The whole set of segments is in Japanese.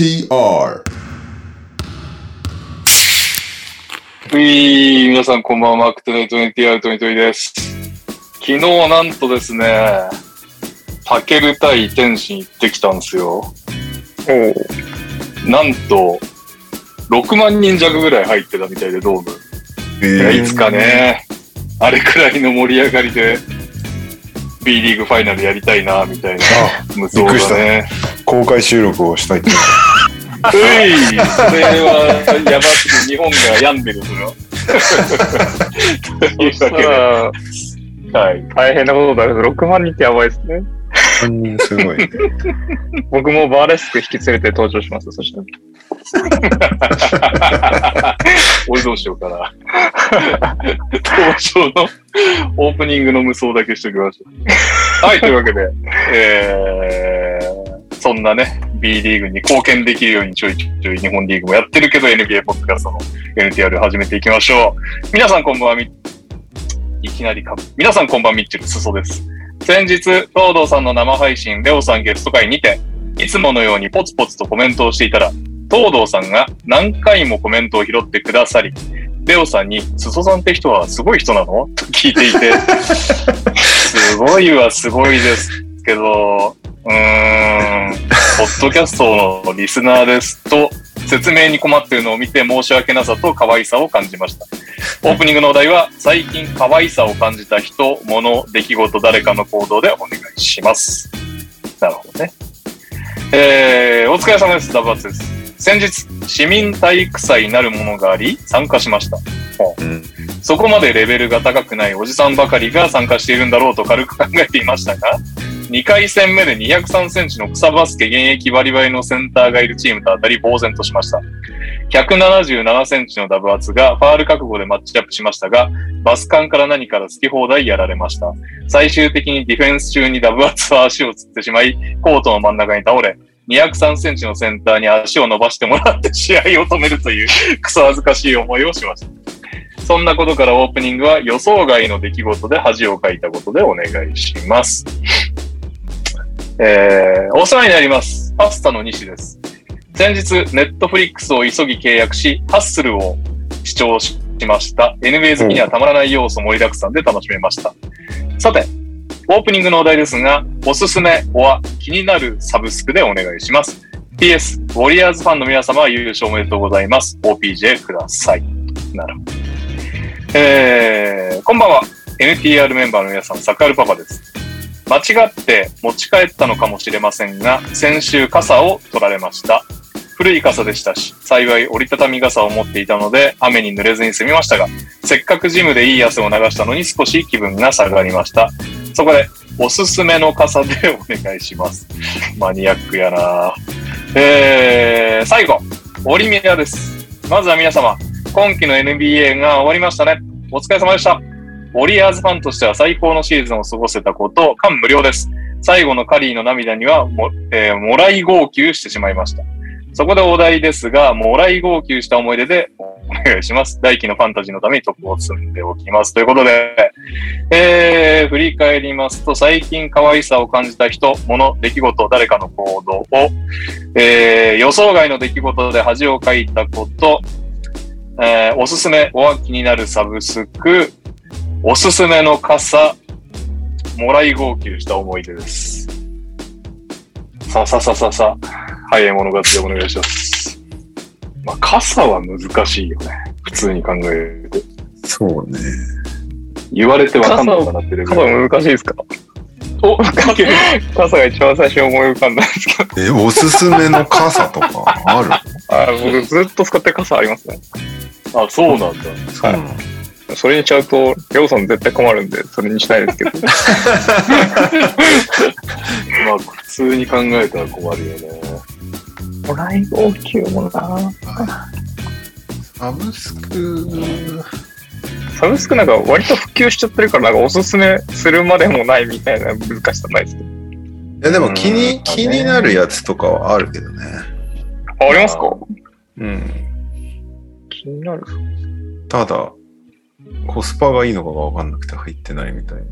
NTR うい皆さんこんばんは、マークトネイト NTR トニトニです。昨日なんとですね、タケル対天心行ってきたんですよ。なんと、6万人弱ぐらい入ってたみたいで、ドーム。いやいつかね、あれくらいの盛り上がりで、B リーグファイナルやりたいな、みたいな、無双びっくりしただね。公開収録をしたいって。ういそれは、やばすぎ、日本が病んでる、それは。というわけで、はい。大変なことだけど、6万人ってやばいですね。3人すごいね。僕もバーレスク引き連れて登場します、そしたら。俺どうしようかな。登場のオープニングの無双だけしときましょう。はい、というわけで、えー、そんなね、B リーグに貢献できるようにちょいちょい日本リーグもやってるけど、NBA ポッドキャストの NTR 始めていきましょう。皆さんこんばんは、みいきなりかぶ。皆さんこんばんは、ミッチェル、すそです。先日、東堂さんの生配信、レオさんゲスト会にて、いつものようにポツポツとコメントをしていたら、東堂さんが何回もコメントを拾ってくださり、レオさんに、すそさんって人はすごい人なの？と聞いていて、すごいはすごいですけど、うーん、ポッドキャストのリスナーですと、説明に困っているのを見て申し訳なさと可愛さを感じました。オープニングのお題は、最近可愛さを感じた人、物、出来事、誰かの行動でお願いします。なるほどね。えー、お疲れ様です。ダブアツです。先日、市民体育祭なるものがあり、参加しました。うんそこまでレベルが高くないおじさんばかりが参加しているんだろうと軽く考えていましたが、2回戦目で203センチの草バスケ現役バリバリのセンターがいるチームと当たり呆然としました。177センチのダブアツがファール覚悟でマッチアップしましたが、バスカンから何から好き放題やられました。最終的にディフェンス中にダブアツは足をつってしまい、コートの真ん中に倒れ、203センチのセンターに足を伸ばしてもらって試合を止めるというクソ恥ずかしい思いをしました。そんなことからオープニングは予想外の出来事で恥をかいたことでお願いします。えー、お世話になります。パスタの西です。先日、ネットフリックスを急ぎ契約し、ハッスルを視聴しました。NBA 好きにはたまらない要素盛りだくさんで楽しめました。さて、オープニングのお題ですが、おすすめおは気になるサブスクでお願いします。PS、ウォリアーズファンの皆様優勝おめでとうございます。OPJ ください。なる。えー、こんばんは。NTR メンバーの皆さん、サクアルパパです。間違って持ち帰ったのかもしれませんが、先週傘を取られました。古い傘でしたし、幸い折りたたみ傘を持っていたので、雨に濡れずに済みましたが、せっかくジムでいい汗を流したのに少し気分が下がりました。そこで、おすすめの傘でお願いします。マニアックやなえー、最後、オリミラです。まずは皆様、今季の NBA が終わりましたね。お疲れ様でした。ウォリアーズファンとしては最高のシーズンを過ごせたこと、感無量です。最後のカリーの涙にはも、えーもらい号泣してしまいました。そこでお題ですが、もらい号泣した思い出でお願いします。大輝のファンタジーのためにトップを積んでおきます。ということで、えー、振り返りますと、最近可愛さを感じた人、物、出来事、誰かの行動を、えー、予想外の出来事で恥をかいたこと、えー、おすすめおは気になるサブスク、おすすめの傘、もらい号泣した思い出です。さあさあさあさあさあ、早い物語でお願いします。まあ、傘は難しいよね。普通に考えると。そうね。言われてわかんのかなってレベル。傘難しいですか？お、傘が一番最初に思い浮かんだんですけど。え、おすすめの傘とかある？あ僕ずっと使ってる傘ありますね。あ、そうなんだ。そうなのそれにしちゃうと、りょうさん絶対困るんで、それにしたいですけど。まあ、普通に考えたら困るよね。もらい号泣もなサブスク、サブスクなんか割と普及しちゃってるから、なんかおすすめするまでもないみたいな難しさないですけど。いやでも気うんに、気になるやつとかはあるけどね。あ、ありますか？うん。気になる。ただ、コスパがいいのかがわかんなくて入ってないみたいな。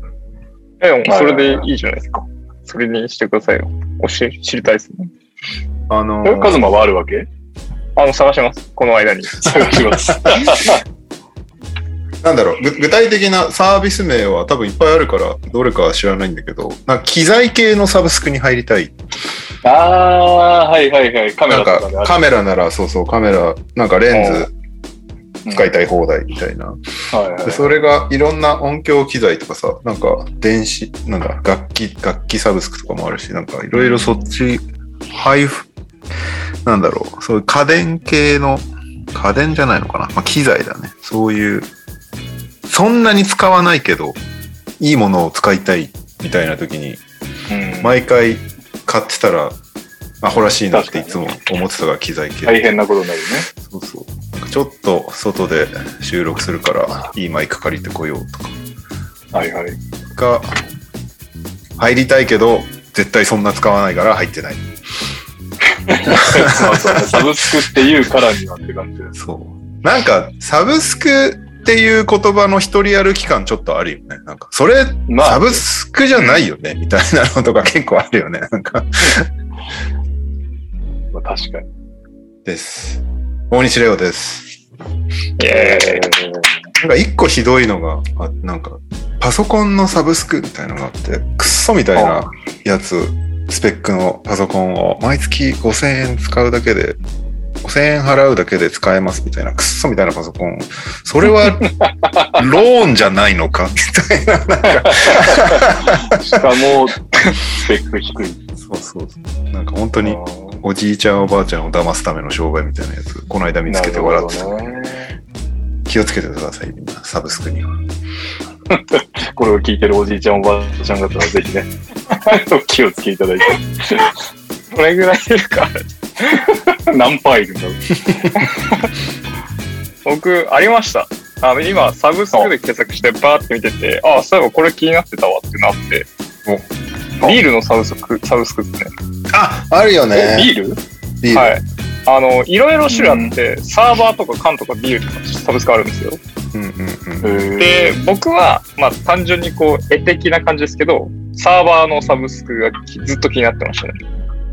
え、でもそれでいいじゃないですか。それにしてくださいよ。教え、知りたいですね。あのえカズマはあるわけ？あの、探します。この間に。探します。なんだろう、ぐ具体的なサービス名は多分いっぱいあるから、どれかは知らないんだけど、なんか機材系のサブスクに入りたい。ああ、はいはいはい。カメラとかである。カメラなら、そうそう、カメラ、なんかレンズ使いたい放題みたいな。はいはいで、それがいろんな音響機材とかさ、なんか電子、なんだ、楽器、楽器サブスクとかもあるし、なんかいろいろそっち、配布、なんだろう、そういう家電系の、家電じゃないのかな、まあ、機材だね。そういう、そんなに使わないけど、いいものを使いたいみたいな時に、うん毎回買ってたら、アホらしいなっていつも思ってたから、機材系。大変なことになるね。そうそう。ちょっと外で収録するから、いいマイク借りてこようとか。はいはい。が入りたいけど絶対そんな使わないから入ってない まあそうねサブスクっていうからにはって感じです。そうなんかサブスクっていう言葉の一人歩き感ちょっとあるよねなんかそれまあ、サブスクじゃないよねみたいなのとか結構あるよねなんか まあ確かに。です大西レオです。イェーイ。なんか一個ひどいのがあなんかパソコンのサブスクみたいなのがあってクッソみたいなやつスペックのパソコンを毎月5000円使うだけで5000円払うだけで使えますみたいなクッソみたいなパソコン。それは ローンじゃないのか？みたいななんか。しかも、スペック低い。そうそう。そうなんか本当におじいちゃんおばあちゃんを騙すための商売みたいなやつこの間見つけて笑ってた、ね気をつけてくださいみんなサブスクには これを聞いてるおじいちゃんおばあちゃん方はぜひね、お 気をつけいただいて。どれぐらいいるか？何パーいるんだろう？僕、ありました。あの、今、サブスクで検索してバーって見てて、あ、そういえばこれ気になってたわってなって、ビールのサブスク、サブスクですね。ああるよねビール？ビール、はい。あの、いろいろ種類あって、サーバーとか缶とかビールとかサブスクあるんですよ。うんうんうんで、僕は、まあ、単純にこう、絵的な感じですけど、サーバーのサブスクがきずっと気になってましたね。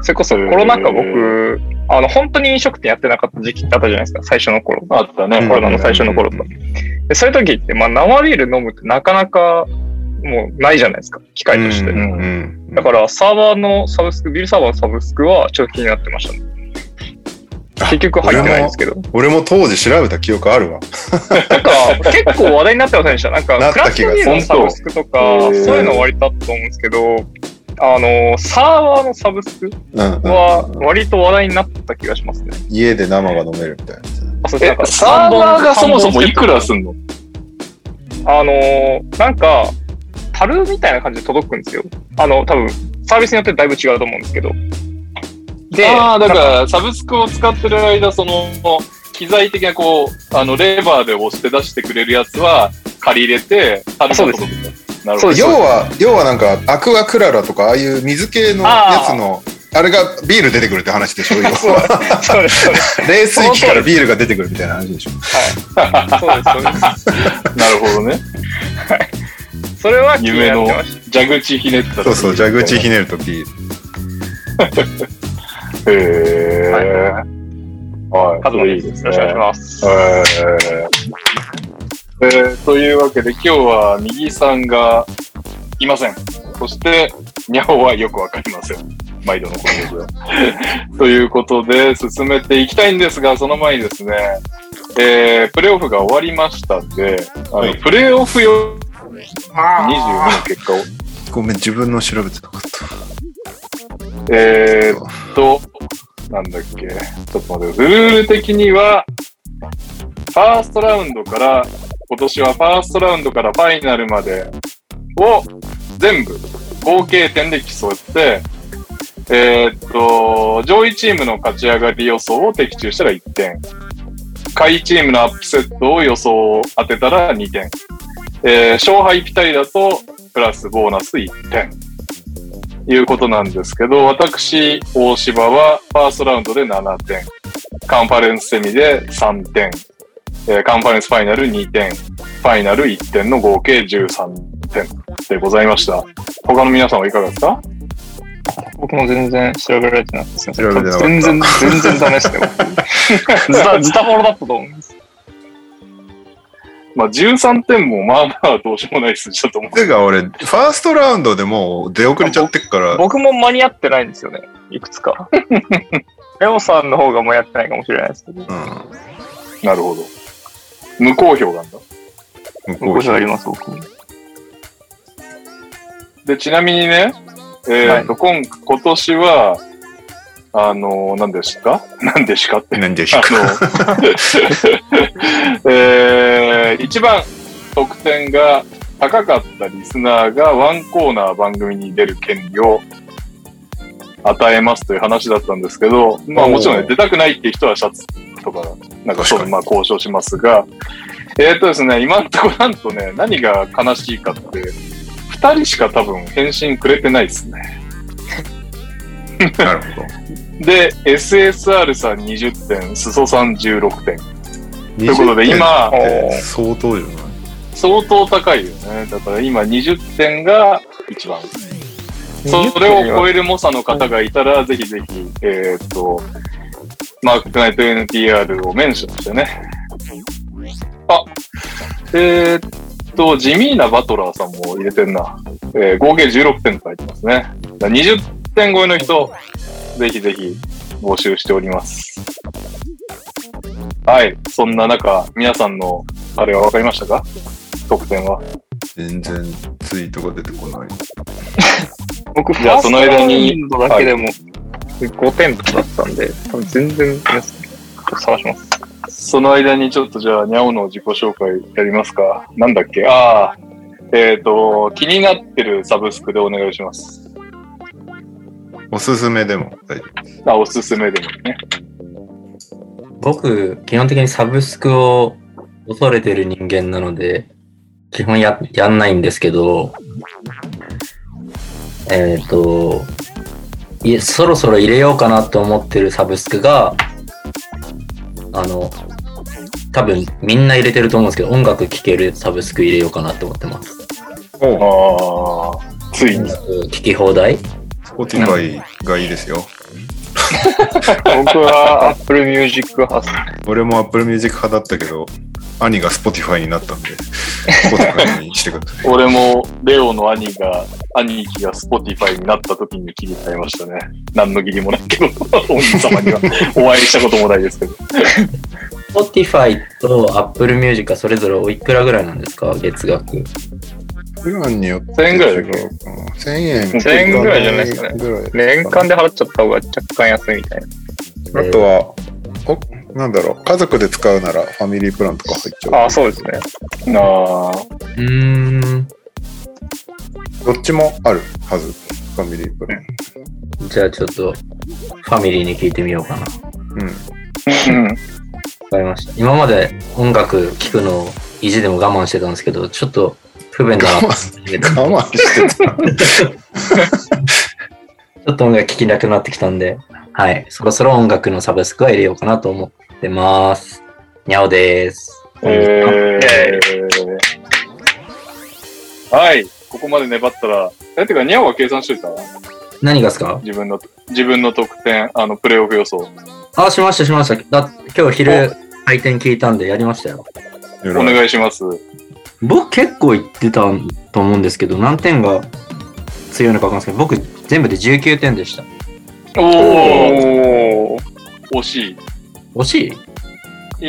それこそコロナ禍僕、あの、本当に飲食店やってなかった時期ってあったじゃないですか、最初の頃。あったね。うんコロナの最初の頃と。で、そういう時って、まあ、生ビール飲むってなかなか、もうないじゃないですか、機械として。うんうんうんだから、サーバーのサブスク、ビールサーバーのサブスクはちょっと気になってましたね。結局入ってないんですけど。俺も当時調べた記憶あるわ。なんか、結構話題になってませんでした？なんか、クラのサブスクとか、そういうの割とあったと思うんですけど、あの、サーバーのサブスクは割と話題になった気がしますね。家で生が飲めるみたいなやつ。あ、そうなんか、えサーバーがそもそもいくらすんの？あの、なんか、樽みたいな感じで届くんですよ。あの、多分、サービスによってだいぶ違うと思うんですけど。で、ああ、だから、サブスクを使ってる間、その、機材的なこう、あの、レバーで押して出してくれるやつは、借り入れて、樽が届くんだ。なるほど。要は、要はなんか、アクアクララとか、ああいう水系のやつの、あれがビール出てくるって話でしょ要 そうはそうです、そうです。冷水器からビールが出てくるみたいな話でしょはい。そうです、そうです。なるほどね。それは気になってまし蛇口ひねったそうそう、蛇口ひねるとビール。へえ。はい。た。カズマいです。よろしくお願いします。えーえーというわけで今日は右さんがいません。そして、にゃおはよくわかりません。毎度のことですよ。ということで、進めていきたいんですが、その前にですね、えー、プレイオフが終わりましたんで、あの、はいプレイオフ用22の結果を、ごめん、自分の調べてなかった。えーっと、なんだっけ、ちょっと待って、ルール的には、ファーストラウンドから、今年はファーストラウンドからファイナルまでを全部合計点で競って、えーっと、上位チームの勝ち上がり予想を的中したら1点。下位チームのアップセットを予想当てたら2点。えー勝敗ピタリだと、プラスボーナス1点。いうことなんですけど、私、大柴はファーストラウンドで7点、カンファレンスセミで3点、えーカンファレンスファイナル2点、ファイナル1点の合計13点でございました。他の皆さんはいかがですか？僕も全然調べられてないません調べてなかった全然、全然ダメですね。僕ズタ、ズタだったと思うんです。まあ13点もまあまあどうしようもない数字だと思う。てか俺、ファーストラウンドでもう出遅れちゃってっから、僕も間に合ってないんですよね。いくつか。レオさんの方が間に合ってないかもしれないですけど。うん。なるほど。無好評なんだ。向こう僕があります、僕も。で、ちなみにね、えっ、と、今、今年は、あの、何ですか何ですかって。何でしあょうか。の、えー、一番得点が高かったリスナーがワンコーナー番組に出る権利を与えますという話だったんですけど、まあもちろんね、出たくないっていう人はシャツとか、なんかそういう、まあ交渉しますが、えっ、とですね、今んとこなんとね、何が悲しいかって、二人しか多分返信くれてないですね。なるほど。で、SSR さん20点、スソさん16点。ということで今相当じゃない相当高いよね。だから今20点が一番。それを超える猛者の方がいたら、ぜひぜひ、えーっと、マークナイト NTR をメンションしてね。あ、えーっと、地味なバトラーさんも入れてんな。えー合計16点と書いてますね。だから20点超えの人、ぜひぜひ募集しております。はい。そんな中、皆さんの、あれは分かりましたか？得点は。全然ツイートが出てこない。僕、フじゃあその間にンドだけでも5点とかだったんで、多分全然ですね。ちょっと探します。その間にちょっとじゃあ、にゃおの自己紹介やりますか。なんだっけ？ああ、えっ、と、気になってるサブスクでお願いします。おすすめでも大丈夫。あ、おすすめでもね。僕、基本的にサブスクを恐れてる人間なので、基本や、やんないんですけど、えっ、と、いえ、そろそろ入れようかなと思ってるサブスクが、あの、多分みんな入れてると思うんですけど、音楽聴けるサブスク入れようかなって思ってます。おああ、ついに。音楽聴き放題 Spotify がいいですよ。僕は Apple Music 派俺も Apple Music 派だったけど、兄が Spotify になったんで、Spotify にしてください。俺も、レオの兄が、兄貴が Spotify になった時に切り替えましたね。何の義理もないけど、お兄様にはお会いしたこともないですけど。Spotify と Apple Music はそれぞれおいくらぐらいなんですか？月額。プランによって1000円ぐらいだっけ違うかな1000円。1000円ぐらいじゃないですかね年間で払っちゃった方が若干安いみたいな。あとは、おなんだろう、家族で使うならファミリープランとか入っちゃう。ああ、そうですね。なあ、うーん。どっちもあるはず。ファミリープラン。じゃあちょっと、ファミリーに聞いてみようかな。わうん。うん。かりました。今まで音楽聴くのを意地でも我慢してたんですけど、ちょっと不便だなと思って。ち我慢してた。ょっと音楽聴きなくなってきたんで、はい。そろそろ音楽のサブスクは入れようかなと思ってます。にゃおです。えー、はい。ここまで粘ったら、え、てか、ニャオは計算しといた？何がですか？自分の、自分の得点、あの、プレイオフ予想。あ、しましたしました。だ今日昼回転聞いたんでやりましたよ。お願いします。僕結構言ってたと思うんですけど、何点が強いのかわかんないですけど、僕全部で19点でした。おー、おー。惜しい。惜しい？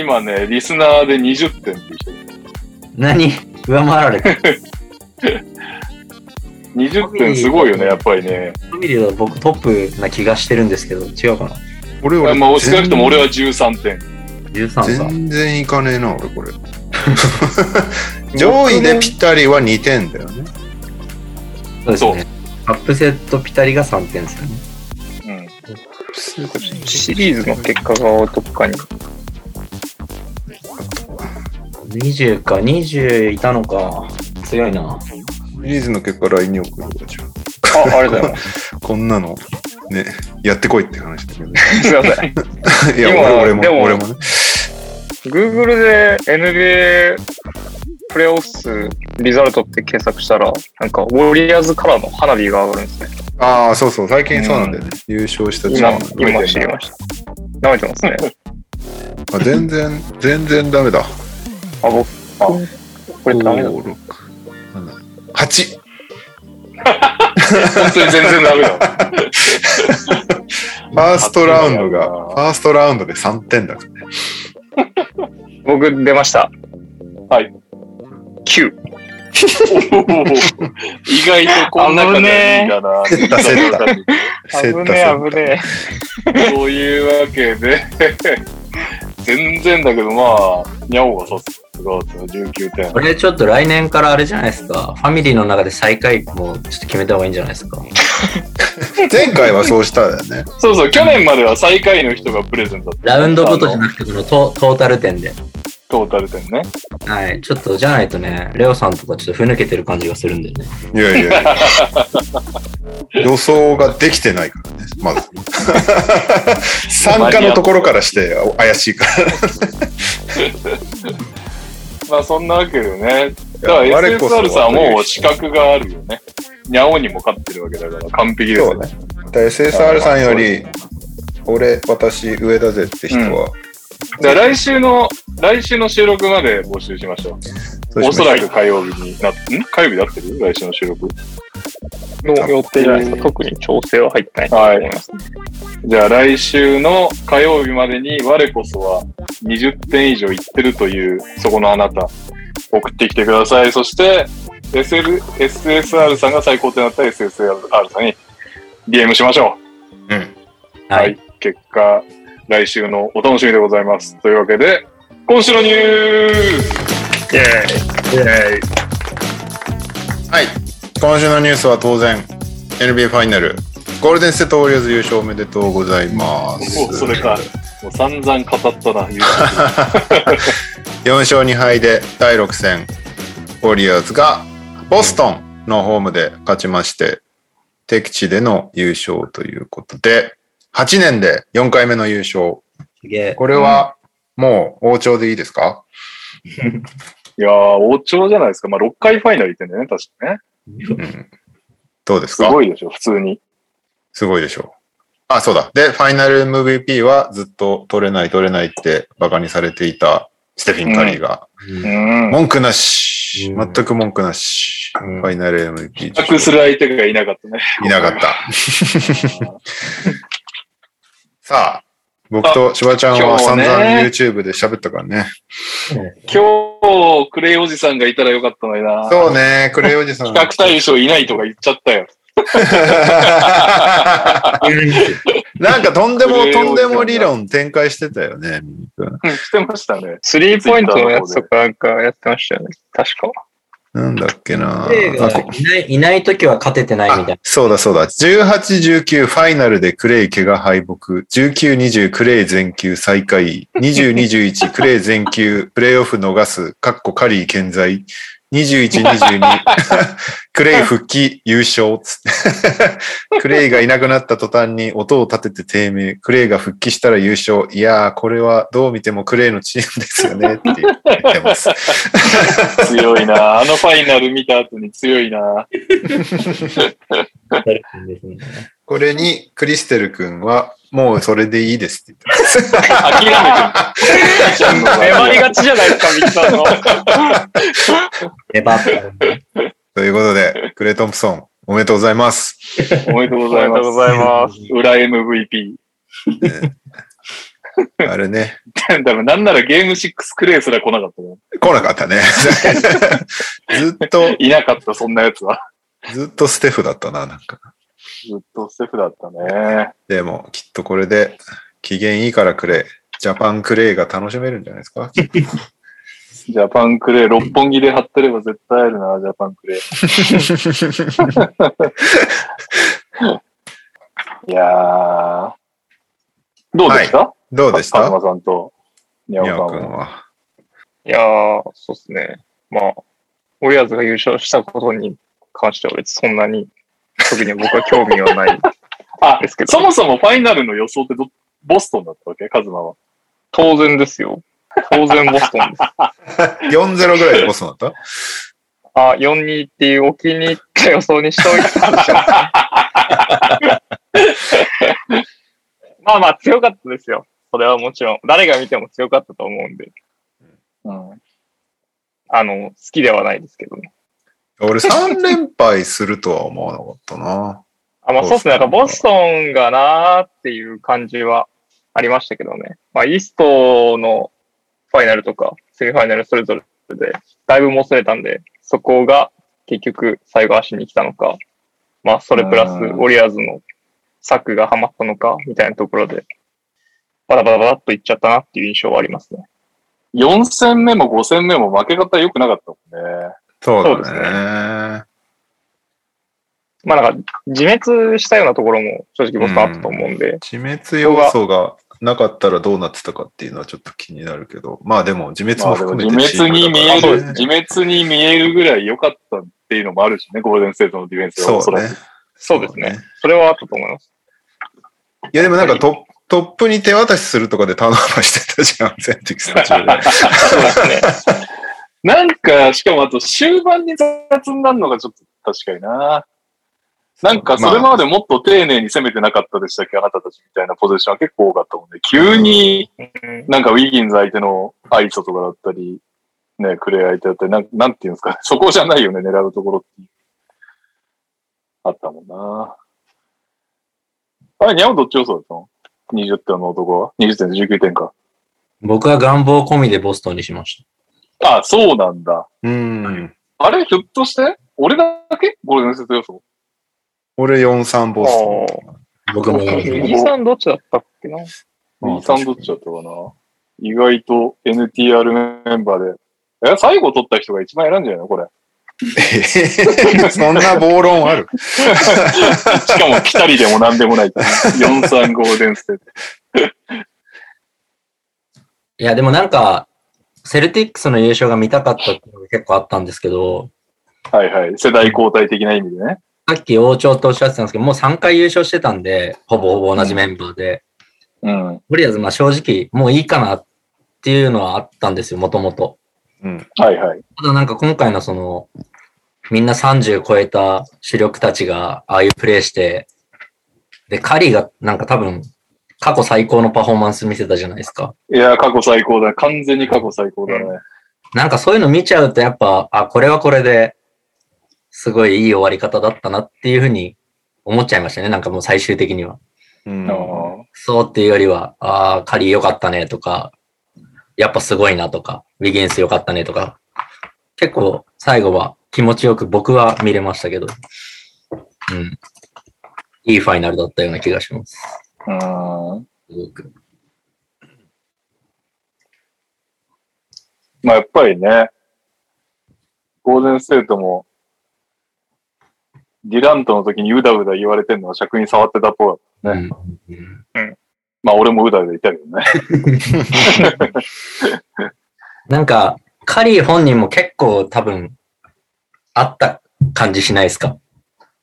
今ね、リスナーで20点っていう人。何？上回られた。20点すごいよね、やっぱりね。ファミリーは僕トップな気がしてるんですけど、違うかな？俺、俺、まあ、少なくとも俺は13点。?13 か。全然いかねえな、俺、これ。上位でピタリは2点だよね。そうですね。アップセットピタリが3点ですよね。うん。シリーズの結果がどっかに。20か、20いたのか。強いな。シリーズの結果 LINE に送るわ、じゃあ、ありがとうございます。あ。こんなの、ね、やってこいって話だけど。すいません。いや、今俺俺もで、も俺もね。Google で NBA プレイオフ数リザルトって検索したら、なんか、ウォリアーズからの花火が上がるんですね。ああ、そうそう、最近そうなんだよね。優勝したチー今ム、今知りました。舐めてますね。あ全然、全然ダメだ。あ、僕、あ、これダメだ。5 6 8。本当に全然ダメだ。ファーストラウンドが、ファーストラウンドで3点だからね。僕出ました。はい。9。意外とこんな感じだな。セッタセッタセッタ危ねえ、危ねそういうわけで、全然だけどまあ、にゃおがさすがですね、19点こ。れちょっと来年からあれじゃないですか。ファミリーの中で最下位もちょっと決めた方がいいんじゃないですか。前回はそうしたんだよね。そうそう、去年までは最下位の人がプレゼントだった。ラウンドごとじゃなくて、このトトータル点で。トータル点ね。はい。ちょっとじゃないとね、レオさんとかちょっとふぬけてる感じがするんでね。いやいやいや。予想ができてないからね、まず。参加のところからして怪しいから。まあそんなわけでね。だから SSR さんはもう資格があるよね。にゃおにも勝ってるわけだから完璧ですよ。そうね。だから SSR さんより、俺、私、上だぜって人は、じゃあ来週の、来週の収録まで募集しましょう。そうおそらく火曜日になっ、ん？火曜日で合ってる？来週の収録？え。の予定じゃないですか。特に調整は入ってないと思います。じゃあ来週の火曜日までに我こそは20点以上いってるというそこのあなた送ってきてください。そして SL SSR さんが最高点だったら SSR さんに DM しましょう。うん。はい。結果、来週のお楽しみでございます。というわけで、今週のニュースイェーイ。イェーイはい。今週のニュースは当然、NBA ファイナル、ゴールデンステートウォリアーズ優勝おめでとうございます。もうそれか。もう散々語ったな、言う 4勝2敗で第6戦、ウォリアーズがボストンのホームで勝ちまして、敵地での優勝ということで、8年で4回目の優勝。すげえ。これはもう王朝でいいですか、いやー、王朝じゃないですか。まあ、6回ファイナル行ってんだよね、確かね。うん、どうですか？すごいでしょ、普通に。すごいでしょう。あ、そうだ。で、ファイナル MVP はずっと取れない取れないってバカにされていたステフィン・カリーが、うん。文句なし、うん全く文句なし、うんファイナル MVP 比較する相手がいなかったね。いなかった。さあ、僕としばちゃんは散々 YouTube で喋ったからね。今日、クレイおじさんがいたらよかったのにな。そうね、クレイおじさん。比較対象いないとか言っちゃったよ。なんかとんでもとんでも理論展開してたよね、してましたね。スリーポイントのやつとかなんかやってましたよね。確か。なんだっけなプレイがあこいないいないときは勝ててないみたいあそうだそうだ。18、19ファイナルでクレイ怪我敗北。19、20クレイ全休最下位。20、21クレイ全休プレイオフ逃す。かっこカリー健在。21、22 クレイ復帰優勝つって。クレイがいなくなった途端に音を立てて低迷。クレイが復帰したら優勝。いやー、これはどう見てもクレイのチームですよねって言ってます。強いな。あのファイナル見た後に強いな。な。これにクリステル君はもうそれでいいですって言ってます。諦めてる。粘りがちじゃないですか、ミキさんの。粘ったるんで。ということで、クレイ・トンプソン、おめでとうございます。おめでとうございます。ありがとうございます。裏 MVP。あれね、多分なんならゲーム6クレイすら来なかったもん。来なかったね。ずっと、いなかった、そんなやつは。ずっとステフだったな、なんか。ずっとステフだったね。でも、きっとこれで、機嫌いいからクレイ、ジャパンクレイが楽しめるんじゃないですか？ジャパンクレイ、六本木で貼ってれば絶対あるな、ジャパンクレイ。いやー。どうでした、どうでした？カズマさんと、ニャオニャオさんは。君は。いやー、そうですね。まあ、ウォリアーズが優勝したことに関しては別にそんなに、特に僕は興味はないですけど、そもそもファイナルの予想ってど、ボストンだったわけ？カズマは。当然ですよ。当然ボストンです。4-0ぐらいでボスだった？あ、4-2っていうお気に入った予想にしといたんですよ。まあまあ強かったですよ。それはもちろん。誰が見ても強かったと思うんで。うん。あの、好きではないですけどね。俺3連敗するとは思わなかったな。あ、まあそうですね。なんかボストンがなーっていう感じはありましたけどね。まあイーストのファイナルとかセミファイナルそれぞれでだいぶもつれたんで、そこが結局最後足に来たのか、まあそれプラスウうんォリアーズの策がハマったのかみたいなところで、バタバタバタっといっちゃったなっていう印象はありますね。4戦目も5戦目も負け方良くなかったもんね。そうそうですだね。まあなんか自滅したようなところも正直ボストンあったと思うんで、自滅要素がなかったらどうなってたかっていうのはちょっと気になるけど、まあでも自滅も含めて自滅に見える、自滅に見えるぐらい良かったっていうのもあるしね、ゴールデンステートのディフェンスはおそらく。そうね。そうですね。それはあったと思います。いやでもなんかトトップに手渡しするとかでターンオーバーしてたじゃん、全敵戦中で。そうですね。なんか、しかもあと終盤に雑になるのがちょっと確かにな。なんか、それまでもっと丁寧に攻めてなかったでしたっけ、あなたたちみたいなポジションは結構多かったもんで、急にうんなんかウィギンズ相手のアイソとかだったり、ね、クレイ相手だったり、なんなんていうんですか？ね、そこじゃないよね、狙うところって。あったもんな。あれ、ニャオどっち予想だったの ?20 点の男は ?20 点で19点か。僕は願望込みでボストンにしましあ、そうなんだ。うん。あれ、ひょっとして俺だけ？ゴールデンセット予想俺4-3ボス。僕も。右さんどっちだったっけな？あ右さんどっちだったかな意外と NTR メンバーで。え、最後取った人が一番選んじゃないの？これ。そんな暴論ある？しかも来たりでも何でもない。4-3ゴールデンステート。いや、でもなんか、セルティックスの優勝が見たかったっていうのが結構あったんですけど、はいはい。世代交代的な意味でね。さっき王朝とおっしゃってたんですけど、もう3回優勝してたんで、ほぼほぼ同じメンバーで、うん。ウォリアーズ、まあ正直、もういいかなっていうのはあったんですよ、もともと。うん。はいはい。ただなんか今回のその、みんな30超えた主力たちがああいうプレーして、で、カリーがなんか多分、過去最高のパフォーマンス見せたじゃないですか。いや、過去最高だ。完全に過去最高だね。なんかそういうの見ちゃうとやっぱ、あ、これはこれで、すごいいい終わり方だったなっていうふうに思っちゃいましたね。なんかもう最終的には。うんそうっていうよりは、ああ、カリー良かったねとか、やっぱすごいなとか、ウィギンス良かったねとか、結構最後は気持ちよく僕は見れましたけど、うん。いいファイナルだったような気がします。うん。すごく。まあやっぱりね、ゴールデンステートも、ディラントの時にうだうだ言われてるのは尺に触ってたっぽい。うんうんまあ俺もうだうだ言ったけどね。なんか、カリー本人も結構多分、あった感じしないですか？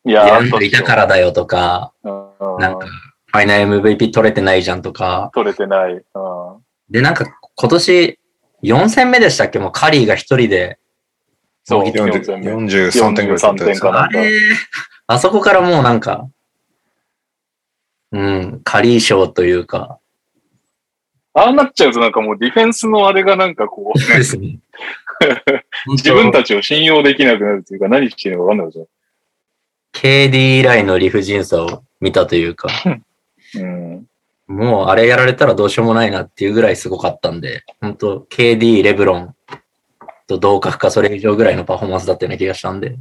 いやいたからだよとか、うんなんか、ファイナル MVP 取れてないじゃんとか、取れてない。うん。で、なんか今年4戦目でしたっけ？もうカリーが一人で、そう、もう4 40戦目。43点ぐらい取ったやつ43点かなあれ、あそこからもうなんか、うん、カリー賞というか、ああなっちゃうとなんかもうディフェンスのあれがなんかこう、ね、ですね。自分たちを信用できなくなるというか何していいのか分かんないじ KD 以来の理不尽さを見たというか、ゃん。うん。もうあれやられたらどうしようもないなっていうぐらいすごかったんで、本当 KD、レブロンと同格かそれ以上ぐらいのパフォーマンスだったような気がしたんで、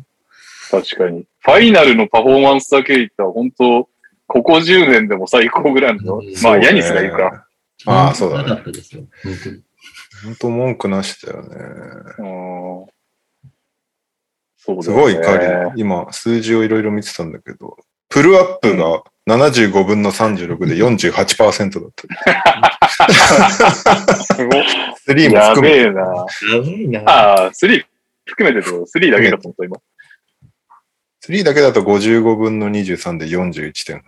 確かに。ファイナルのパフォーマンスだけ言ったら本当、ここ10年でも最高ぐらいの。うんまあ、ヤニスがいるか。ああ、そうだね。なかったですよ。本当に本当文句なしだよね。うん。そうだよねすごいカリー。今、数字をいろいろ見てたんだけど、プルアップが75分の36で48%だった。すごい。スリーもや含めて。べえな。やばいな。ああ、3含めてと、3だけだと思った、今。スリーだけだと55分の23で41.8%。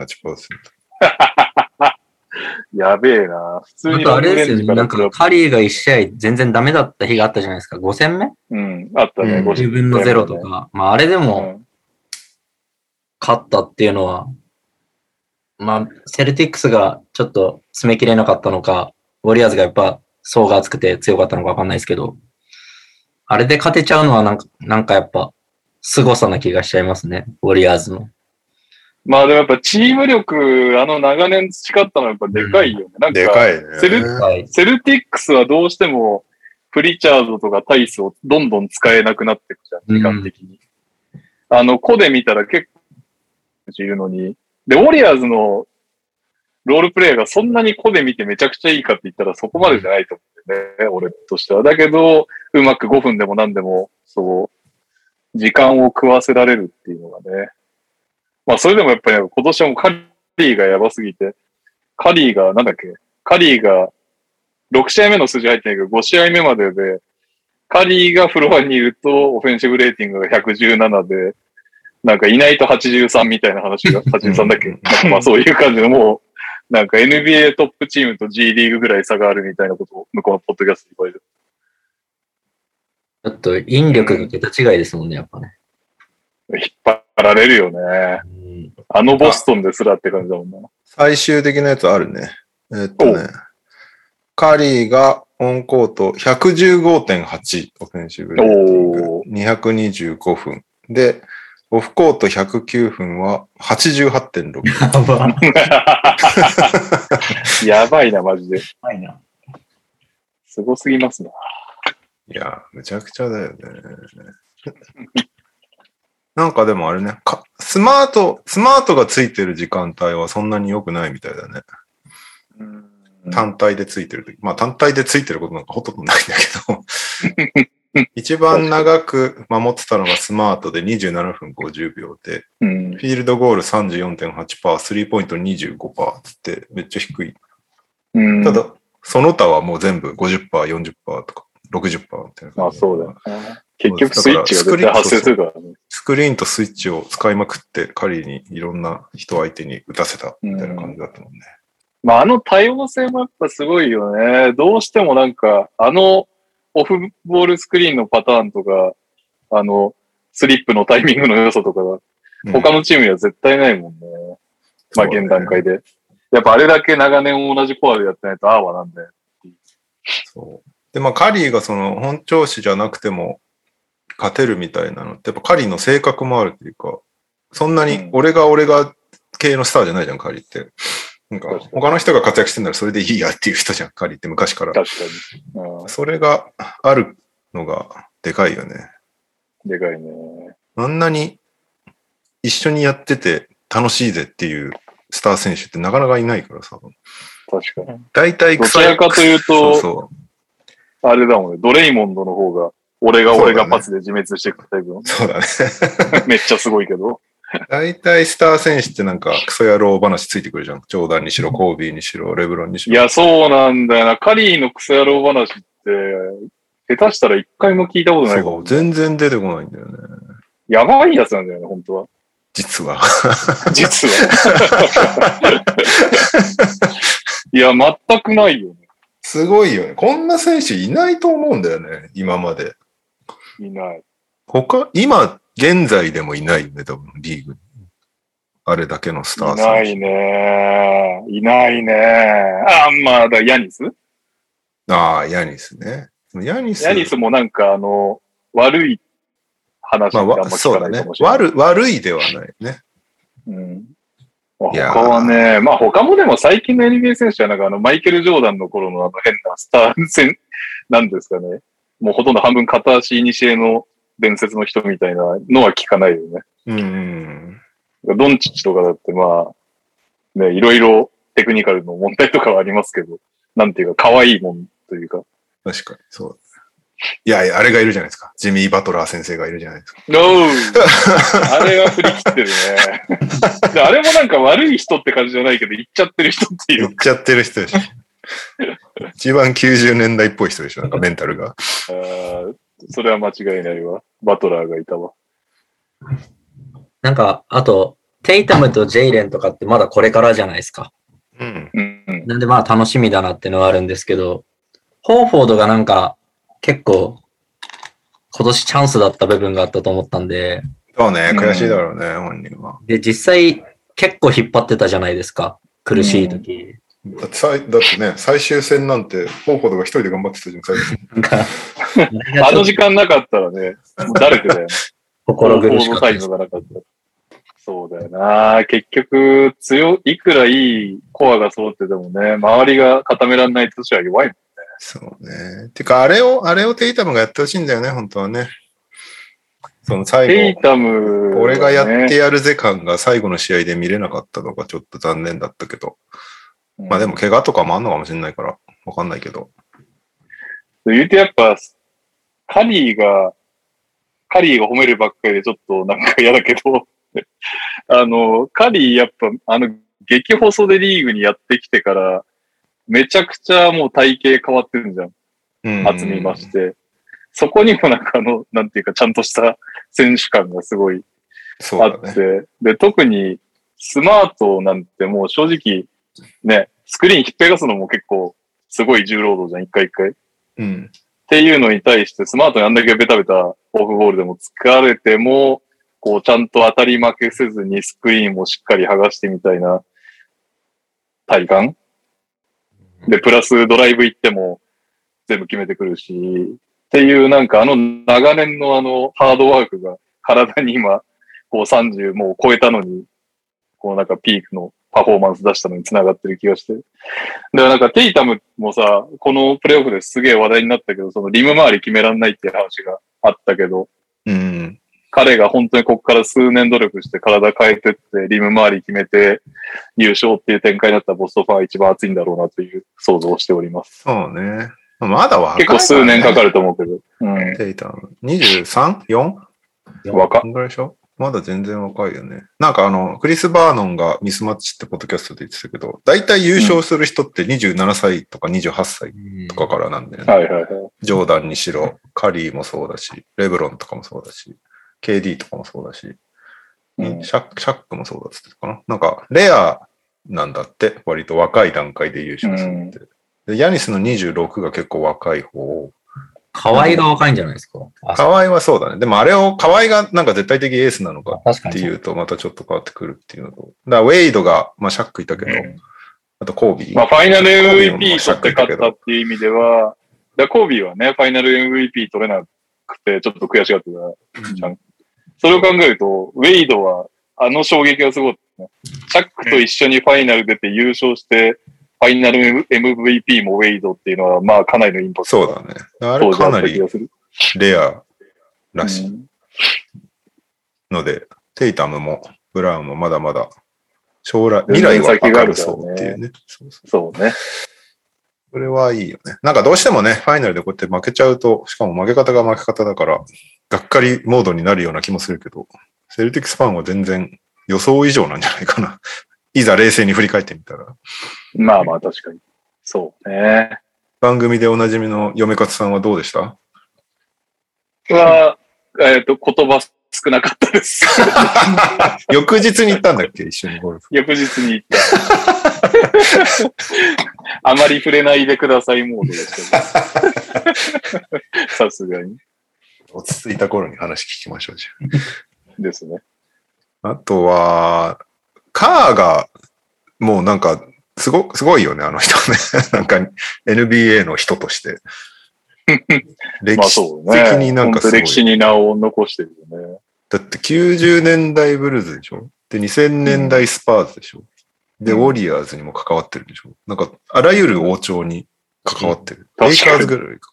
やべえな。普通あにとあれですよね、なんかカリーが1試合全然ダメだった日があったじゃないですか。5戦目？うん、あったね。うんご ?10 分の0とか。まああれでうもん。勝ったっていうのは、まあ、セルティックスがちょっと詰め切れなかったのか、ウォリアーズがやっぱ層が厚くて強かったのかわかんないですけど、あれで勝てちゃうのはなんか、なんかやっぱ、凄さな気がしちゃいますね、ウォリアーズの。まあでもやっぱチーム力、あの長年培ったのはやっぱでかいよね。なんか、でかいね。セルはい。セルティックスはどうしても、プリチャードとかタイスをどんどん使えなくなっていくじゃん、時間的に。あの、個で見たら結構いるのに。で、ウォリアーズのロールプレイヤーがそんなに個で見てめちゃくちゃいいかって言ったらそこまでじゃないと思うんだよね、俺としては。だけど、うまく5分でも何でも、そう、時間を食わせられるっていうのがね。まあ、それでもやっぱり今年はもうカリーがやばすぎて、カリーが、なんだっけ、カリーが6試合目の数字入ってないけど、5試合目までで、カリーがフロアにいると、オフェンシブレーティングが117で、なんかいないと83みたいな話が、83だっけ？なんかまあそういう感じのもう、なんか NBA トップチームと G リーグぐらい差があるみたいなことを向こうのポッドキャストで言われる。ちょっと引力が桁違いですもんね、やっぱね。引っ張られるよね。うんあのボストンですらって感じだもんな。最終的なやつあるね。えっとね。カリーがオンコート115.8オフェンシブレーティングお225分。で、オフコート109分は88.6。やば やばいな、マジで。いな。すごすぎますな。いや、むちゃくちゃだよね。なんかでもあれね、かスマート、スマートがついてる時間帯はそんなに良くないみたいだね。単体でついてる時。まあ単体でついてることなんかほとんどないんだけど。一番長く守ってたのがスマートで27分50秒で、うん。フィールドゴール34.8%、スリーポイント25%つってめっちゃ低い。うん。ただ、その他はもう全部50%、40%とか60%みたいなまあ。そうだよね。結局スイッチが絶対発生するからね。スクリーンとスイッチを使いまくって、仮にいろんな人相手に打たせたみたいな感じだったもんね。まああの多様性もやっぱすごいよね。どうしてもなんか、あのオフボールスクリーンのパターンとか、あの、スリップのタイミングの良さとかが、うん他のチームには絶対ないもんね。まあ現段階で。やっぱあれだけ長年同じコアでやってないとああはなんだよ。そう。で、まあ、カリーがその本調子じゃなくても勝てるみたいなのって、やっぱカリーの性格もあるっていうか、そんなに俺が俺が系のスターじゃないじゃん、カリーって。なんか他の人が活躍してんならそれでいいやっていう人じゃん、カリーって昔から。確かに。うそれがあるのがでかいよね。ん。でかいね。あんなに一緒にやってて楽しいぜっていうスター選手ってなかなかいないからさ。確かに。大体どちらかというと、そうそう。あれだもんね。ドレイモンドの方が、俺が俺がパスで自滅していくタイプの。そうだね。めっちゃすごいけど。大体スター選手ってなんかクソ野郎話ついてくるじゃん。ジョーダンにしろ、コービーにしろ、レブロンにしろ。いや、そうなんだよな。カリーのクソ野郎話って、下手したら一回も聞いたことないかもそう、。全然出てこないんだよね。やばいやつなんだよね、本当は。実は。実は。いや、全くないよね。すごいよね。こんな選手いないと思うんだよね。今まで。いない。他、今、現在でもいないよね、多分、リーグに。あれだけのスターいない。ね。いないね。あ、まあ、だヤニス？ああ、ヤニスね。ヤニス。ヤニスもなんか、あの、悪い話まあ、があんまわそうだね聞かないかも。しれない。悪、悪いではないね。うん。まあいやー他はね、まあ他もでも最近の NBA 選手はなんかあのマイケル・ジョーダンの頃のあの変なスター戦、なんですかね。もうほとんど半分片足にしえの伝説の人みたいなのは聞かないよね。うんうん。ドンチッチとかだってまあ、ね、いろいろテクニカルの問題とかはありますけど、なんていうか可愛いもんというか。確かに、そう。いやいや、あれがいるじゃないですか。ジミー・バトラー先生がいるじゃないですか。あれは振り切ってるね。であれもなんか悪い人って感じじゃないけど、言っちゃってる人っていう言っちゃってる人でしょ。一番90年代っぽい人でしょ、なんかメンタルが。それは間違いないわ。バトラーがいたわ。なんか、あと、テイタムとジェイレンとかってまだこれからじゃないですか。うん。うん。なんでまあ楽しみだなっていうのはあるんですけど、ホーフォードがなんか結構今年チャンスだった部分があったと思ったんで、そうね、うん悔しいだろうね、本人は。で、実際、結構引っ張ってたじゃないですか。苦しい時。だってさいだってね、最終戦なんて、ホーフォードが一人で頑張ってたじゃん、最初。あの時間なかったらね、もう誰でだよね。心苦しかったで。そうだよな。結局、強い、いくらいいコアが揃っててもね、周りが固められないとしては弱いもん。そうね。てか、あれを、あれをテイタムがやってほしいんだよね、本当はね。その最後、テイタム、俺がやってやるぜ感が最後の試合で見れなかったのがちょっと残念だったけど。うんまあでも、怪我とかもあんのかもしれないから、わかんないけど。言うてやっぱ、カリーが、カリーが褒めるばっかりでちょっとなんか嫌だけど、あの、カリーやっぱ、あの、激細でリーグにやってきてから、めちゃくちゃもう体型変わってるじゃん。うん厚みまして。そこにもなんかあの、なんていうか、ちゃんとした選手感がすごいあっそうだね。て、で、特にスマートなんてもう正直、ね、スクリーン引っぺがすのも結構すごい重労働じゃん、一回一回。うん。っていうのに対して、スマートにあんだけベタベタオフボールでも疲れても、こう、ちゃんと当たり負けせずにスクリーンもしっかり剥がしてみたいな体感で、プラスドライブ行っても全部決めてくるし、っていうなんかあの長年のあのハードワークが体に今、こう30もう超えたのに、こうなんかピークのパフォーマンス出したのに繋がってる気がして。だからなんかテイタムもさ、このプレイオフですげえ話題になったけど、そのリム周り決めらんないっていう話があったけど、うん。彼が本当にここから数年努力して体変えてって、リム周り決めて優勝っていう展開になったボストファンは一番熱いんだろうなという想像をしております。そうね。まだ若い、結構数年かかる。ると思うけど。うん。テイタム。23?4? 若ぐらいでしょ？まだ全然若いよね。なんかあの、クリス・バーノンがミスマッチってポッドキャストで言ってたけど、大体優勝する人って27歳とか28歳とかからなんだよね。はいはいはい。ジョーダンにしろ、カリーもそうだし、レブロンとかもそうだし、KD とかもそうだし、うんシャックシャックもそうだっつってたかな。なんか、レアなんだって、割と若い段階で優勝するって。でヤニスの26が結構若い方。河合が若いんじゃないですか。あ河合はそうだね。でもあれを、河合がなんか絶対的エースなのか。っていうと、またちょっと変わってくるっていうのと。だからウェイドが、まあシャックいたけど、あとコービー。まあ、ファイナル MVP 取って勝ったっていう意味では、だコービーはね、ファイナル MVP 取れなくて、ちょっと悔しがってたじゃん。それを考えると、ウェイドは、あの衝撃がすごい、ね。シャックと一緒にファイナル出て優勝して、ファイナル MVP もウェイドっていうのは、まあ、かなりのインパクトそうだね。あれかなり。レアらしいうんので、テイタムもブラウンもまだまだ将来、未来は明るそうっていうね。そうね。それはいいよね。なんかどうしてもね、ファイナルでこうやって負けちゃうと、しかも負け方が負け方だから、がっかりモードになるような気もするけど、セルティックスファンは全然予想以上なんじゃないかな。いざ冷静に振り返ってみたら。まあまあ、確かに。そうね。番組でおなじみの嫁勝さんはどうでした？は、えっ、と、言葉少なかったです。翌日に行ったんだっけ？一緒にゴルフ。翌日に行った。あまり触れないでくださいモードでしたけど。さすがに。落ち着いた頃に話聞きましょう、じですね。あとは、カーが、もうなんか、すご、すごいよね、あの人ね。なんか、NBA の人として。歴 まあ史。的になんかすごい。本当歴史に名を残してるよね。だって90年代ブルーズでしょ？で、2000年代スパーズでしょ、で、うんウォリアーズにも関わってるでしょ？なんか、あらゆる王朝に関わってる。うんレイカーズぐらいか。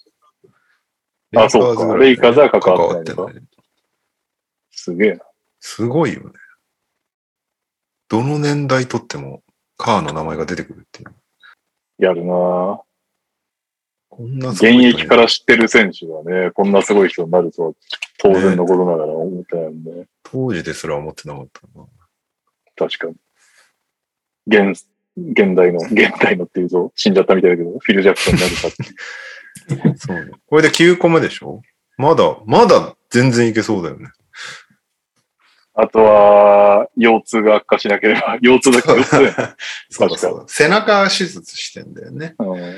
あそうかレイカーズは関わってないのか関わってないすげえな。すごいよね。どの年代とっても、カーの名前が出てくるっていう。やるなぁこんな現役から知ってる選手がね、こんなすごい人になるとは当然のことながら思ってないんで、当時ですら思ってなかったな。確かに。現、現代の、現代のっていうと死んじゃったみたいだけど、フィル・ジャクソンになるかって。そうね。これで9個目でしょ？まだ、まだ全然いけそうだよね。あとは、腰痛が悪化しなければ、腰痛だけど、そうだそうだ。背中手術してんだよね。うん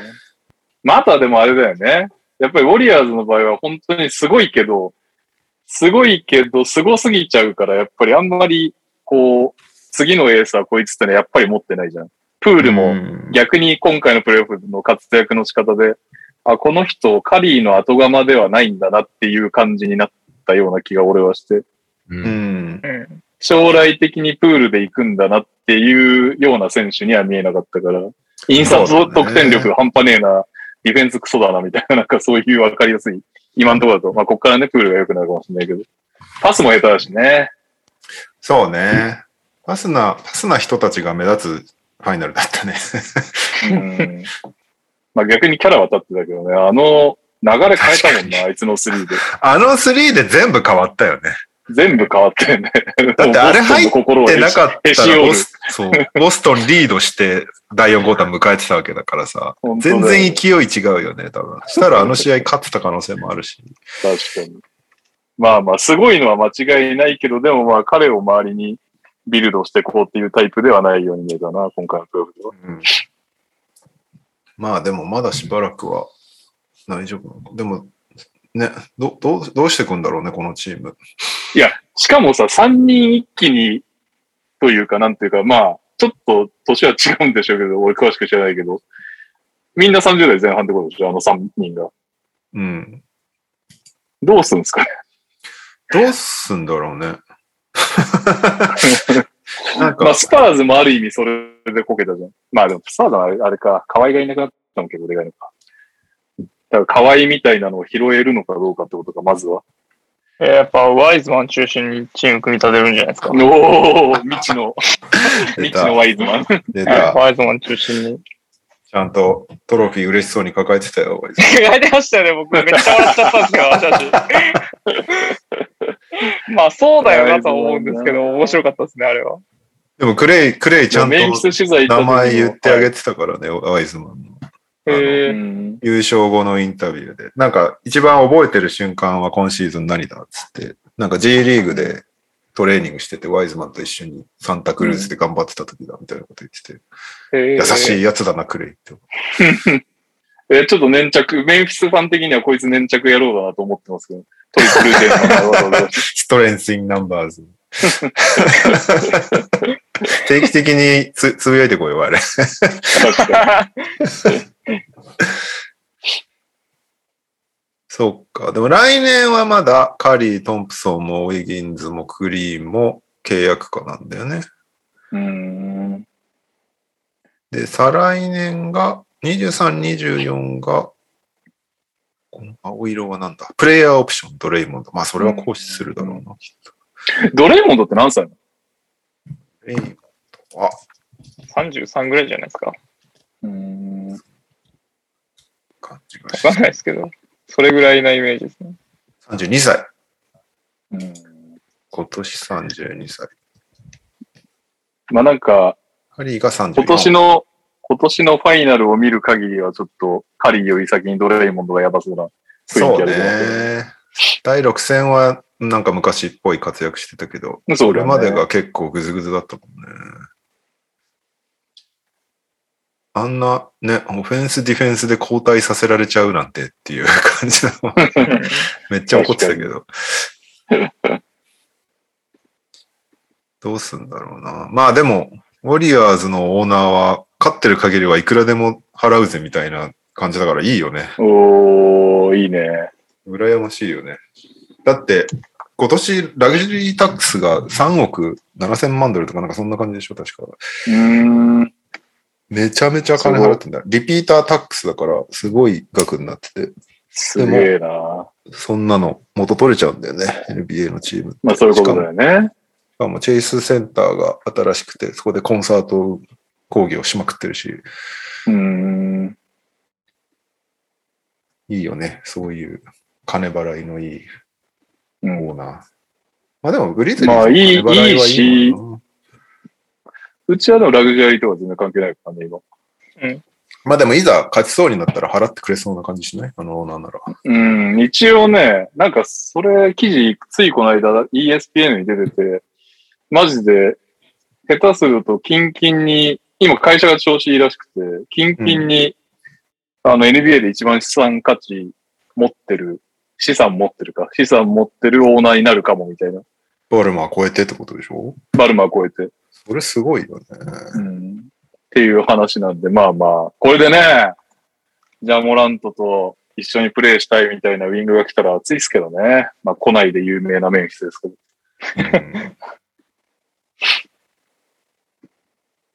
まあ、あとはでもあれだよね。やっぱりウォリアーズの場合は本当にすごいけど、すごいけど、すごすぎちゃうから、やっぱりあんまり、こう、次のエースはこいつってのはやっぱり持ってないじゃん。プールうもん逆に今回のプレイオフの活躍の仕方で、あ、この人、カリーの後釜ではないんだなっていう感じになったような気が俺はして、う。うん。将来的にプールで行くんだなっていうような選手には見えなかったから、印刷得点力半端ねえな、ディフェンスクソだなみたいな、なんかそういうわかりやすい、今のところだと、まあこっからね、プールが良くなるかもしれないけど、パスも下手だしね。そうね。パスな、パスな人たちが目立つファイナルだったね。うんまあ逆にキャラは立ってたけどね、あの流れ変えたもんな、あいつのスリーで。あの3で全部変わったよね。全部変わってんね。だってあれ入ってなかったらボス、そう、ボストンリードして第4クォーター迎えてたわけだからさ、全然勢い違うよね、多分。したらあの試合勝ってた可能性もあるし。確かに。まあまあ、すごいのは間違いないけど、でもまあ彼を周りにビルドしていこうっていうタイプではないように見えたな、今回のプレーオフでは。うんまあでもまだしばらくは大丈夫なのか。でも、ね、ど、どう、どうしていくんだろうね、このチーム。いや、しかもさ、3人一気に、というか、なんていうか、まあ、ちょっと年は違うんでしょうけど、俺詳しく知らないけど、みんな30代前半ってことでしょ、あの3人が。うん。どうすんですか？ね。どうすんだろうね。なんかまあ、、スパーズもある意味それでこけたじゃん。まあでも、スパーズはあれあれか、河合がいなくなったの結構でかいのか。だから河合みたいなのを拾えるのかどうかってことか、まずは。えーやっぱワイズマン中心にチーム組み立てるんじゃないですか。おお未知の、出未知のた。ワイズマン。出た。ワイズマン中心に。ちゃんとトロフィー嬉しそうに抱えてたよ。書い てましたよね、僕。めっちゃ笑っちゃったんですよ、私。まあ、そうだよなとは思うんですけど、面白かったですね、あれは。でもクレイ、クレイちゃんと名前言ってあげて。てたからね、ワイズマンの。優勝後のインタビューで。なんか一番覚えてる瞬間は今シーズン何だっつって、なんか J リーグでトレーニングしてて、ワイズマンと一緒にサンタクルーズで頑張ってた時だみたいなこと言ってて、優優しい。いやつだな、クレイって。え、ちょっと粘着、メンフィスファン的にはこいつ粘着野郎だなと思ってますけど、トリプルわざ ストレンスインナンバーズ。定期的につつぶやいてこいよ、あれ。確かそっか。でも来年はまだカリー、トンプソンもウィギンズもクリーンも契約家なんだよね。に。うん。で、再来年が、23、24が、この青色はなんだ？プレイヤーオプション、ドレイモンド。まあ、それは行使するだろうな、きっと。ドレイモンドって何歳なの？ドレイモンド。あ、33ぐらいじゃないですか。うん。感じがわかんないですけど、それぐらいなイメージですね。32歳。うん今年32歳。まあなんか、カリーが34。今年の、今年のファイナルを見る限りはちょっと、カリーより先にドレイモンドがやばそうな雰囲気そうあるけどね。第6戦はなんか昔っぽい活躍してたけど、そうそれまでが結構グズグズだったもんね。あんなね、オフェンス、ディフェンスで交代させられちゃうなんてっていう感じの、めっちゃ怒ってたけど。どうすんだろうな。まあでも、ウォリアーズのオーナーは、勝ってる限りはいくらでも払うぜみたいな感じだからいいよね。おー、いいね。羨ましいよね。だって、今年ラグジュアリータックスが3億7千万ドルとかなんかそんな感じでしょ、確か。うーん。めちゃめちゃ金払ってんだ。リピータータックスだから、すごい額になってて、すげえな。そんなの元取れちゃうんだよね、NBA のチーム。まあそういうことだよね。しかもチェイスセンターが新しくて、そこでコンサート講義をしまくってるし、うーん。いいよね、そういう金払いのいいうんオーナー。まあでも、グリズリーズまあいい金払はいいもんなうちはでもラグジュアリーとか全然関係ないからね、今。まあでもいざ勝ちそうになったら払ってくれそうな感じしない？あのオーナーなら。うん、一応ね、なんかそれ記事、ついこの間 ESPN に出てて、マジで、下手するとキンキンに、今会社が調子いいらしくて、キンキンに、あの NBA で一番資産価値持ってる、資産持ってるか、資産持ってるオーナーになるかもみたいな。バルマー超えてってことでしょ？バルマー超えて。それすごいよね。うん。っていう話なんで、まあまあ、これでね、ジャモラントと一緒にプレイしたいみたいなウィングが来たら熱いですけどね。まあ、来ないで有名なメンフィスですけど。うん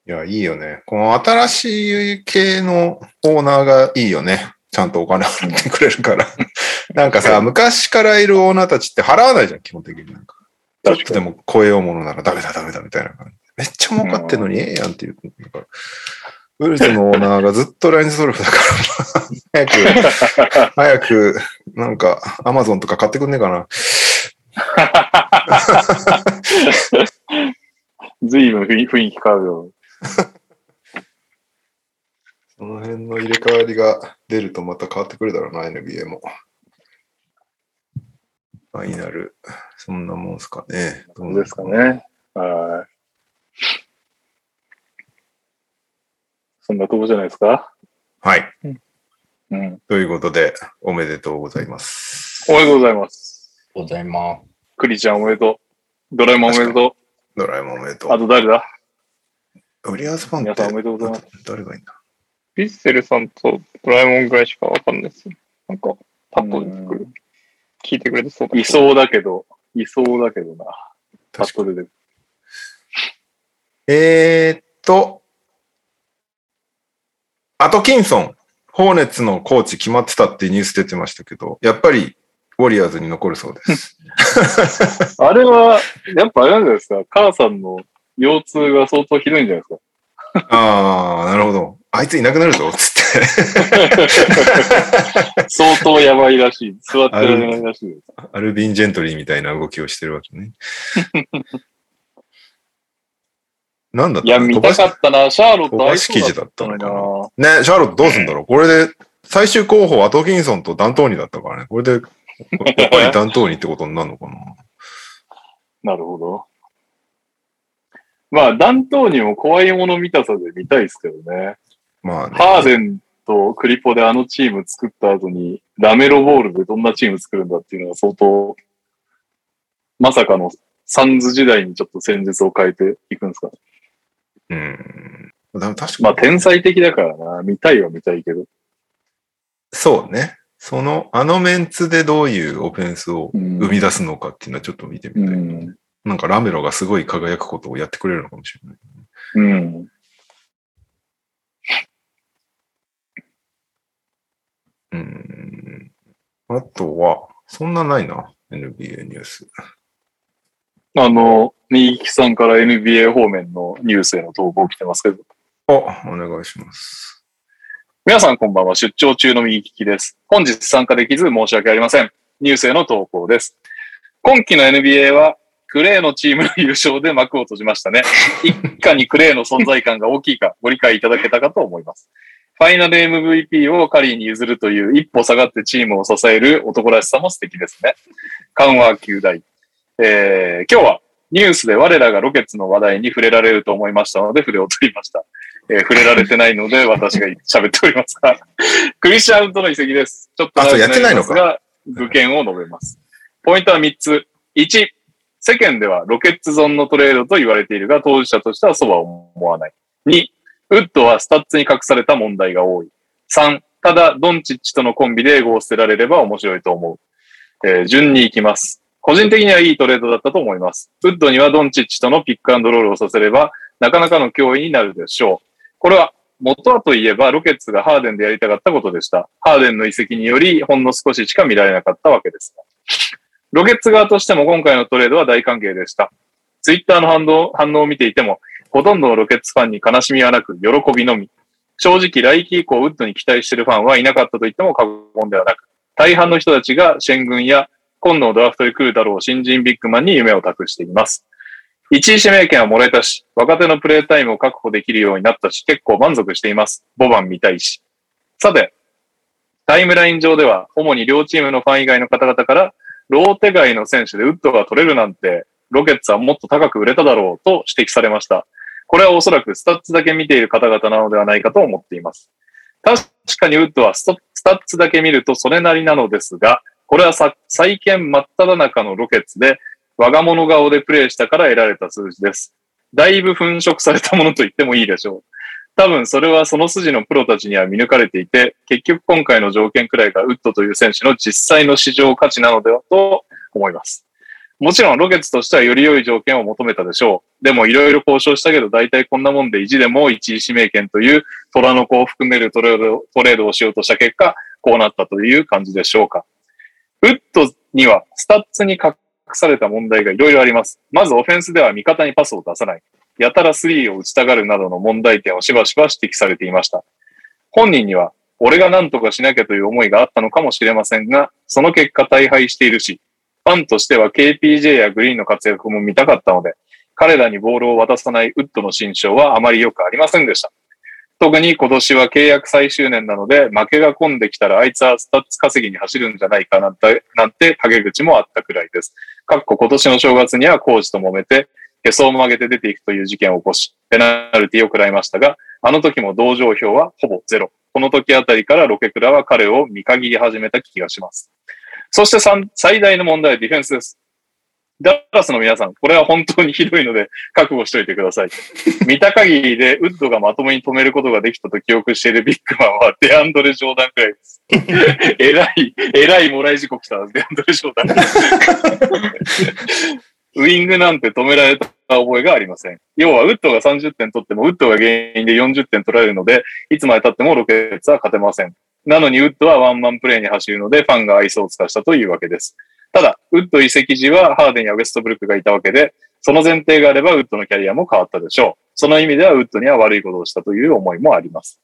いや、いいよね。この新しい系のオーナーがいいよね。ちゃんとお金払ってくれるから。なんかさ、昔からいるオーナーたちって払わないじゃん、基本的に。なんかちょっとでも超えようものならダメだダメだみたいな感じ。めっちゃ儲かってんのに？ええやんっていう。なんかウルズのオーナーがずっとラインズドルフだから、早く、早く、なんか、アマゾンとか買ってくんねえかな。随分雰囲雰囲気変わるよ。その辺の入れ替わりが出るとまた変わってくるだろうな、NBA も。ファイナル、そんなもんすかね。どそうですか。ね。はい。そんなとこじゃないですか？はい。うん。ということで、おめでとうございます。おめでとうございます。ございます。クリちゃんおめでとう。ドラえもんおめでとドラえもんおめでとう。あう。と誰だ？ウリアーズファンって皆さんおめでとうございます。誰がいいんだピッセルさんとドラえもんぐらいしかわかんないですよ。なんか、パッと出てくる。聞いてくれてそうだいそうだけど、いそうだけどな。パッと出てくる。えーっと、アトキンソン、ホーネッツのコーチ決まってたってニュース出てましたけど、やっぱりウォリアーズに残るそうです。あれは、やっぱあれなんじゃないですか。母さんの腰痛が相当ひどいんじゃないですか。ああ、なるほど。あいついなくなるぞ、つって。相当やばいらしい。座ってられないらしいです。アルビン・ジェントリーみたいな動きをしてるわけね。なんだったいや、見たかったな。シャーロット飛ばし記事だったののにな。かね、シャーロットどうすんだろう？これで、最終候補アトキンソンとダントーニだったからね。これで、やっぱりダントーニってことになるのかな？なるほど。まあ、ダントーニも怖いもの見たさで見たいですけどね。まあね。ハーデンとクリポであのチーム作った後に、ラメロボールでどんなチーム作るんだっていうのが相当、まさかのサンズ時代にちょっと戦術を変えていくんですか。うん。でも確かに。まあ、天才的だからな。見たいは見たいけど。そうね。その、あのメンツでどういうオフェンスをうん生み出すのかっていうのはちょっと見てみたい。うん。なんかラメロがすごい輝くことをやってくれるのかもしれない。うん。うん。あとは、そんなないな。NBA ニュース。あの、右利きさんから NBA 方面のニュースへの投稿来てますけど。あ、お願いします。皆さんこんばんは。出張中の右利きです。本日参加できず申し訳ありません。ニュースへの投稿です。今季の NBA は、クレーのチームの優勝で幕を閉じましたね。一家にクレーの存在感が大きいかご理解いただけたかと思います。ファイナル MVP をカリーに譲るという一歩下がってチームを支える男らしさも素敵ですね。緩和球大。えー、今日はニュースで我らがロケッツの話題に触れられると思いましたので筆を執りました。えー触れられてないので私が喋っておりますが、クリスチャン・ウッドの移籍です。ちょっとやってないのかが、愚見を述べます。ポイントは3つ。1、世間ではロケッツ損のトレードと言われているが、当事者としてはそうは思わない。2、ウッドはスタッツに隠された問題が多い。3、ただ、ドンチッチとのコンビでエゴを捨てられれば面白いと思う。えー順に行きます。個人的にはいいトレードだったと思います。ウッドにはドンチッチとのピックアンドロールをさせれば、なかなかの脅威になるでしょう。これは、元はといえば、ロケッツがハーデンでやりたかったことでした。ハーデンの移籍により、ほんの少ししか見られなかったわけです。ロケッツ側としても今回のトレードは大歓迎でした。ツイッターの反応反応を見ていても、ほとんどのロケッツファンに悲しみはなく、喜びのみ。正直、来季以降、ウッドに期待しているファンはいなかったと言っても過言ではなく、大半の人たちがシェングンや今度のドラフトで来るだろう新人ビッグマンに夢を託しています。1位指名権はもらえたし、若手のプレータイムを確保できるようになったし、結構満足しています。ボバン見たいし。さて、タイムライン上では、主に両チームのファン以外の方々から、ローテ外の選手でウッドが取れるなんて、ロケッツはもっと高く売れただろうと指摘されました。これはおそらくスタッツだけ見ている方々なのではないかと思っています。確かにウッドはスタッツだけ見るとそれなりなのですが、これはさ再建真っ只中のロケッツで、我が物顔でプレーしたから得られた数字です。だいぶ粉飾されたものと言ってもいいでしょう。多分それはその筋のプロたちには見抜かれていて、結局今回の条件くらいがウッドという選手の実際の市場価値なのではと思います。もちろんロケッツとしてはより良い条件を求めたでしょう。でもいろいろ交渉したけど大体こんなもんで意地でも一位指名権という虎の子を含めるトレードをしようとした結果、こうなったという感じでしょうか。ウッドにはスタッツに隠された問題がいろいろあります。まずオフェンスでは味方にパスを出さない。やたらスリーを打ちたがるなどの問題点をしばしば指摘されていました。本人には、俺が何とかしなきゃという思いがあったのかもしれませんが、その結果大敗しているし、ファンとしては KPJ やグリーンの活躍も見たかったので、彼らにボールを渡さないウッドの心象はあまり良くありませんでした。特に今年は契約最終年なので、負けが込んできたらあいつはスタッツ稼ぎに走るんじゃないかなんて、なんて陰口もあったくらいです。かっこ今年の正月にはコーチと揉めて、へそを曲げて出ていくという事件を起こし、ペナルティを食らいましたが、あの時も同情票はほぼゼロ。この時あたりからロケクラは彼を見限り始めた気がします。そして最大の問題はディフェンスです。ダラスの皆さん、これは本当にひどいので覚悟しておいてください。見た限りでウッドがまともに止めることができたと記憶しているビッグマンはデアンドレ・ジョーダンくらいです。えらい、えらいもらい事故来たデアンドレ・ジョーダン。ウイングなんて止められた覚えがありません。要は、ウッドが30点取っても、ウッドが原因で40点取られるので、いつまで経ってもロケッツは勝てません。なのに、ウッドはワンマンプレーに走るので、ファンが愛想をつかしたというわけです。ただ、ウッド移籍時はハーデンやウェストブルックがいたわけで、その前提があれば、ウッドのキャリアも変わったでしょう。その意味では、ウッドには悪いことをしたという思いもあります。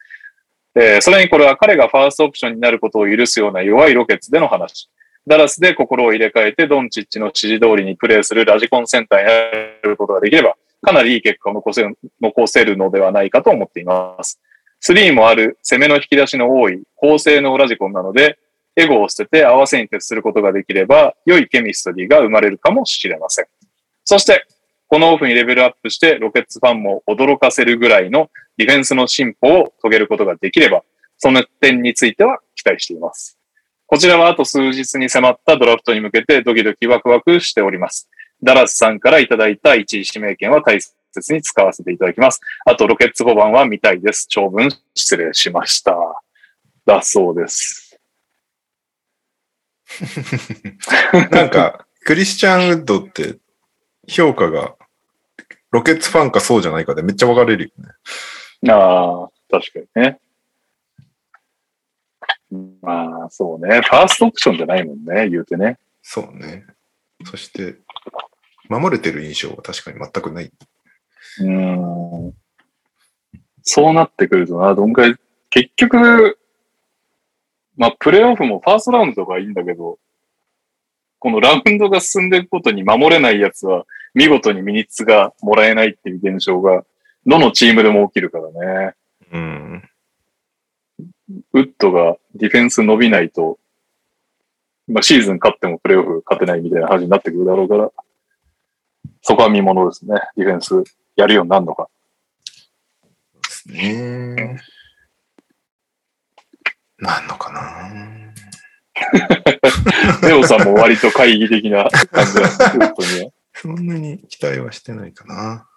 えーそれにこれは彼がファーストオプションになることを許すような弱いロケッツでの話。ダラスで心を入れ替えて、ドンチッチの指示通りにプレーするラジコンセンターになることができれば、かなりいい結果を残せる残せるのではないかと思っています。スリーもある攻めの引き出しの多い高性能ラジコンなので、エゴを捨てて合わせに徹することができれば、良いケミストリーが生まれるかもしれません。そして、このオフにレベルアップして、ロケッツファンも驚かせるぐらいのディフェンスの進歩を遂げることができれば、その点については期待しています。こちらはあと数日に迫ったドラフトに向けてドキドキワクワクしております。ダラスさんからいただいた1位指名権は大切に使わせていただきます。あとロケッツ5番は見たいです。長文失礼しました。だそうです。なんか、クリスチャン・ウッドって評価がロケッツファンかそうじゃないかでめっちゃ分かれるよね。ああ、確かにね。まあ、そうね。ファーストオプションじゃないもんね、言うてね。そうね。そして、守れてる印象は確かに全くない。うーん。そうなってくるとな、どんくらい、結局、まあ、プレイオフもファーストラウンドとかはいいんだけど、このラウンドが進んでいくことに守れないやつは、見事にミニッツがもらえないっていう現象が、どのチームでも起きるからね。うん。ウッドがディフェンス伸びないと、まあ、シーズン勝ってもプレイオフ勝てないみたいな話になってくるだろうから、そこは見ものですね。ディフェンスやるようになるのか。ですね。なんのかな？レオさんも割と懐疑的な感じなんでにはそんなに期待はしてないかな。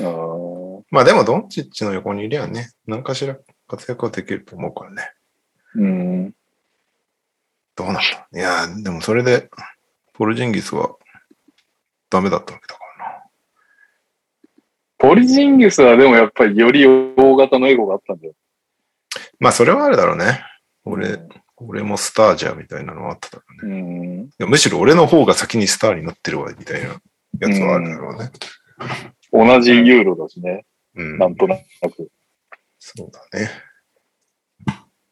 あーまあでもドンチッチの横にいりゃね、何かしら活躍はできると思うからね。うん。どうなんだいやー、でもそれで、ポルジンギスはダメだったわけだからな。ポリジンギスはでもやっぱりより大型のエゴがあったんだよ。まあそれはあるだろうね。俺、俺もスターじゃみたいなのはあっただろうね。むしろ俺の方が先にスターになってるわ、みたいなやつはあるだろうね。同じユーロだしね。うん。なんとなく。そうだね。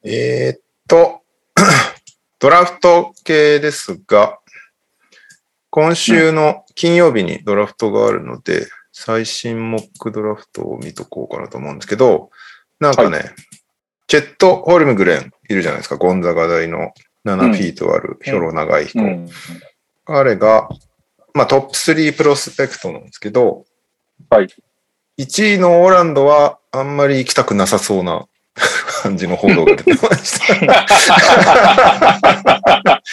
えーっと、ドラフト系ですが、今週の金曜日にドラフトがあるので、最新モックドラフトを見とこうかなと思うんですけど、なんかね、チェット・ホルムグレンいるじゃないですか、ゴンザガ大の7フィートある、ひょろ長い人。うん。彼が、まあトップ3プロスペクトなんですけど、はい。1位のオーランドはあんまり行きたくなさそうな 感じの報道が出てました。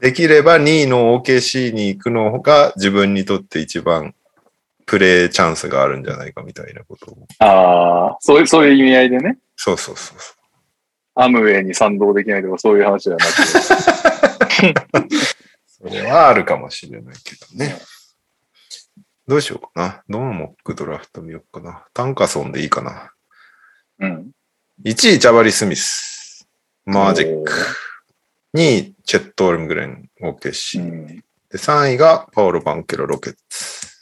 できれば2位の OKC に行くのが自分にとって一番プレーチャンスがあるんじゃないかみたいなことを。ああ、そういう、そういう意味合いでね。そうそうそうそアムウェイに賛同できないとかそういう話じゃなくて。う。それはあるかもしれないけどね。どうしようかな。どのモックドラフト見ようかな。タンカソンでいいかな。うん。1位、ジャバリ・スミス。マージック。2位、チェット・オルムグレン、OKC。うん。で、3位がパオロ・バンケロ・ロケッツ。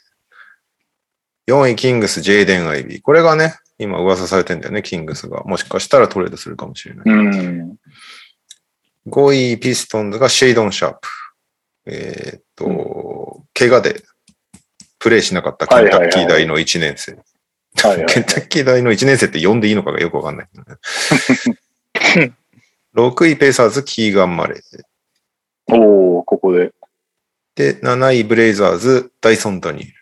4位、キングス、ジェイデン・アイビー。これがね、今噂されてんだよね、キングスが。もしかしたらトレードするかもしれない。うん。5位、ピストンズがシェイドン・シャープ。えーっと、怪我でプレイしなかったケンタッキー大の1年生。ケンタッキー大の1 年生って呼んでいいのかがよくわかんないけどね。6位、ペイサーズ、キーガン・マレー。おおここで。で、7位、ブレイザーズ、ダイソン・ダニエル。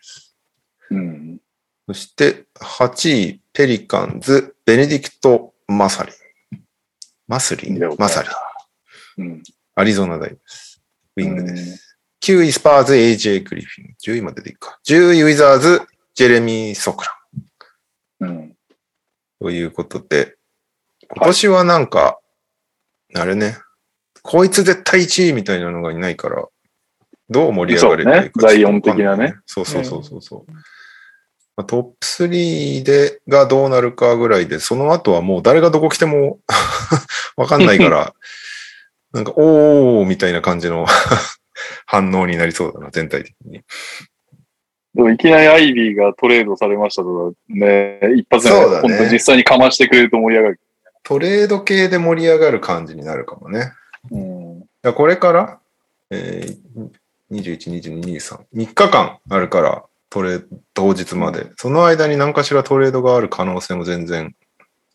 うん。そして、8位、ペリカンズ、ベネディクト・マサリン。マスリ？ンマサリン。うん。アリゾナ大です。ウィングです。9位、スパーズ、AJ グリフィン。10位まででいいか。10位、ウィザーズ、ジェレミー・ソクラン。うん。ということで、今年はなんか、あれね、こいつ絶対1位みたいなのがいないから、どう盛り上がれていくかね第四的なね。そうそうそうそうそう。まあ、トップ3で、がどうなるかぐらいで、その後はもう誰がどこ来ても わかんないから、なんか、おーみたいな感じの 反応になりそうだな、全体的に。でもいきなりアイビーがトレードされましたとかね、一発で、ね本当実際にかましてくれると盛り上がる。トレード系で盛り上がる感じになるかもね。うん。これから、えー、21、22、23、3日間あるから、トレ当日まで。その間に何かしらトレードがある可能性も全然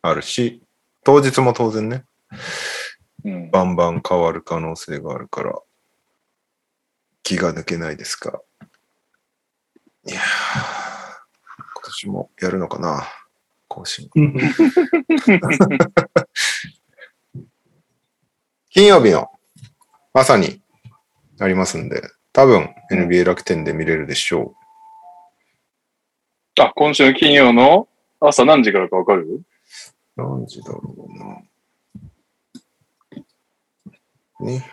あるし、当日も当然ね、うん。バンバン変わる可能性があるから、気が抜けないですが。いやー今年もやるのかな、更新。金曜日の朝にありますんで、多分 NBA 楽天で見れるでしょあ、今週の金曜の朝何時からかわかる？う。何時だろうな。ね。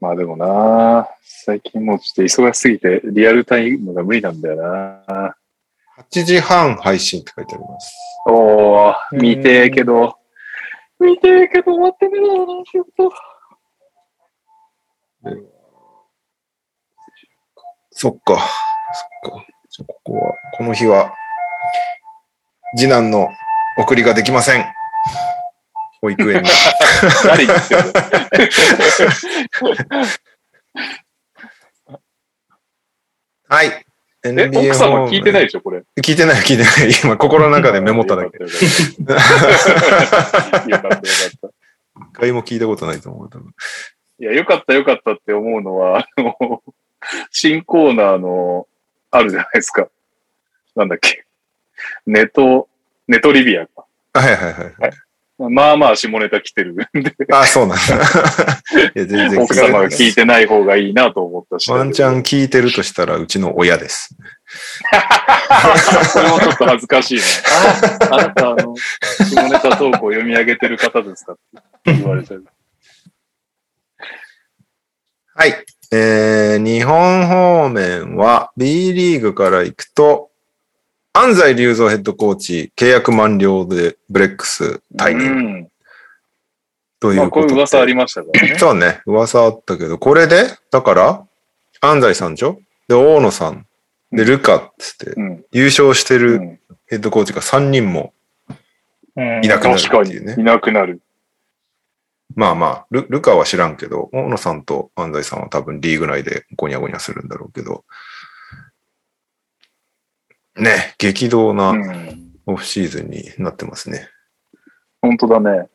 まあでもな、最近もうちょっと忙しすぎてリアルタイムが無理なんだよな。8時半配信って書いてあります。おー、見てえけど、見てえけど終わってねえだろうな、仕事。そっか。そっか。じゃあここは、この日は、次男の送りができません。保育園に。誰言ってるのはい。え、NBA 奥様聞いてないいでしょ、これ。聞いてない、聞いてない。今、心の中でメモっただけ。よかった、よかった。一回も聞いたことないと思う。多分いや、よかった、よかったって思うのは、あの、新コーナーの、あるじゃないですか。なんだっけ。ネト、ネトリビアか。はいはいはいはい。まあまあ下ネタ来てるんで、あ、そうなんだ。いや、全然奥様が聞いてない方がいいなと思ったし。ワンチャン聞いてるとしたら、うちの親です。それもちょっと恥ずかしいね。あ、あなた、あの、下ネタ投稿を読み上げてる方ですかって言われちゃう。はい。えー、日本方面は B リーグから行くと、安西隆三ヘッドコーチ、契約満了でブレックス退任うん。といまあ、こういう。噂ありましたからね。そうね、噂あったけど、これで、だから、安西さんでしょ？で、大野さん、で、ルカっつって、うん。優勝してるうんヘッドコーチが3人もうんいなくなるって確かに、いうねい。なくなる。まあまあ、ルルカは知らんけど、大野さんと安西さんは多分リーグ内でゴニャゴニャするんだろうけど、ね、激動う。なんオフシーズンになってますね。本当だね。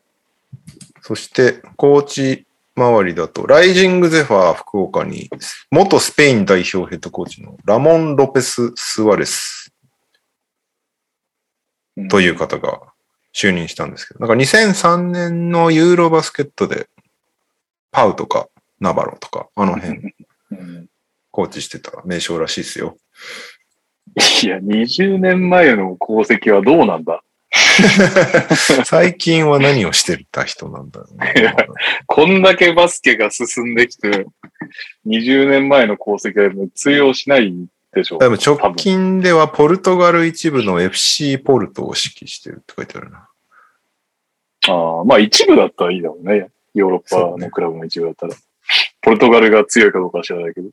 そして、コーチ周りだと、ライジングゼファー福岡に、元スペイン代表ヘッドコーチのラモン・ロペス・スワレスうんという方が就任したんですけど、なんか2003年のユーロバスケットで、パウとかナバロとか、あの辺、うんコーチしてた名称らしいですよ。いや、20年前の功績はどうなんだ？最近は何をしてた人なんだろうね。こんだけバスケが進んできて、20年前の功績は通用しないでしょう。でも直近ではポルトガル一部の FC ポルトを指揮してるって書いてあるな。ああ、まあ一部だったらいいだろうね。ヨーロッパのクラブの一部だったら。ポルトガルが強いかどうかは知らないけど。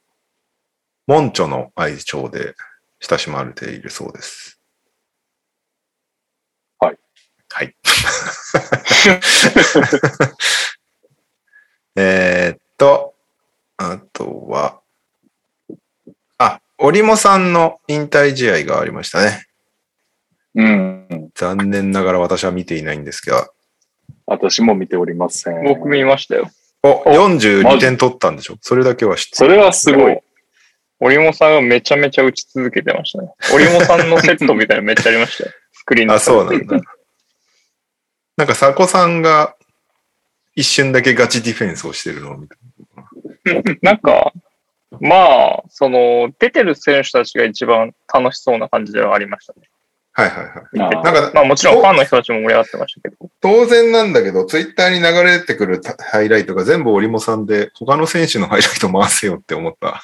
モンチョの愛称で親しまれているそうです。はい。はい。えーっと、あとは、あ、オリモさんの引退試合がありましたね。うん。残念ながら私は見ていないんですが、私も見ておりません。僕見ましたよ。お、マ42ジ点取ったんでしょ？それだけは知ってそれはすごい。オリモさんがめちゃめちゃ打ち続けてましたね。オリモさんのセットみたいなのめっちゃありましたよ。スクリーンあ、そうなんだ。なんか、佐古さんが一瞬だけガチディフェンスをしてるのを見た。なんか、まあ、その、出てる選手たちが一番楽しそうな感じではありましたね。はいはいはい。なんか、まあもちろんファンの人たちも盛り上がってましたけど。当然なんだけど、ツイッターに流れてくるたハイライトが全部オリモさんで、他の選手のハイライト回せよって思った。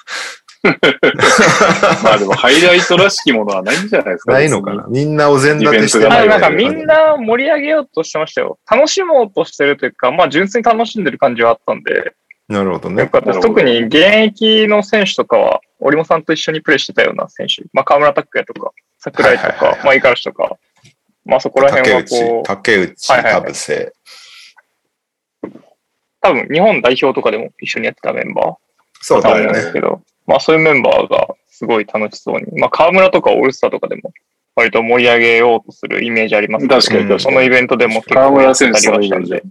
まあでもハイライトらしきものはないんじゃないですか。ないのかな？みんなお膳立てしてイベントがあなんかないみんな盛り上げようとしてましたよ。楽しもうとしてるというか、まあ純粋に楽しんでる感じはあったんで、なるほどよね。かっ特に現役の選手とかは、オリモさんと一緒にプレーしてたような選手、まあ河村拓也とか、桜井とはいはいはいはい、かまあ五十嵐とか、まあそこら辺は竹内こ、う、竹内、はいはいはい田臥。多分日本代表とかでも一緒にやってたメンバーそうだよだと思うんですね。けど、まあそういうメンバーがすごい楽しそうに、まあ河村とかオールスターとかでも割と盛り上げようとするイメージありますけど確かに確かに。そのイベントでも結河構やった村選手りはしたんで、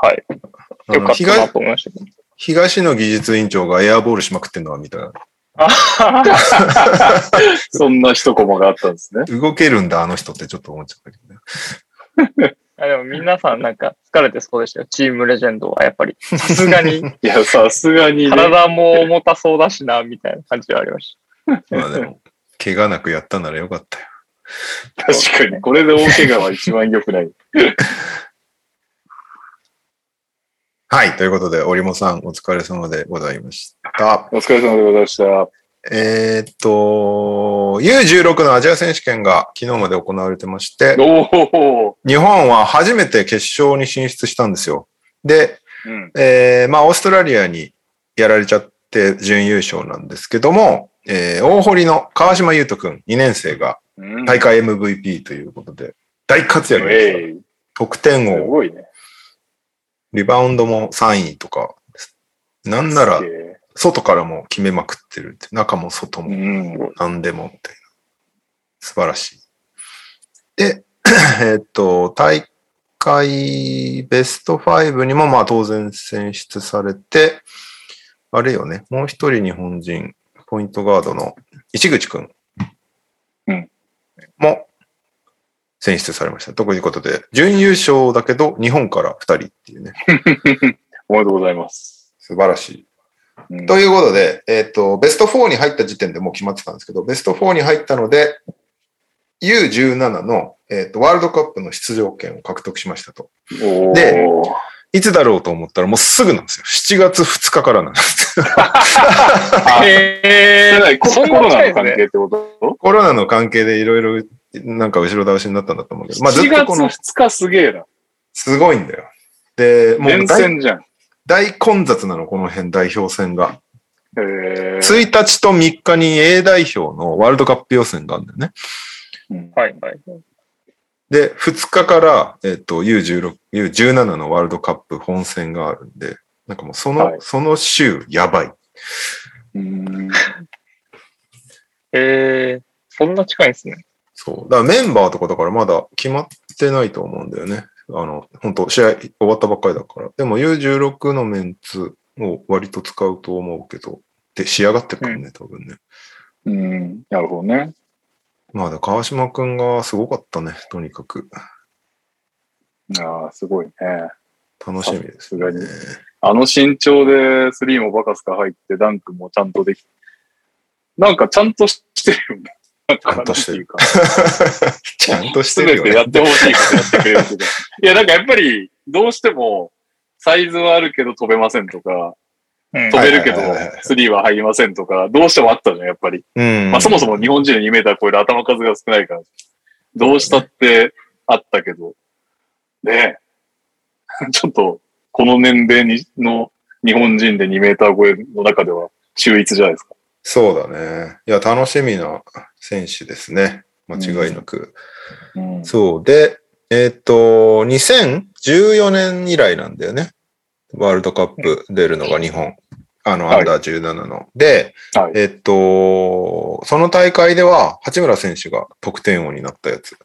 はい。よかったな東と思いましたけど。東野技術委員長がエアボールしまくってんのは見た。そんな一コマがあったんですね。動けるんだ、あの人ってちょっと思っちゃったけどね。あでも皆さんなんか疲れてそうでしたよ。チームレジェンドはやっぱり。さすがに いや、さすがにね。体も重たそうだしな、みたいな感じはありましまあでも、怪我なくやったならよかったよ。確かに。これで大怪我は一番良くない。はい。ということで、折茂さん、お疲れ様でございました。お疲れ様でございました。えーっと、U16 のアジア選手権が昨日まで行われてまして。日本は初めて決勝に進出したんですよ。で、うん。えーまあ、オーストラリアにやられちゃって準優勝なんですけども、えー大堀の川島優斗くん、2年生がうん大会 MVP ということで、大活躍でした。得点す王、ごいね。リバウンドも3位とか、なんなら外からも決めまくってるって、中も外うもん。何でもみたいな。素晴らしい。で、えっと、大会ベスト5にもまあ当然選出されて、あれよね、もう一人日本人、ポイントガードの石口くんも選出されました。ということで、準優勝だけど日本から2人っていうね、おめでとうございます。素晴らしい。うんということで、えっ、と、ベスト4に入った時点でもう決まってたんですけど、ベスト4に入ったので、U17 の、えっとワールドカップの出場権を獲得しましたと。でいつだろうと思ったらもうすぐなんですよ。7月2日からなんです。へそれ何コロナの関係ってこと？コロナの関係でいろいろなんか後ろ倒しになったんだと思うけど、まあずっ ?7 月とこの、2日すげえな。すごいんだよ。で、もう連大戦じゃん。大混雑なの、この辺代表戦が。へー1日と3日に A 代表のワールドカップ予選があるんだよね。うんはいはい。で、2日から、えっと、U16、U17 のワールドカップ本戦があるんで、なんかもうその、はいその週、やばい。うんえー、そんな近いんですね。そう。だからメンバーとかだからまだ決まってないと思うんだよね。あの、本当試合終わったばっかりだから。でも U16 のメンツを割と使うと思うけど、で、仕上がってくるね、多分ね。うん。なるほどね。まあ、だ川島くんがすごかったね、とにかく。ああ、すごいね。楽しみです、ね。さすがにあの身長でスリーもバカスカ入ってダンクもちゃんとできなんかちゃんとしてるよね。ちゃんとしてるちゃんとしすてるよね。べてやってほしいことやってくれるけど。いや、なんかやっぱり、どうしても、サイズはあるけど飛べませんとか、うん飛べるけどスリーは入りませんとか、どうしてもあったじゃん、やっぱり。うん。まあそもそも日本人で2メーター超える頭数が少ないから、どうしたってあったけど、ねえ。ちょっと、この年齢にの日本人で2メーター超えの中では秀逸じゃないですか。そうだね。いや、楽しみな選手ですね。間違いなく。うんそう。で、えっ、と、2014年以来なんだよね。ワールドカップ出るのが日本。あの、はいアンダー17の。で、はい。えっ、と、その大会では、八村選手が得点王になったやつ。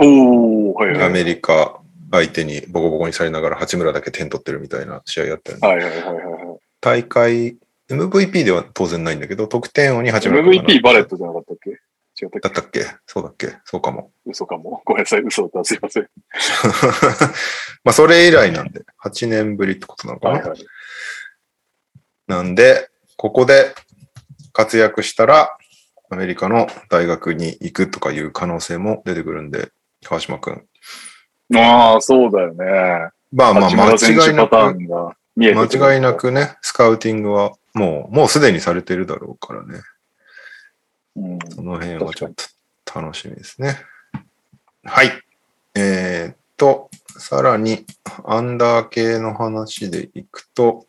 おー、はいはい。アメリカ相手にボコボコにされながら八村だけ点取ってるみたいな試合やったよね。はいはいはいはいはい。大会、MVP では当然ないんだけど、得点王に八村 MVP バレットじゃなかったっけ？違ったっけ？だったっけ？そうだっけ？そうかも。嘘かも。ごめんなさい、嘘だったらすいません。まあ、それ以来なんで、8年ぶりってことなのかな。はいはい。なんで、ここで活躍したら、アメリカの大学に行くとかいう可能性も出てくるんで、川島くん。ああ、そうだよね。まあまあ、間違いなく、間違いな。くね、スカウティングはもう、もうすでにされてるだろうからね。うんその辺はちょっと楽しみですね。はい。えーっと、さらに、アンダー系の話でいくと、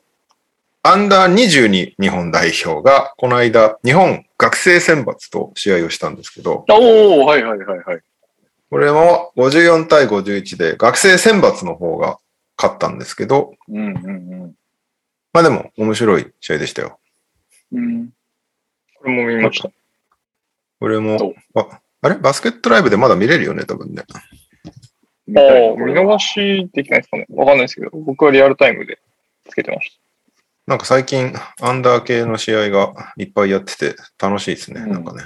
アンダー22日本代表が、この間、日本学生選抜と試合をしたんですけど、おおはいはいはいはい。これも54対51で学生選抜の方が勝ったんですけど、うんうんまあでも面白い試合でしたよ。うん。うん。これも見ました。これもああれ？バスケットライブでまだ見れるよね、多分ね。ああ、見逃しできないですかね。わかんないですけど、僕はリアルタイムでつけてましなんか最近、アンダー系の試合がいっぱいやってて楽しいですね、うんなんかね。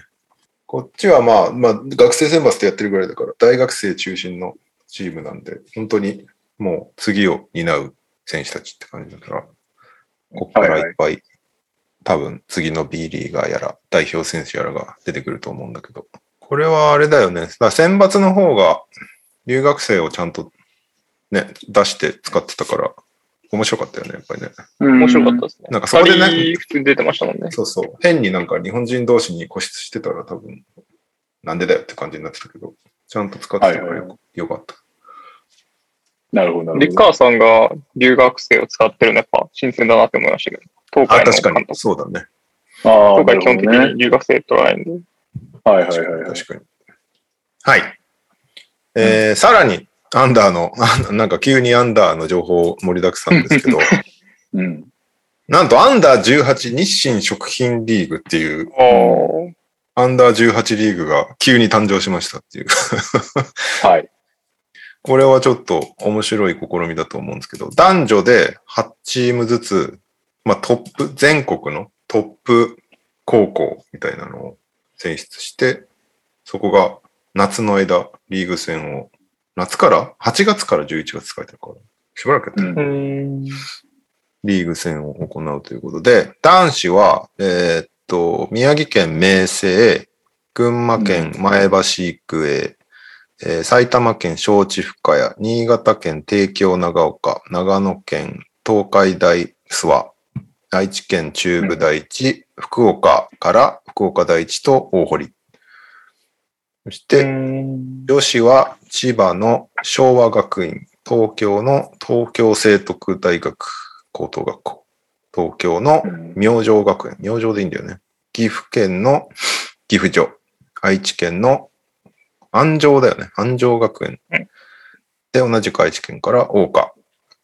こっちはまあ、まあ、学生選抜ってやってるぐらいだから、大学生中心のチームなんで、本当にもう次を担う選手たちって感じだから、ここからいっぱい、多分次の B リーガーやら、代表選手やらが出てくると思うんだけど、これはあれだよね。だ選抜の方が留学生をちゃんとね、出して使ってたから、面白かったよね、やっぱりね。た。面白かったですね。なんかそこでね普通に出てましたもんね。そうそう。変になんか日本人同士に固執してたら多分、なんでだよって感じになってたけど、ちゃんと使ってたからよ,、はいはいはかった。なるほどなるほど。リッカーさんが留学生を使ってるのやっぱ新鮮だなって思いましたけど。東あ、海の確かに。監督。そうだね。ああ、東海基本的に留学生取らないんで。はいはい確かに。はいはい。確かに。はい。えーさらに、アンダーの、あなんか急にアンダーの情報盛りだくさんですけど、うん。なんとアンダー18日清食品リーグっていう。アンダー18リーグが急に誕生しましたっていう。はい。これはちょっと面白い試みだと思うんですけど、男女で8チームずつ、まあトップ、全国のトップ高校みたいなのを選出して、そこが夏の間、リーグ戦を、夏から、8月から11月使えてるから、しばらくやってるうんう。ん。リーグ戦を行うということで、男子は、えーっと、宮城県明星、群馬県前橋育英、えー埼玉県庄地深谷、新潟県帝京長岡、長野県東海大諏訪、愛知県中部第一、福岡から福岡第一と大堀。そして、女子は千葉の昭和学院、東京の東京聖徳大学高等学校、東京のうん明星学園、明星でいいんだよね。岐阜県の岐阜女、愛知県の安城だよね。安城学園うん。で、同じく愛知県から大岡。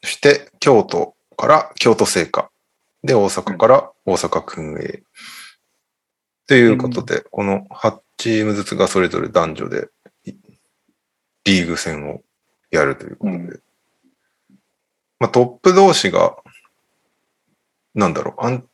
そして、京都から京都聖火。で、大阪から大阪薫英。ということで、この8チームずつがそれぞれ男女でいリーグ戦をやるということで。うんまあ、トップ同士が、なんだろう、アン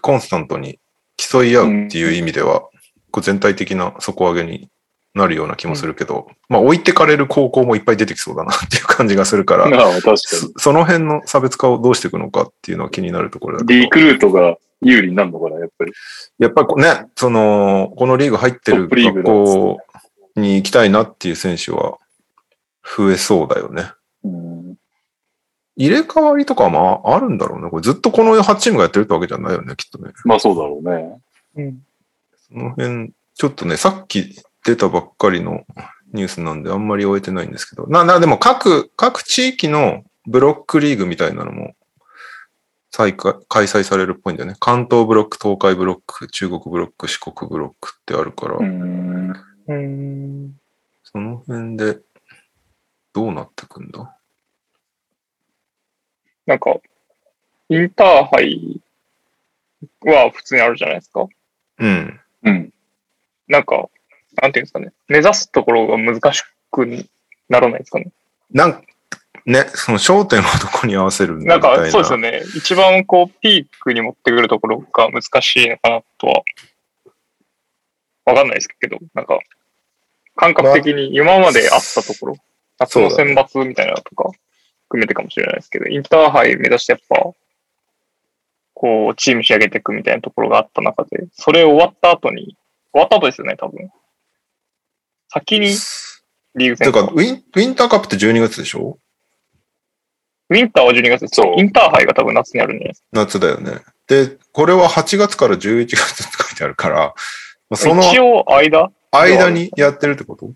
コンスタントに競い合うっていう意味では、こう全体的な底上げになるような気もするけど、まあ置いてかれる高校もいっぱい出てきそうだなっていう感じがするから、ああ、確かそその辺の差別化をどうしていくのかっていうのは気になるところだに。けどリクルートが有利になるのかな、やっぱり。やっぱりね、その、このリーグ入ってる学校に行きたいなっていう選手は増えそうだよね。うん。入れ替わりとかもああるんだろうね。これずっとこの8チームがやってるってわけじゃないよね、きっとね。まあそうだろうね。うん。その辺、ちょっとね、さっき出たばっかりのニュースなんであんまり終えてないんですけど。な、な、でも各、各地域のブロックリーグみたいなのも再開、開催されるっぽいんだよね。関東ブロック、東海ブロック、中国ブロック、四国ブロックってあるから、うん。うん。その辺でどうなってくんだ？なんか、インターハイは普通にあるじゃないですか。うん。うん。なんか、なんていうんですかね。目指すところが難しくならないですかね。なんね、その焦点をどこに合わせるんだなんか。そうですよね。一番こう、ピークに持ってくるところが難しいのかなとは、わかんないですけど、なんか、感覚的に今まであったところ、夏の選抜みたいなのとか、含めてかもしれないですけど、インターハイ目指してやっぱ、こう、チーム仕上げていくみたいなところがあった中で、それ終わった後に、終わった後ですよね、多分。先にリーグ戦てかウィン、ウィンターカップって12月でしょ？ウィンターは12月です。そうインターハイが多分夏にあるんじゃないですか。夏だよね。で、これは8月から11月って書いてあるから、まあその一応間？間にやってるってこと？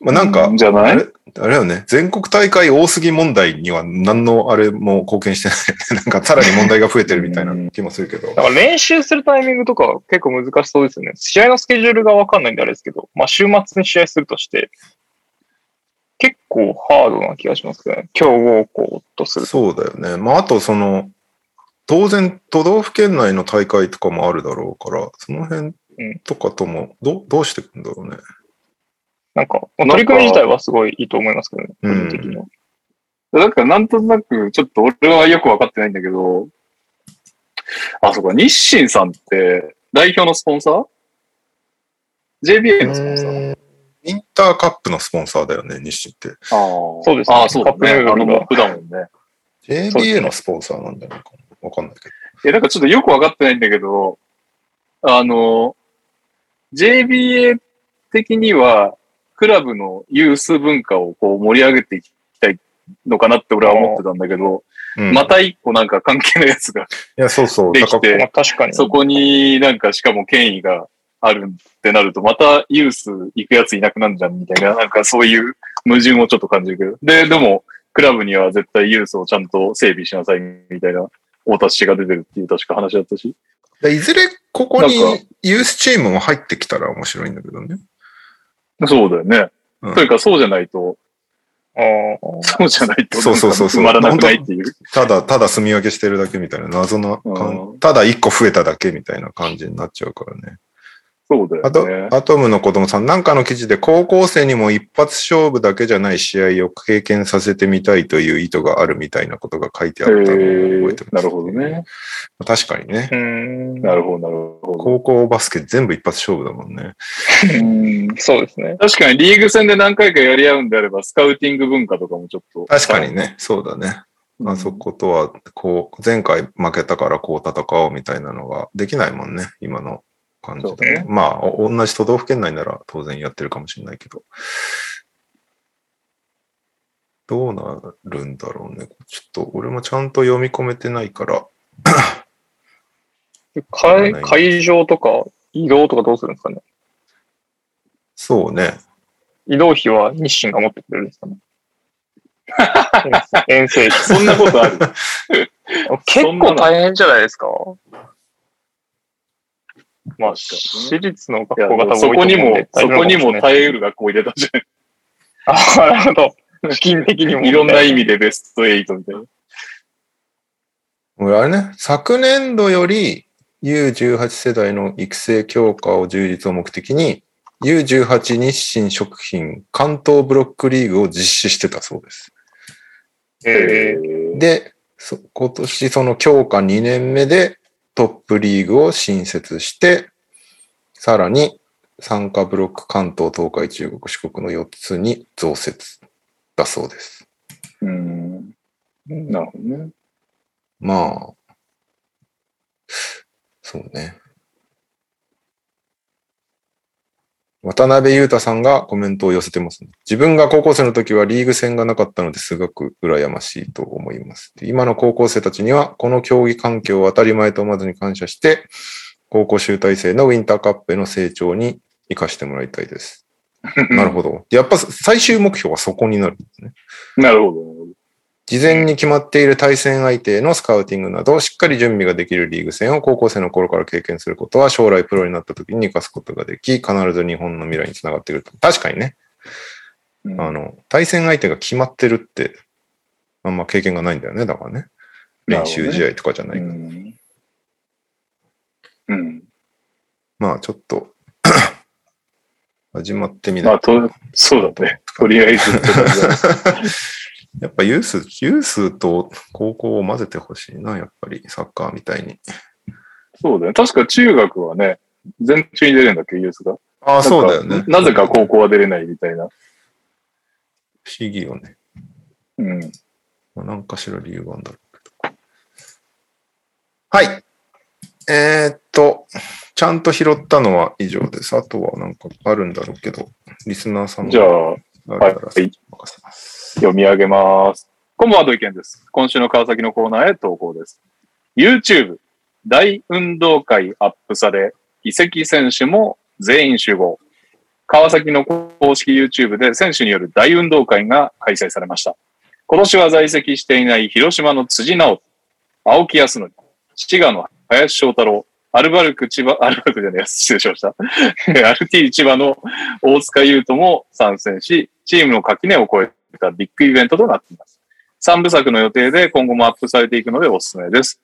まあなんか、じゃない？あれあれよね、全国大会多すぎ問題には何のあれも貢献してない。なんかさらに問題が増えてるみたいな気もするけど。だから練習するタイミングとか結構難しそうですよね。試合のスケジュールがわかんないんであれですけど、まあ週末に試合するとして、結構ハードな気がしますね。強豪校とすると。そうだよね。まああとその、当然都道府県内の大会とかもあるだろうから、その辺とかともどどうしていくんだろうね。なんか、まあ取り組み自体はすごいいいと思いますけどね、個うん人的には。だからなんとなく、ちょっと俺はよくわかってないんだけど、あ、そうか、日清さんって代表のスポンサー ?JBA のスポンサー？インターカップのスポンサーだよね、日清って。ああ。そうですねああ、そうだね。あのモップだもんね。JBA のスポンサーなんじゃないかな。わかんないけど。え、なんかちょっとよくわかってないんだけど、あの、JBA 的には、クラブのユース文化をこう盛り上げていきたいのかなって俺は思ってたんだけど、うん、また一個なんか関係のやつが、いや、そうそう。できてまあ確かに。そこになんかしかも権威があるってなると、またユース行くやついなくなるじゃんみたいな、なんかそういう矛盾をちょっと感じるけど。で、でも、クラブには絶対ユースをちゃんと整備しなさいみたいな、大達氏が出てるっていう確か話だったし。いずれここにユースチームも入ってきたら面白いんだけどね。そうだよね。うんというか、そうじゃないと、あーそうじゃないと、そうそうそうそう埋まらなくないっていう。ただ、ただ住み分けしてるだけみたいな謎な感うんただ一個増えただけみたいな感じになっちゃうからね。そうだあと、よね。アトムの子供さん、なんかの記事で高校生にも一発勝負だけじゃない試合を経験させてみたいという意図があるみたいなことが書いてあえったのを覚えてます、ーなるほどね。。確かにね。なるほど、なるほど。高校バスケ全部一発勝負だもんね。うんそうですね。確かにリーグ戦で何回かやり合うんであれば、スカウティング文化とかもちょっと。確かにね。そうだね。うん。あそことは、こう、前回負けたからこう戦おうみたいなのができないもんね。今の感じで、ね。まあ、お同じ都道府県内なら当然やってるかもしれないけど。どうなるんだろうね。ちょっと俺もちゃんと読み込めてないから。会会場とか移動とかどうするんですかね？そうね。移動費は日清が持ってくれるんですかね？遠征費。そんなことある？結構大変じゃないですか？まあ、私立の学校が多分そこにもそこにも耐えうる学校入れたじゃん。ああ、なるほど。資金的にも。いろんな意味でベスト8みたいな。俺あれね、昨年度より U18 世代の育成強化を充実を目的に U18 日清食品関東ブロックリーグを実施してたそうです。えーで、そ今年その強化2年目でトップリーグを新設して、さらに参加ブロック関東、東海、中国、四国の4つに増設だそうです。うん。なるほどね。まあ、そうね。渡辺裕太さんがコメントを寄せてます、ね。自分が高校生の時はリーグ戦がなかったのですごく羨ましいと思います。今の高校生たちにはこの競技環境を当たり前と思わずに感謝して、高校集大成のウィンターカップへの成長に生かしてもらいたいです。なるほど。やっぱ最終目標はそこになるんですね。なるほど。事前に決まっている対戦相手へのスカウティングなど、しっかり準備ができるリーグ戦を高校生の頃から経験することは、将来プロになった時に生かすことができ、必ず日本の未来につながってくると。確かにね、うんあの、対戦相手が決まってるって、あんま経験がないんだよね、だからね。練習試合とかじゃないから。うん。うん。まあ、ちょっと、始まってみないまあ、と、そうだね。とりあえず。やっぱユース、ユースと高校を混ぜてほしいな、やっぱりサッカーみたいに。そうだね。確か中学はね、全中に出れるんだっけ、ユースが？ああ、そうだよね。なぜか高校は出れないみたいな。不思議よね。うん。まあ、何かしら理由があるんだろうけど。はい。えーっと、ちゃんと拾ったのは以上です。あとはなんかあるんだろうけど、リスナーさんじゃあ、あるからはい任せます。読み上げます。こんばんは、土井健です。今週の川崎のコーナーへ投稿です。YouTube 大運動会アップされ、移籍選手も全員集合。川崎の公式 YouTube で選手による大運動会が開催されました。今年は在籍していない広島の辻直、青木康則、滋賀の林翔太郎、アルバルク千葉、アルバルクじゃねえ、失礼しました。RT 千葉の大塚優斗も参戦し、チームの垣根を越えたビッグイベントとなっています。3部作の予定で今後もアップされていくのでおすすめです。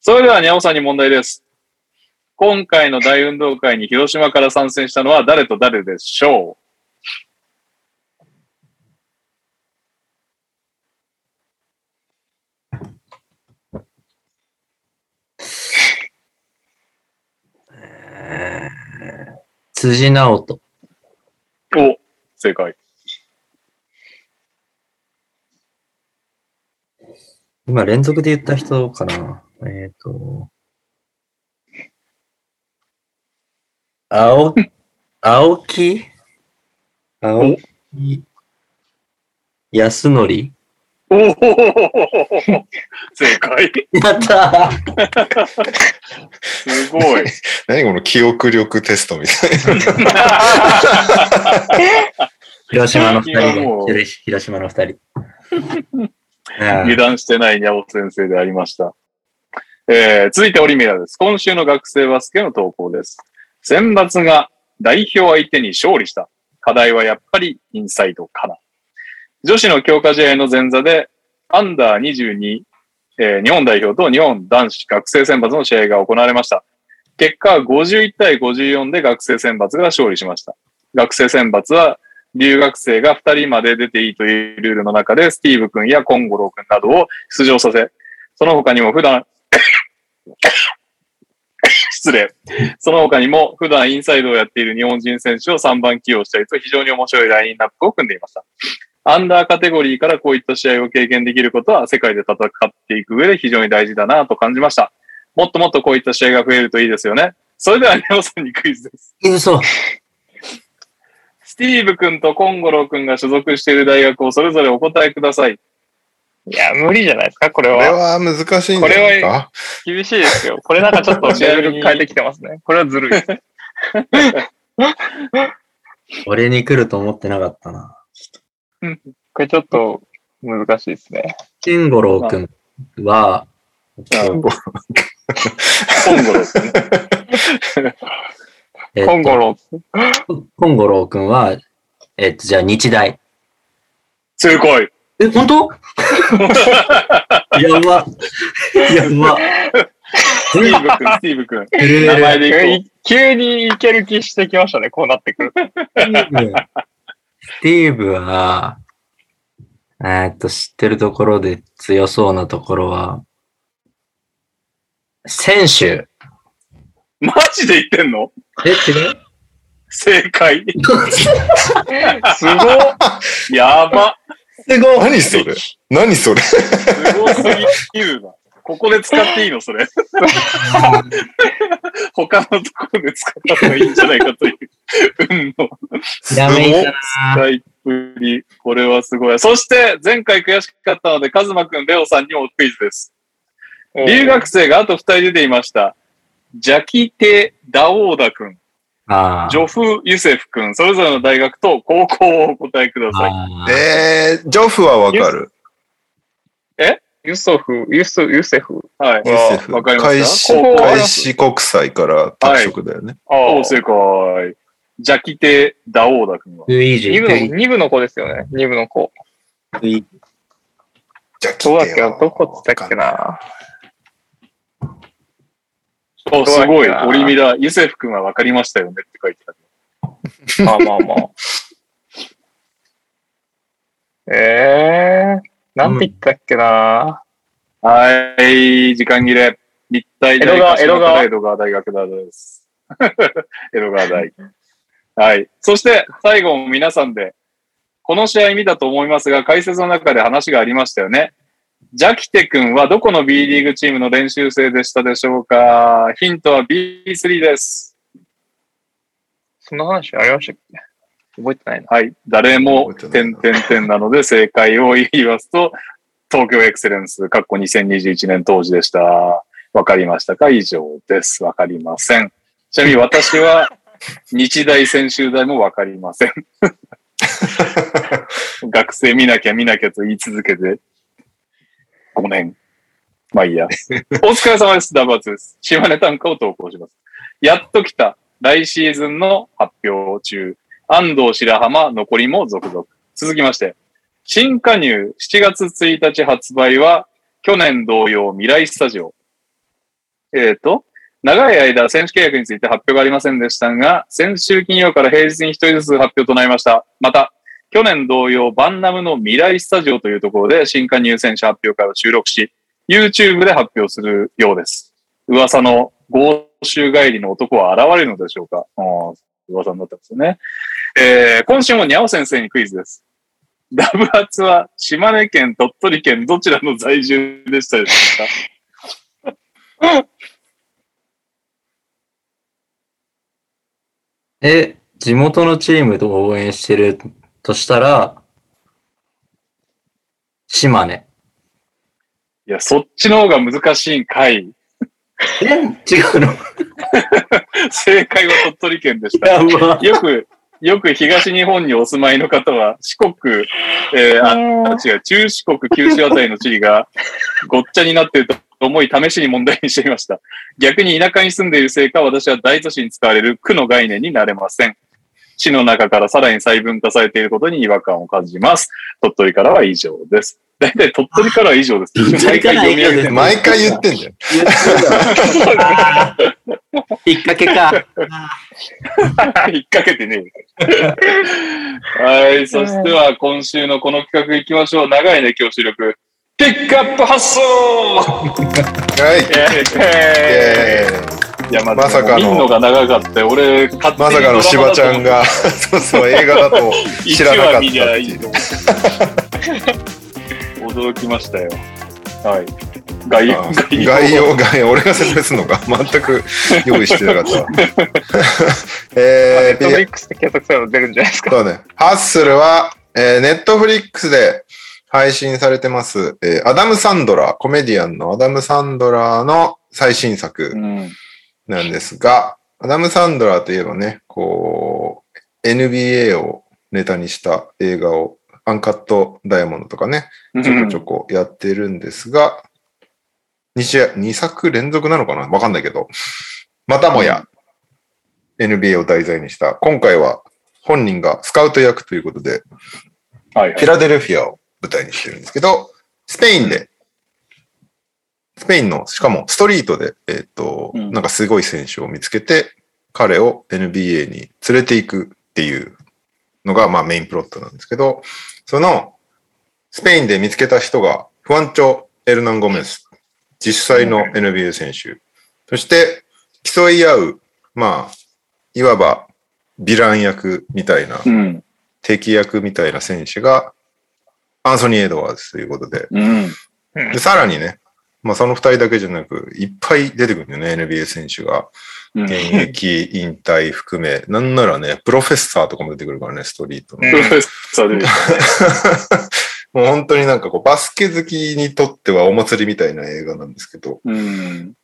それでは、にゃおさんに問題です。今回の大運動会に広島から参戦したのは誰と誰でしょえー辻直人。うお、正解。今連続で言った人かな？えっ、と、青、青木？青木？安則？おお正解。やったすごい。何この記憶力テストみたい 広島の二人。広島の二人。油断してないにゃお先生でありました。えー、続いてオリミラです。今週の学生バスケの投稿です。選抜が代表相手に勝利した。課題はやっぱりインサイドかな。女子の強化試合の前座で、アンダー22、えー日本代表と日本男子学生選抜の試合が行われました。結果は51対54で学生選抜が勝利しました。学生選抜は留学生が2人まで出ていいというルールの中で、スティーブ君やコンゴロー君などを出場させ、その他にも普段、失礼。その他にも普段インサイドをやっている日本人選手を3番起用したりと非常に面白いラインナップを組んでいました。アンダーカテゴリーからこういった試合を経験できることは世界で戦っていく上で非常に大事だなと感じました。もっともっとこういった試合が増えるといいですよね。それでは、ネオさんにクイズです。嘘。スティーブ君とコンゴロー君が所属している大学をそれぞれお答えください。いや、無理じゃないですか、これな。これは。は難しいんじゃないか？厳しいですよ。これなんかちょっとレベル変えてきてますね。これはずるい。俺に来ると思ってなかったな。これちょっと難しいですね。ケンゴロウ君は、コンゴローですね。えっとコンゴロコンゴロウ君は、えっと、じゃあ日大。正解。え、本当？やば。やば。スティーブ君、スティーブ君。名前でいこ急にいける気してきましたね、こうなってくる。スティーブは、えーっと、知ってるところで強そうなところは、選手。う。マジで言ってんの？え、違う正解。すごい。やば。すごい何それ？何それ？すごすぎるな。ここで使っていいのそれ。他のところで使った方がいいんじゃないかという、運のひらめい使いっぷり。これはすごい。そして、前回悔しかったので、カズマくん、レオさんにもクイズです。留学生があと二人出ていました。ジャキテ・ダオーダ君、あジョフ・ユセフ君、それぞれの大学と高校をお答えください。えー、ジョフはわかる。ユソフ、ユス、ユセフ。はい。ユセフ。わかり開ます始か高校開始国際から拓殖だよね。あお正解。ジャキテ・ダオーダ君は。トゥイージ二部の、二部の子ですよね。二部の子。じゃあどうだっけ？どこっつったっけな？お、すごい。オリミラ、ユセフ君はわかりましたよねって書いてある。まあまあまあ。えー、なんて言ったっけな、はい、時間切れ。立体大江戸川江戸川大学だです。江戸川大。はい。そして、最後も皆さんで、この試合見たと思いますが、解説の中で話がありましたよね。ジャキテ君はどこの B リーグチームの練習生でしたでしょうか？ヒントは B3 です。そんな話ありましたっけ？覚えてないな。はい。誰も、点々点なので正解を言いますと、東京エクセレンス、かっこ2021年当時でした。わかりましたか？以上です。わかりません。ちなみに私は、日大専修大もわかりません。学生見なきゃ見なきゃと言い続けて、5年。まあいいや。お疲れ様です。ダブアツです。島根短歌を投稿します。やっと来た。来シーズンの発表中。安藤白浜、残りも続々。続きまして、新加入7月1日発売は、去年同様未来スタジオ。えっ、と、長い間選手契約について発表がありませんでしたが、先週金曜から平日に一人ずつ発表となりました。また、去年同様、バンナムの未来スタジオというところで新加入選手発表会を収録し、YouTube で発表するようです。噂の豪州帰りの男は現れるのでしょうか？噂になってますよね。えー、今週もにゃお先生にクイズです。ダブアツは島根県、鳥取県、どちらの在住でしたでしょうか？え、地元のチームと応援してるとしたら、島根。いや、そっちの方が難しいんかい。え？違うの？正解は鳥取県でした。よく、よく東日本にお住まいの方は、四国、えー、あ、違う、中四国、九州あたりの地理がごっちゃになっていると思い、試しに問題にしてみました。逆に田舎に住んでいるせいか、私は大都市に使われる区の概念になれません。市の中からさらに細分化されていることに違和感を感じます。鳥取からは以上です。だいたい鳥取からは以上です。鳥取からは以上です毎回言ってんじゃん。あ ー引っ掛けか。引っ掛けてねえ。はい。そしては、今週のこの企画行きましょう。長いね、今日収録。ピックアップ発想はい。いや、ままさかの。見んのが長かったよ。俺、勝手にまさかのしばちゃんが、そうそう、映画だと 知らなかった1話見りゃいってい。いうと思って。驚きましたよ。はい。概要、あ概要、概要、俺が説明するのか全く用意してなかったわ。えー、ネットフリックスで検索すれば出るんじゃないですか。そうね。ハッスルは、えー、ネットフリックスで配信されてます、えーアダム・サンドラー、コメディアンのアダム・サンドラーの最新作うん。なんですが、アダム・サンドラーといえばね、こう、NBA をネタにした映画を、アンカット・ダイヤモンドとかね、ちょこちょこやってるんですが、2試合、2作連続なのかな？わかんないけど、またもや NBA を題材にした、今回は本人がスカウト役ということで、はいはい。フィラデルフィアを舞台にしてるんですけど、スペインで、スペインの、しかもストリートで、えっ、と、うんなんかすごい選手を見つけて、彼を NBA に連れていくっていうのが、まあメインプロットなんですけど、その、スペインで見つけた人が、フアンチョ・エルナン・ゴメス、実際の NBA 選手、そして競い合う、まあ、いわばヴィラン役みたいな、うん。敵役みたいな選手が、アンソニー・エドワーズということで、うん。でさらにね、まあその二人だけじゃなく、いっぱい出てくるんだよね、NBA 選手が。うん現役、引退含め。なんならね、プロフェッサーとかも出てくるからね、ストリートの。プロフェッサーで もう本当になんかこう、バスケ好きにとってはお祭りみたいな映画なんですけど、うん。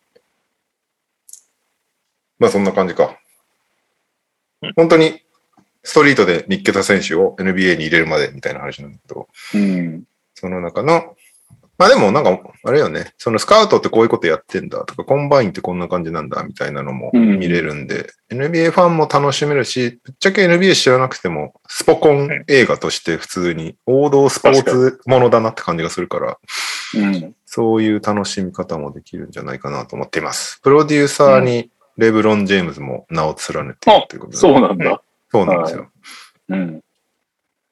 まあそんな感じかうん。本当に、ストリートで見っけた選手を NBA に入れるまでみたいな話なんだけど、うん。その中の、まあでもなんか、あれよね、そのスカウトってこういうことやってんだとか、コンバインってこんな感じなんだみたいなのもうん見れるんで、NBA ファンも楽しめるし、ぶっちゃけ NBA 知らなくても、スポコン映画として普通に王道スポーツものだなって感じがするから、うん。そういう楽しみ方もできるんじゃないかなと思っています。プロデューサーにレブロン・ジェームズも名を連ねているということで、そうなんだ。そうなんですよ。うん。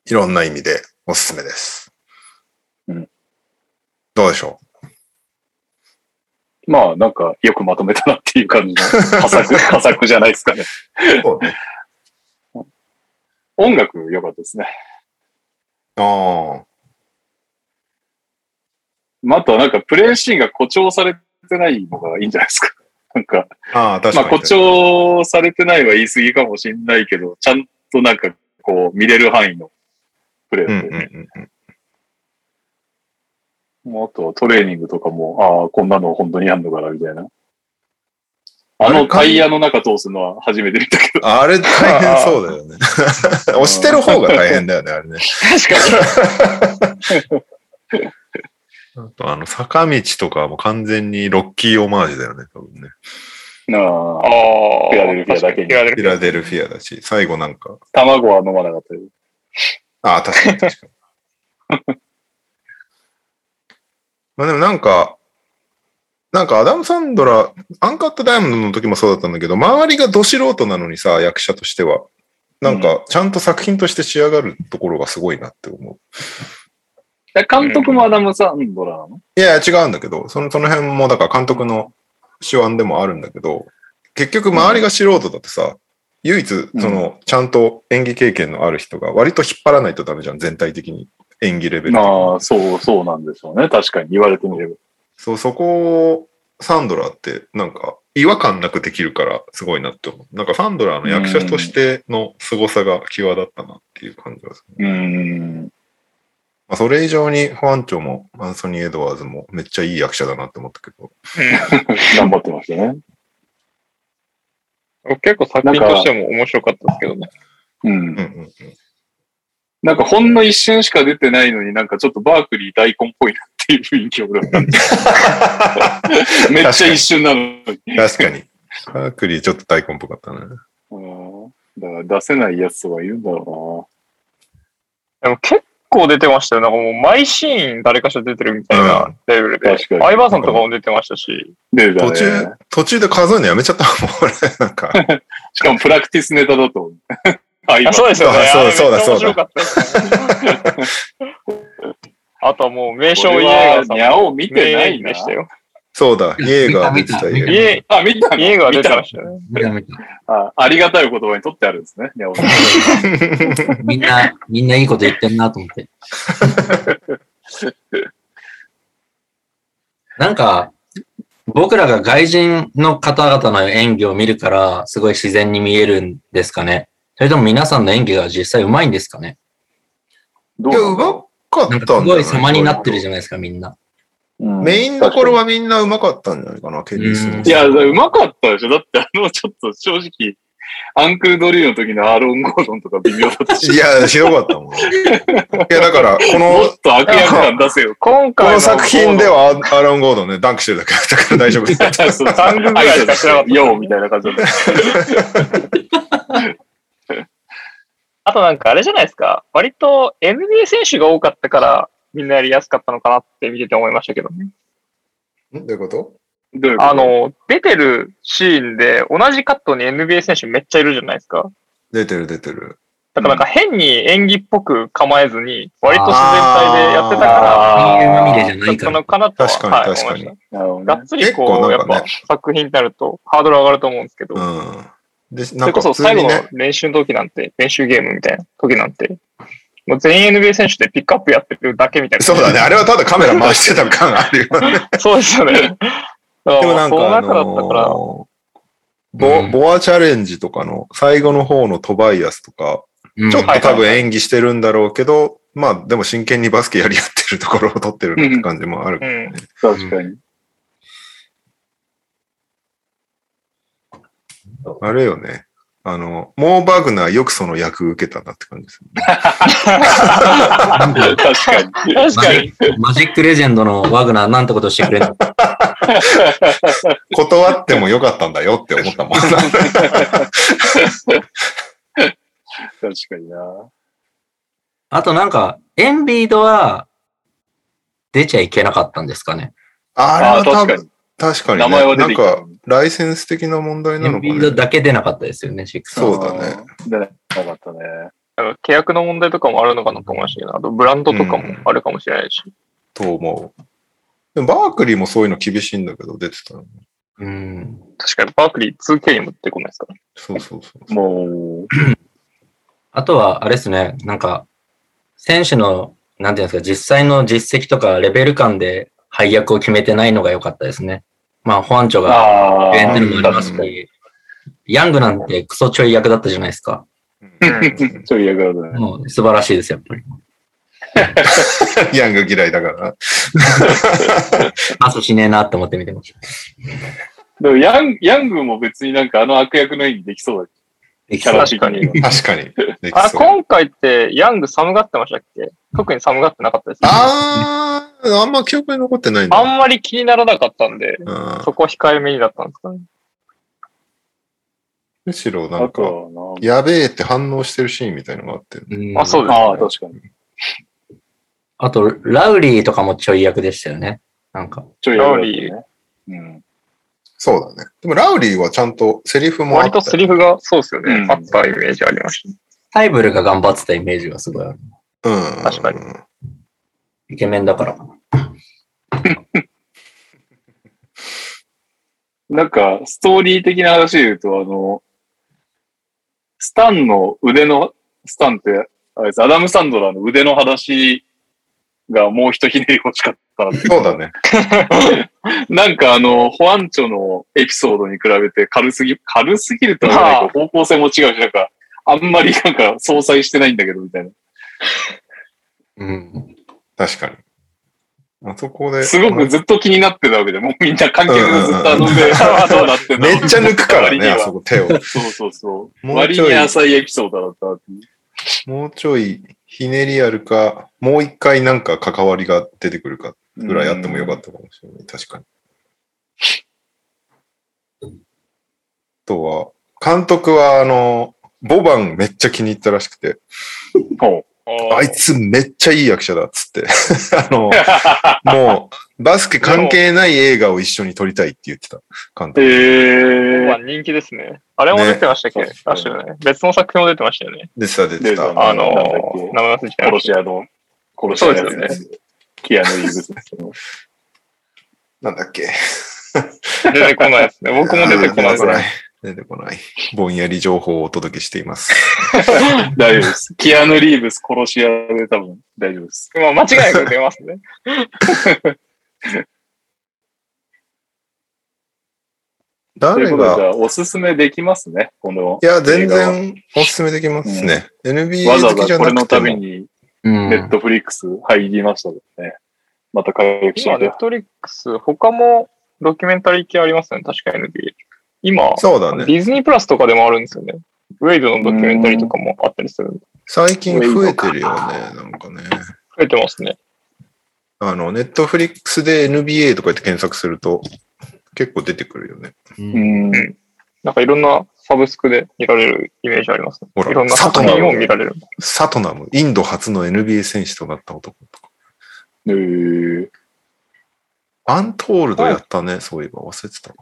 いろんな意味でおすすめです。うんどうでしょまあ、なんか、よくまとめたなっていう感じの、佳作、佳作じゃないですかね。うそうね。音楽良かったですね。ああ。まあ、あとはなんか、プレイシーンが誇張されてないのがいいんじゃないですか。なんか、ああ、確まあ。誇張されてないは言い過ぎかもしれないけど、ちゃんとなんか、こう、見れる範囲のプレイうん。うんうんうん。もうあとはトレーニングとかも、ああ、こんなの本当にやんのかな、みたいな。あのタイヤの中通すのは初めて見たけど。あれ大変そうだよね。押してる方が大変だよね、あれね。確か あとあの、坂道とかも完全にロッキーオマージュだよね、多分ね。あ、ああ。フィラデルフィアだけに確かにフィラデルフィアフィラデルフィアだし、最後なんか、卵は飲まなかったよ。ああ、確かに確かに。まあでもなんか、なんかアダム・サンドラ、アンカット・ダイヤモンドの時もそうだったんだけど、周りがど素人なのにさ、役者としては。なんか、ちゃんと作品として仕上がるところがすごいなって思う。え監督もアダム・サンドラなの？いやいや、違うんだけど、その、その辺も、だから監督の手腕でもあるんだけど、結局周りが素人だってさ、唯一、その、ちゃんと演技経験のある人が割と引っ張らないとダメじゃん、全体的に。演技レベル的に。まあ、そう、そうなんでしょうね。確かに言われてみれば。そう、そこを、サンドラって、なんか、違和感なくできるから、すごいなって思う。なんか、サンドラの役者としての凄さが際立ったなっていう感じがする。うーん。まあ、それ以上に、ファンチョも、アンソニー・エドワーズも、めっちゃいい役者だなって思ったけど。頑張ってましたね。うん結構作品としても面白かったですけどね。うんうん。うんうん。なんかほんの一瞬しか出てないのになんかちょっとバークリー大根っぽいなっていう雰囲気を俺は感じた めっちゃ一瞬なのに。確かに。カークリーちょっと大根っぽかったね。うんだから出せないやつとかいるんだろでも結構出てましたよ。なんかもう毎シーン誰かしら出てるみたいなレベルで。確かにアイバーソンとかも出てましたし。うな。で、途中、途中で数えるのやめちゃったもん、俺。なんか。しかもプラクティスネタだと思う。あ、そうですよね。あそうそうだめっちゃ面白かったですねあとはもう名称イエーガーさんニャオ見てないな名演技で。したよ。そうだ、イエーガー出てた、イ見たエーイエあ、見たの？イエーガー出てま見した。見た見たたあありがたいお言葉にとってあるんですね。ニャオみんな、みんないいこと言ってんなと思って。なんか、僕らが外人の方々の演技を見るから、すごい自然に見えるんですかね。それとも皆さんの演技が実際上手いんですかね？いや、どううまかったなんんじゃないかすごい様になってるじゃないですか、みんな。うんメインどころはみんなうまかったんじゃないかな、ケニー・スいや、うまかったでしょ。だってあの、ちょっと正直、アンクルドリーの時のアーロン・ゴードンとか微妙だったし。いや、ひどかったもん。いや、だから、こもの、っと悪役感出せよ。今回この作品ではアーロン・ゴードンね、ダンクしてるだけだったから大丈夫です。そう三部ぐらいしか知らなかったようみたいな感じだった。あとなんかあれじゃないですか。割と NBA 選手が多かったから、みんなやりやすかったのかなって見てて思いましたけどね。ん？どういうこと？どういうこと？あ、の、出てるシーンで同じカットに NBA 選手めっちゃいるじゃないですか。出てる出てる。だからなんか変に演技っぽく構えずに、割と自然体でやってたから、人間まみれじゃないだったから。のかなとは、確かにはい確かに思いがっつりこう、やっなんかねぱ作品になるとハードル上がると思うんですけど、うん。で、それこそ最後の練習の時なんて、練習ゲームみたいな時なんて、もう全員 NBA 選手でピックアップやってるだけみたいな。そうだね。あれはただカメラ回してた感あるよね。そうですよね。でもなんか、あ中だったから、のボうんボアチャレンジとかの最後の方のトバイアスとか、うんちょっと多分演技してるんだろうけど、まあでも真剣にバスケやり合ってるところを撮ってるって感じもある。うん。確かに。あれよね。あの、モーバグナーよくその役受けたなって感じです。確かに。確かに。マジックレジェンドのワグナーなんてことしてくれんの？断ってもよかったんだよって思ったもん。確かにな。あとなんか、エンビードは出ちゃいけなかったんですかね？あれああ、は多分、確かに。確かに、ね。名前は出なんてきたか、ライセンス的な問題エなのかンビードね。だけ出なかったですよね、シックスそうだね。出なかったね。契約の問題とかもあるのかなと思いましたけど、あとブランドとかもあるかもしれないし。と思う。でもバークリーもそういうの厳しいんだけど、出てたの。うん。確かにバークリー 2K に持ってこないですから。そうそうそう。もう、あとは、あれですね、なんか、選手の、なんていうんですか、実際の実績とかレベル感で配役を決めてないのが良かったですね。まあ、保安庁がああ、言ってもあります。し、ヤングなんてクソちょい役だったじゃないですか。うんちょい嫌がるね。もう素晴らしいです、やっぱり。ヤング嫌いだから。パスしねえなって思って見てました。でもヤン、ヤングも別になんかあの悪役の演技できそうだできキャそうラ的には。確かに。あ。今回ってヤング寒がってましたっけ？特に寒がってなかったです、ね。あー、あんま記憶に残ってないんだ。あんまり気にならなかったんで、うんそこは控えめにだったんですかね。むしろなあんか。やべえって反応してるシーンみたいのがあって。うんあ、そうです、ああ、確かに。あと、ラウリーとかもちょい役でしたよね。なんか。ちょい嫌がるラウリね。うん。そうだね。でもラウリーはちゃんとセリフもあっ割とセリフがそうですよね、うんあったイメージありました。タイブルが頑張ってたイメージがすごいある。うん。確かにイケメンだからかな。なんか、ストーリー的な話で言うと、あの、スタンの腕の、スタンって、あれです、アダム・サンドラーの腕の話がもう一ひねり欲しかったなって。そうだね。なんかあの、保安庁のエピソードに比べて軽すぎ、軽すぎるとは方向性も違うし、なんか、あんまり なんか相殺してないんだけど、みたいな。うん。確かに。あそこで。すごくずっと気になってたわけで、もうみんな観客がずっとあの上、どうなってんのめっちゃ抜くからね、あそこ手を。そうそうそう。割に浅いエピソードだったっていう。もうちょいひねりあるか、もう一回なんか関わりが出てくるかぐらいあってもよかったかもしれない。確かに。あとは、監督はあの、ボバンめっちゃ気に入ったらしくて、ほあいつめっちゃいい役者だっつって、あの、もうバスケ関係ない映画を一緒に撮りたいって言ってた、監う。督。えー。まあ人気ですね。あれも出てましたっけ、ね確かね。別の作品も出てましたよね。でさ、出て出てたた。あのー、名前忘れちゃいました。殺し屋の、殺し屋のやつです。キアヌ・リーブス。なんだっけ？出てこないですね。僕も出てこないですね。出てこない。ぼんやり情報をお届けしています。大丈夫です。キアヌ・リーブス殺し屋で多分大丈夫です。まあ間違いなく出ますね。誰が？ゃあおすすめできますね、この。いや、全然おすすめできますね。NBA わざわ好きじゃざこれのなくても。ために、うん。ネットフリックス入りましたけどね。また解約して今、みてネッ。トリックス、他もドキュメンタリー系ありますね。確か NBA。今、そうだね。ディズニープラスとかでもあるんですよね。ウェイドのドキュメンタリーとかもあったりする。最近増えてるよね。なんかね。増えてますね。あの、ネットフリックスで NBA とか言って検索すると結構出てくるよね。ううんん。なんかいろんなサブスクで見られるイメージありますね。ほらいろんな作品を見られる。サトナム、インド初の NBA 選手となった男とか。えー、アントールドやったね、そういえば忘れてたな。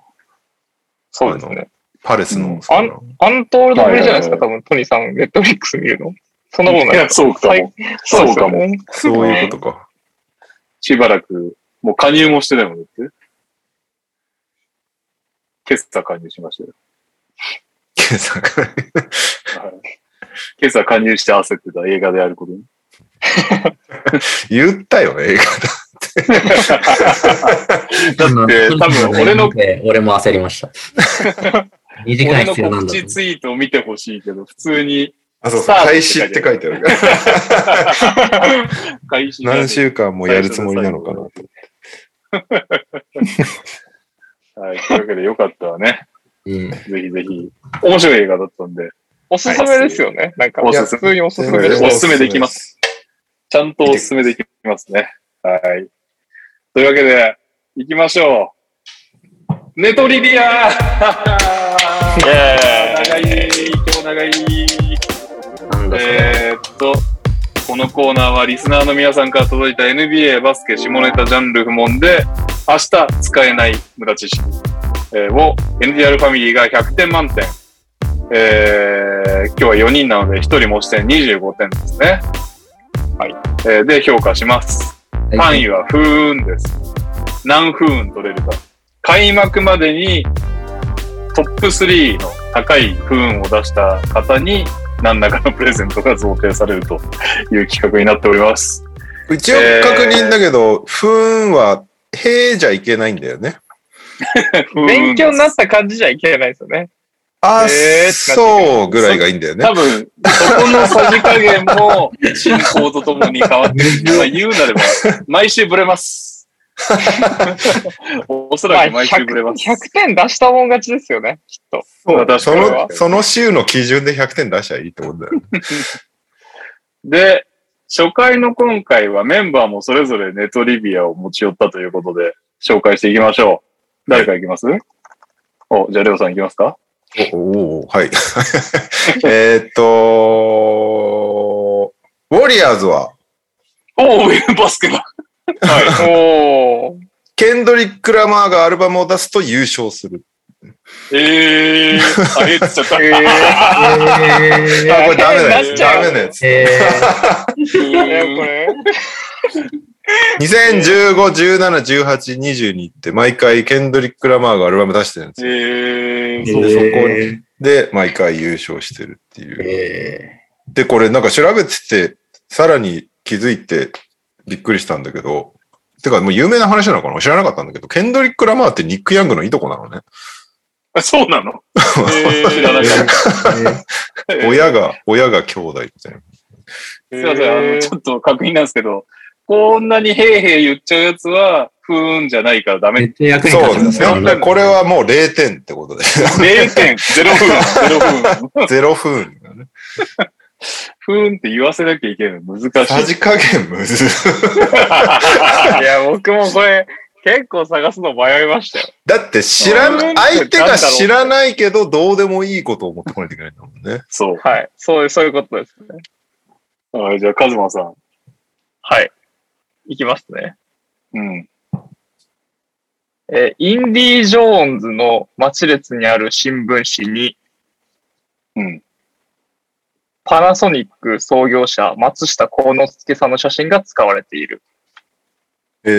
そうですね。パレスの。うんそのアントールドぶりじゃないですか、は多分、トニーさん、ネットフリックス見るの？そんなことないいや、そうかも。そうそうかも。も。そういうことか。しばらく、もう加入もしてないもんだって。今朝加入しましたよ。検索はい今朝加入して焦ってた映画であることに。言ったよね、映画だって 多分俺の俺も焦りました。2時間俺の必要なんだと告知ツイートを見てほしいけど、普通にあ、そうそう、開始って書いてあるから。開 始何週間もやるつもりなのかなと。はい。というわけでよかったわね。うん。ぜひぜひ。面白い映画だったんで、おすすめですよね。なんか、おすすめ普通におすすめです。おすすめできます。ちゃんとおすすめできますね。はい。というわけで、行きましょう。ネトリビア 長い、今日長い。えーっと、このコーナーはリスナーの皆さんから届いた NBA バスケ下ネタジャンル不問で、明日使えない無駄知識、えーを NDR ファミリーが100点満点。えー今日は4人なので1人持ち点25点ですね。はい。えーで、評価します。単位は不運です。何不運取れるか。開幕までにトップ3の高い不運を出した方に何らかのプレゼントが贈呈されるという企画になっております。一応確認だけど、不運は、へじゃいけないんだよね。勉強になった感じじゃいけないですよね。あ、えーそうぐらいがいいんだよね多。分、そこのさじ加減も進行とともに変わっていく。まあ言うなれば、毎週ブレます。おそまあ、らく毎週ブレ100ます。100点出したもん勝ちですよね、きっと。そう確その、その週の基準で100点出しゃいいってことだよ。で、初回の今回はメンバーもそれぞれネトリビアを持ち寄ったということで、紹介していきましょう。誰からいきます？お、じゃあレオさんいきますか？おおーはい。えーっと、ウォリアーズは、おお、バスケだ。はい。おー。ケンドリック・ラマーがアルバムを出すと優勝する。えー、あ、えっちゃった。えーあ、これダメだよ。なっちゃうダメなやつ。えいや これ、2015、17、18、22って毎回ケンドリック・ラマーがアルバム出してるんですよ。えー、ー、そうでそこえで、毎回優勝してるっていーう。えで、これなんか調べてて、さらに気づいてびっくりしたんだけど、てかもう有名な話なのかな？知らなかったんだけど、ケンドリック・ラマーってニック・ヤングのいとこなのね。あそうなの？えー、知らなかった。親が、親が兄弟みたいな。すいません、あの、ちょっと確認なんですけど、こんなにへいへい言っちゃうやつは、不運じゃないからダー、メ。そうですね。これはもう0点ってことで。0点、0分、0分。ゼロ不運だ ね。不運って言わせなきゃいけないの難しい。さじ加減むずい。いや、僕もこれ、結構探すの迷いましたよ。だって知らうんん、相手が知らないけど、どうでもいいことを持ってこないといけないんだもんね。そう。はい。そう、そういうことですね。はい、じゃあ、カズマさん。はい。いきますね。うん。えーインディ・ジョーンズの町列にある新聞紙に、うん。パナソニック創業者松下幸之助さんの写真が使われている。えー、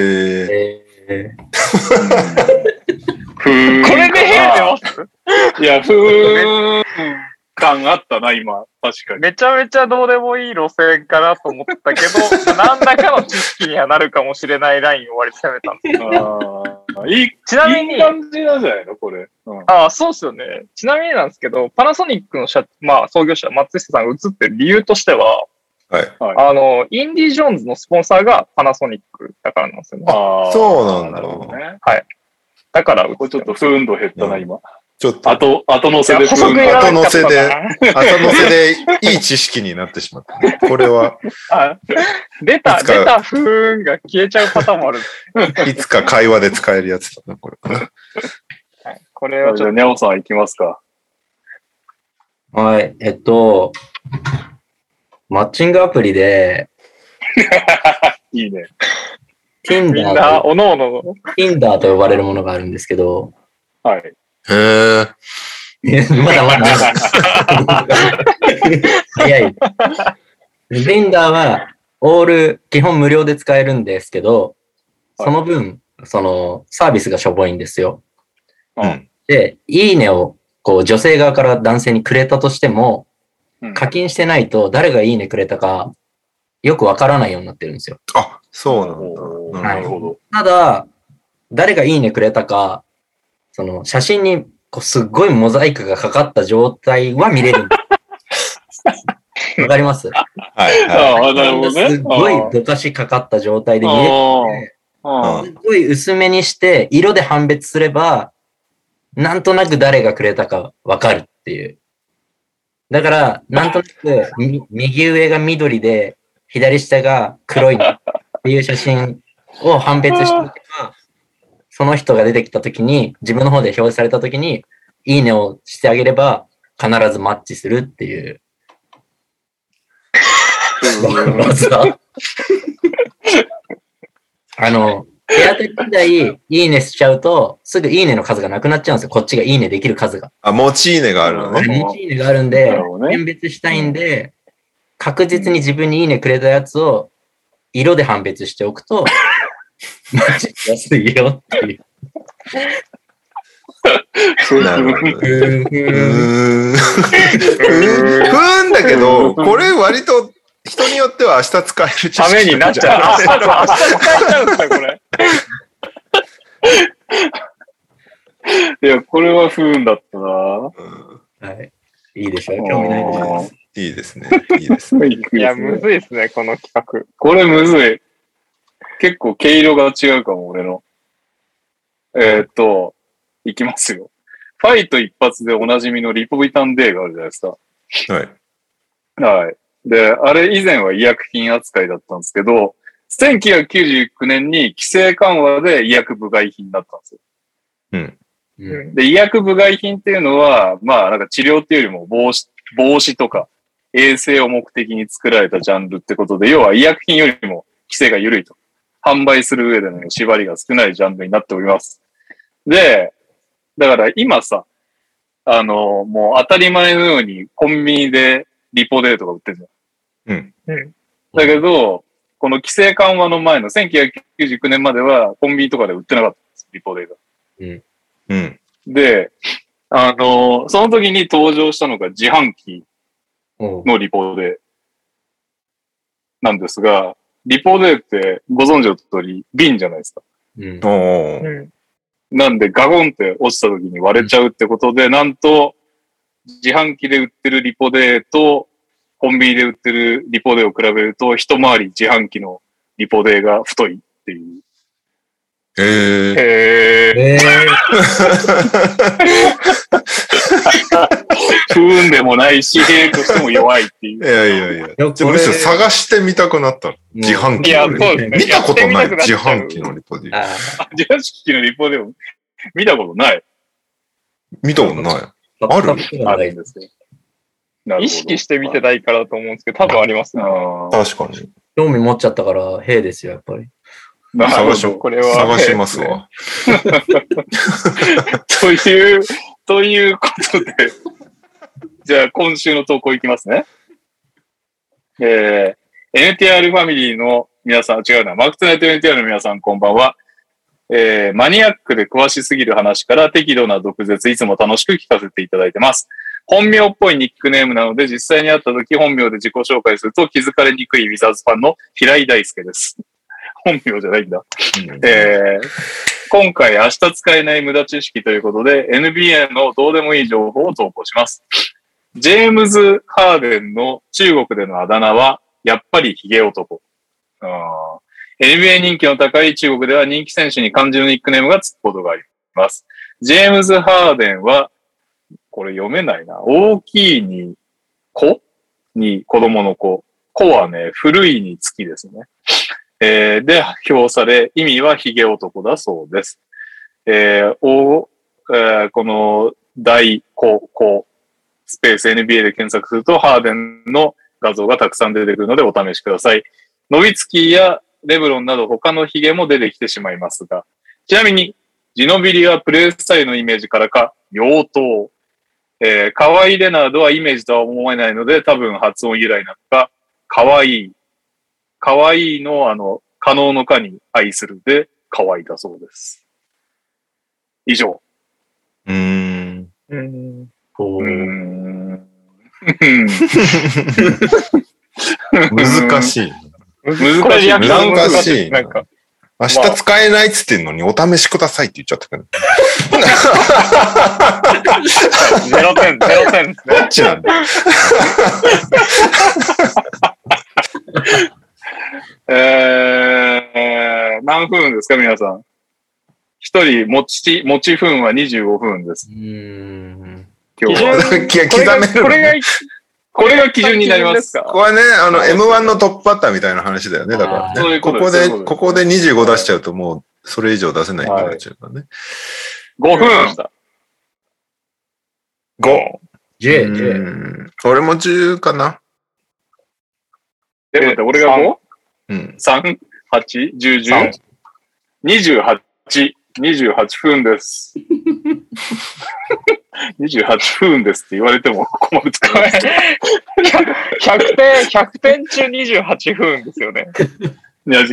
え不運これで変出ます？いや、不運 感あったな、今。確かに。めちゃめちゃどうでもいい路線かなと思ったけど、何らかの知識にはなるかもしれないラインを割り攻めたんです。あーいい、ちなみにいい感じなんじゃないのこれ。うん。ああ、そうですよね。ちなみになんですけど、パナソニックの社、まあ、創業者、松下さんが映ってる理由としては、はい。あの、インディ・ジョーンズのスポンサーがパナソニックだからなんですよね。あーそうなんだるほどね。だから映ってこれちょっと不運度減ったな、うん今。ちょっと、後、後乗せで後乗せでな後乗せでいい知識になってしまったね。これは、あ出た、出た不運が消えちゃうパターンもある。いつか会話で使えるやつだな、これ。はい、これはちじゃあ、ょっニャオさん行きますか。ー、はい、えっと、マッチングアプリで、いいね。と、みん Tinder な、とおのおのの、Tinder と呼ばれるものがあるんですけど、はい。へえ。ま だまだまだ。早い。Tinder は、オール、基本無料で使えるんですけど、その分、その、サービスがしょぼいんですよ。うん。で、いいねを、こう、女性側から男性にくれたとしても、うん課金してないと誰がいいねくれたか、よくわからないようになってるんですよ。あ、そうなんだ。なるほど。ただ、誰がいいねくれたか、その写真にこうすっごいモザイクがかかった状態は見れる。わかります？はいはああ、なるほどね。すっごいぼかしかかった状態で見れるすっごい薄めにして、色で判別すれば、なんとなく誰がくれたかわかるっていう。だから、なんとなく、み右上が緑で、左下が黒いっていう写真を判別しておけば、その人が出てきたときに、自分の方で表示されたときに、いいねをしてあげれば、必ずマッチするっていう。まずは。あの、エアテック時代、いいねしちゃうと、すぐいいねの数がなくなっちゃうんですよ。こっちがいいねできる数が。あ、持ちいいねがあるのね。持ちいいねがあるんでなるほど、ね判別したいんで、確実に自分にいいねくれたやつを、色で判別しておくと、マッチしやすいよっていう。なるほどね。うふーん。ふーんだけど、これ割と人によっては明日使える知識ためになっちゃう。明日、使えちゃうんですか、これ。い？や、これは不運だったな。うんはい？い？い？でしょ興味ない？でしょい？い？ですね。い？い？ですね。い？や、むずい？ですね、この企画。これむずい？結構毛色が違うかも、俺の。えーっと、いきますよ。ファイト一発でおなじみのリポビタンデーがあるじゃないですか。はい。はい。で、あれ以前は医薬品扱いだったんですけど、1999年に規制緩和で医薬部外品になったんですよ。うん。うん。で、医薬部外品っていうのは、まあ、なんか治療っていうよりも防止、防止とか衛生を目的に作られたジャンルってことで、要は医薬品よりも規制が緩いと。販売する上での縛りが少ないジャンルになっております。で、だから今さ、あの、もう当たり前のようにコンビニでリポデートが売ってるじゃん。うん。だけど、この規制緩和の前の1999年まではコンビニとかで売ってなかったんです、リポデート。うん。で、あの、その時に登場したのが自販機のリポデなんですが、リポデってご存知の通り瓶じゃないですか。うん。うん。なんでガゴンって落ちた時に割れちゃうってことで、なんと自販機で売ってるリポデとコンビニで売ってるリポデを比べると一回り自販機のリポデが太いっていう。えー。へえ。え 不運でもないし、兵としても弱いっていうい。やいやいや。むしろ探してみたくなったの。自販機のリそうですね。見たことない。自販機のリポディ。あ自販機のリポデを見たことない。見たことない。ーある？あるんですよ。なるほど意識して見てないからだと思うんですけど、多分ありますね。確かに。興味持っちゃったから、兵ですよ、やっぱり。なるほど。これは探しますわ。という、ということで、じゃあ今週の投稿いきますね。えー、NTR ファミリーの皆さん、違うな、マークツナイト NTR の皆さんこんばんは。えー、マニアックで詳しすぎる話から適度な毒舌、いつも楽しく聞かせていただいてます。本名っぽいニックネームなので、実際に会った時本名で自己紹介すると気づかれにくいウィザーズファンの平井大輔です。本名じゃないんだ。えー今回明日使えない無駄知識ということで NBA のどうでもいい情報を投稿します。ジェームズ・ハーデンの中国でのあだ名はやっぱりヒゲ男。NBA 人気の高い中国では人気選手に漢字のニックネームがつくことがあります。ジェームズ・ハーデンは、これ読めないな。大きいに子？に子供の子。子はね、古いに月ですね。えーで表され、意味はヒゲ男だそうです。えーおえーこの大、こ、こ、スペース NBA で検索すると、ハーデンの画像がたくさん出てくるのでお試しください。ノビツキーやレブロンなど他のヒゲも出てきてしまいますが、ちなみに、ジノビリはプレイスタイルのイメージからか、妖刀。えー、カワイレナードはイメージとは思えないので、多分発音由来なのか、カワイイ。カワイイの、あの、可能のかに愛するで、可愛いだそうです。以上。うーん。うん。こううーん。難しい。難しい難しいなんか、明日使えないっつってんのにお試しくださいって言っちゃったから。ゼロ点、ゼロ点ですね。どっちなんだ えー、何分ですか、皆さん？一人、持ち、持ち分は25分です。うーん。今日は。いやこれが刻めるのこれがね。これが基準になります。か？これね、あの、M1 のトップバッターみたいな話だよね。だからね。そういうこことこで、ことここで25出しちゃうともう、それ以上出せないってなっちゃうからね。5分。5。J、う J。ん俺も10かな。え、待って、俺が 5? うん。3、8、10、10、28、28分です。28分ですって言われても困ると思いますけど。100点、100点中28分ですよね。いやはい。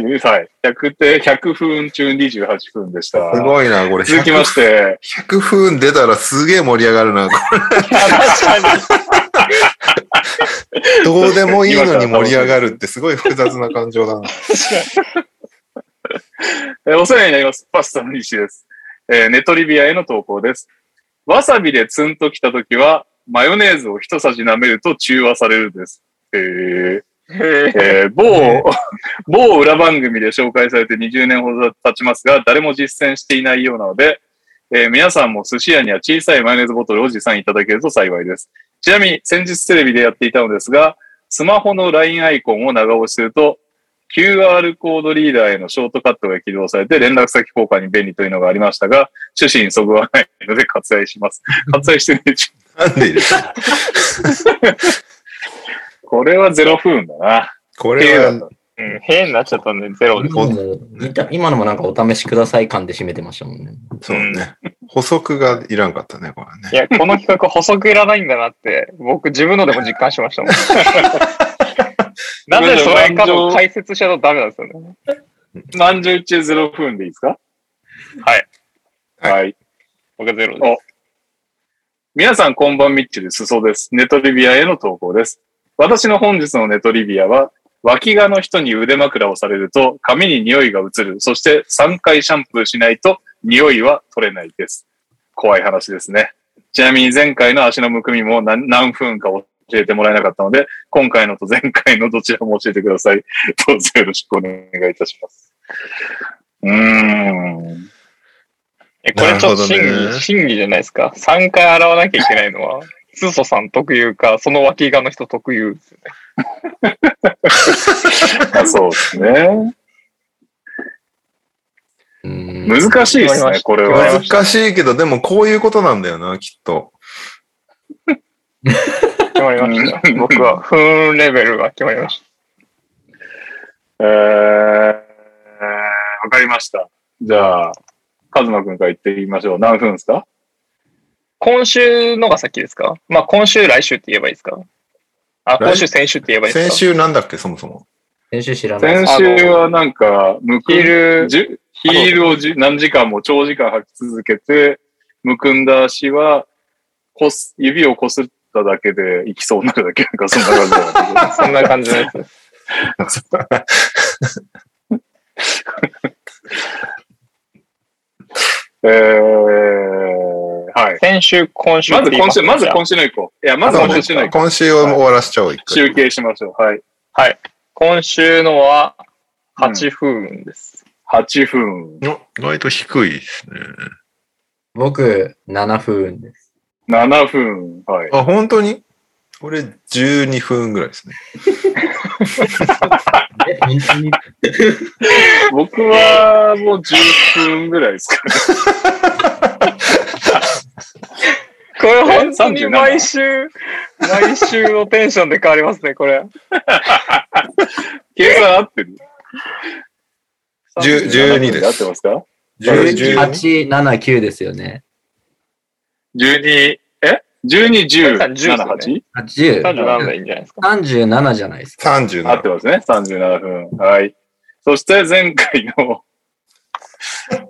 100点、100分中28分でした。すごいな、これ。続きまして、100分出たらすげえ盛り上がるな。こ確かに。れ どうでもいいのに盛り上がるってすごい複雑な感情だな。えーお世話になります。パスタの西です。えーネトリビアへの投稿です。わさびでツンときたときは、マヨネーズを一さじ舐めると中和されるです。えーえー某、某裏番組で紹介されて20年ほど経ちますが、誰も実践していないようなので、えー皆さんも寿司屋には小さいマヨネーズボトルを持参いただけると幸いです。ちなみに先日テレビでやっていたのですが、スマホの LINE アイコンを長押しすると、QR コードリーダーへのショートカットが起動されて連絡先交換に便利というのがありましたが、趣旨にそぐわないので割愛します。割愛してね。なんでですかこれは0分だな。これは、うん、変になっちゃったんで、ゼロです。今のも似た今のもなんかお試しください感で締めてましたもんね。そうね。補足がいらんかったね、これねい。や、この企画補足いらないんだなって、僕自分のでも実感しましたもん。なぜそれかの解説しちゃうとダメなんですよね。満場一致で0分でいいですか？はい。はい。僕はゼロです。皆さんこんばんみっちです。そうです。ネトリビアへの投稿です。私の本日のネトリビアは、脇がの人に腕枕をされると髪に匂いが移る。そして3回シャンプーしないと匂いは取れないです。怖い話ですね。ちなみに前回の足のむくみも何何分か教えてもらえなかったので、今回のと前回のどちらも教えてください。どうぞよろしくお願いいたします。うーん。え、これちょっと審なるほどね議、審議じゃないですか。3回洗わなきゃいけないのは、スソさん特有か、その脇がの人特有ですよね。あそうですね。難しいですね、これは。難しいけど、でもこういうことなんだよな、きっと。決まりました。僕は、ふーんレベルが決まりましえー、わかりました。じゃあ、カズマくんから言ってみましょう。何分ですか？た。今週のが先ですかまあ、今週、来週って言えばいいですかあ、今週、先週って言えばいいです先か週なんだっけ、そもそも。先週知らない。先週はなんか、むくヒールじゅヒールをじゅ何時間も長時間履き続けて、むくんだ足は、こす、指をこすっただけでいきそうになるだけ、なんかそんな感じだったけどそんな感じのやつです。えー、はい。先週、今週まず今週、まず今週の行こう。いや、まず今週の行こ今週を終わらしちゃおう、一う。回。集計しましょう。はい。はい。今週のは、8分です。8分。お割と低いですね。僕、7分です。7分。はい。あ、本当に？俺12分ぐらいですね。え、本当に 僕はもう10分ぐらいですかね。これ本当に37毎週、毎週のテンションで変わりますね、これ。計算合ってる10 12です合ってますか？10 12 8、7、9ですよね。?12、え ?12、10、10ですよ7、ね 8? 10。37でいいんじゃないですか？37じゃないですか。37。合ってますね。37分。はい。そして前回の、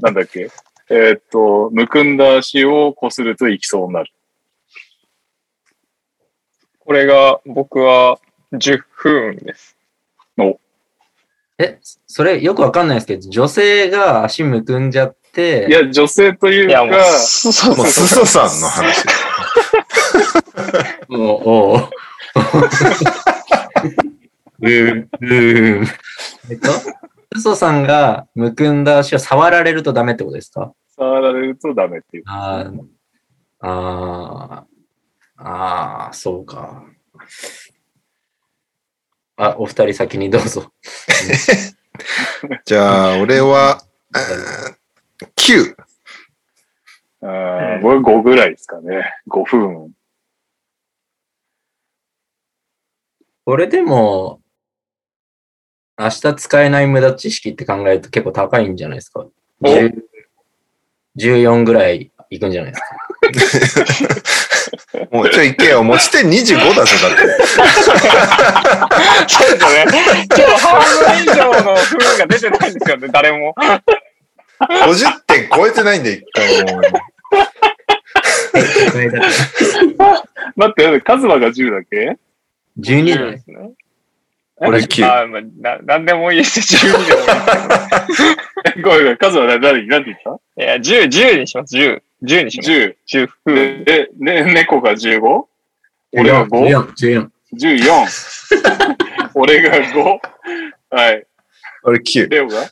なんだっけ？えーっと、むくんだ足をこするといきそうになる。これが、僕は10分です。え、それよくわかんないですけど、女性が足むくんじゃって、いや、女性というか、、そうそうもう、すそさんの話。もう、おう。うーん、うーん。えっと、嘘さんがむくんだ足を触られるとダメってことですか？触られるとダメっていう。あーあー、あー、そうか。あ、お二人先にどうぞ。じゃあ、俺は、えー9。あー僕5ぐらいですかね。5分。これでも、明日使えない無駄知識って考えると結構高いんじゃないですか？10 14ぐらいいくんじゃないですか？もうちょい行けよ。持ち点25だぞ、だって。そうですよね。今日半分以上の風が出てないんですよね、誰も。50点超えてないんで、一回も。待って、カズマが10だっけ？12じゃないですね。俺9。あまあ、な、なんでもいいです。12でもいいごめんごめん、カズマ何、何何て言った？いや、10、10にします。10。10にします。?10。10風。で、ね、猫が 15? 俺が 5?14。14、14。俺が5。はい。俺9。レオが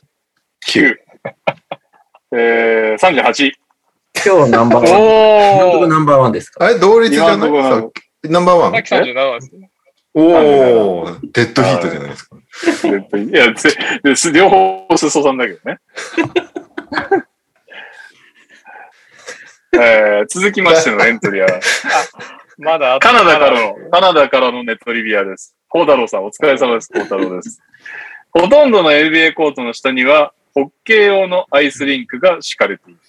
？9。えー、38。今日ナンバーワン。今の。ナンバーワンですか？あれ、同率じゃない？ナンバーワンさっき37ですね。おー、デッドヒートじゃないですか。いや、ぜです両方すそさんだけどね。えー、続きましてのエントリーは、まだカナダからの、カナダからのネットリビアです。コウタロウさん、お疲れ様です。コウタロウです。ほとんどの NBA コートの下には、ホッケー用のアイスリンクが敷かれている。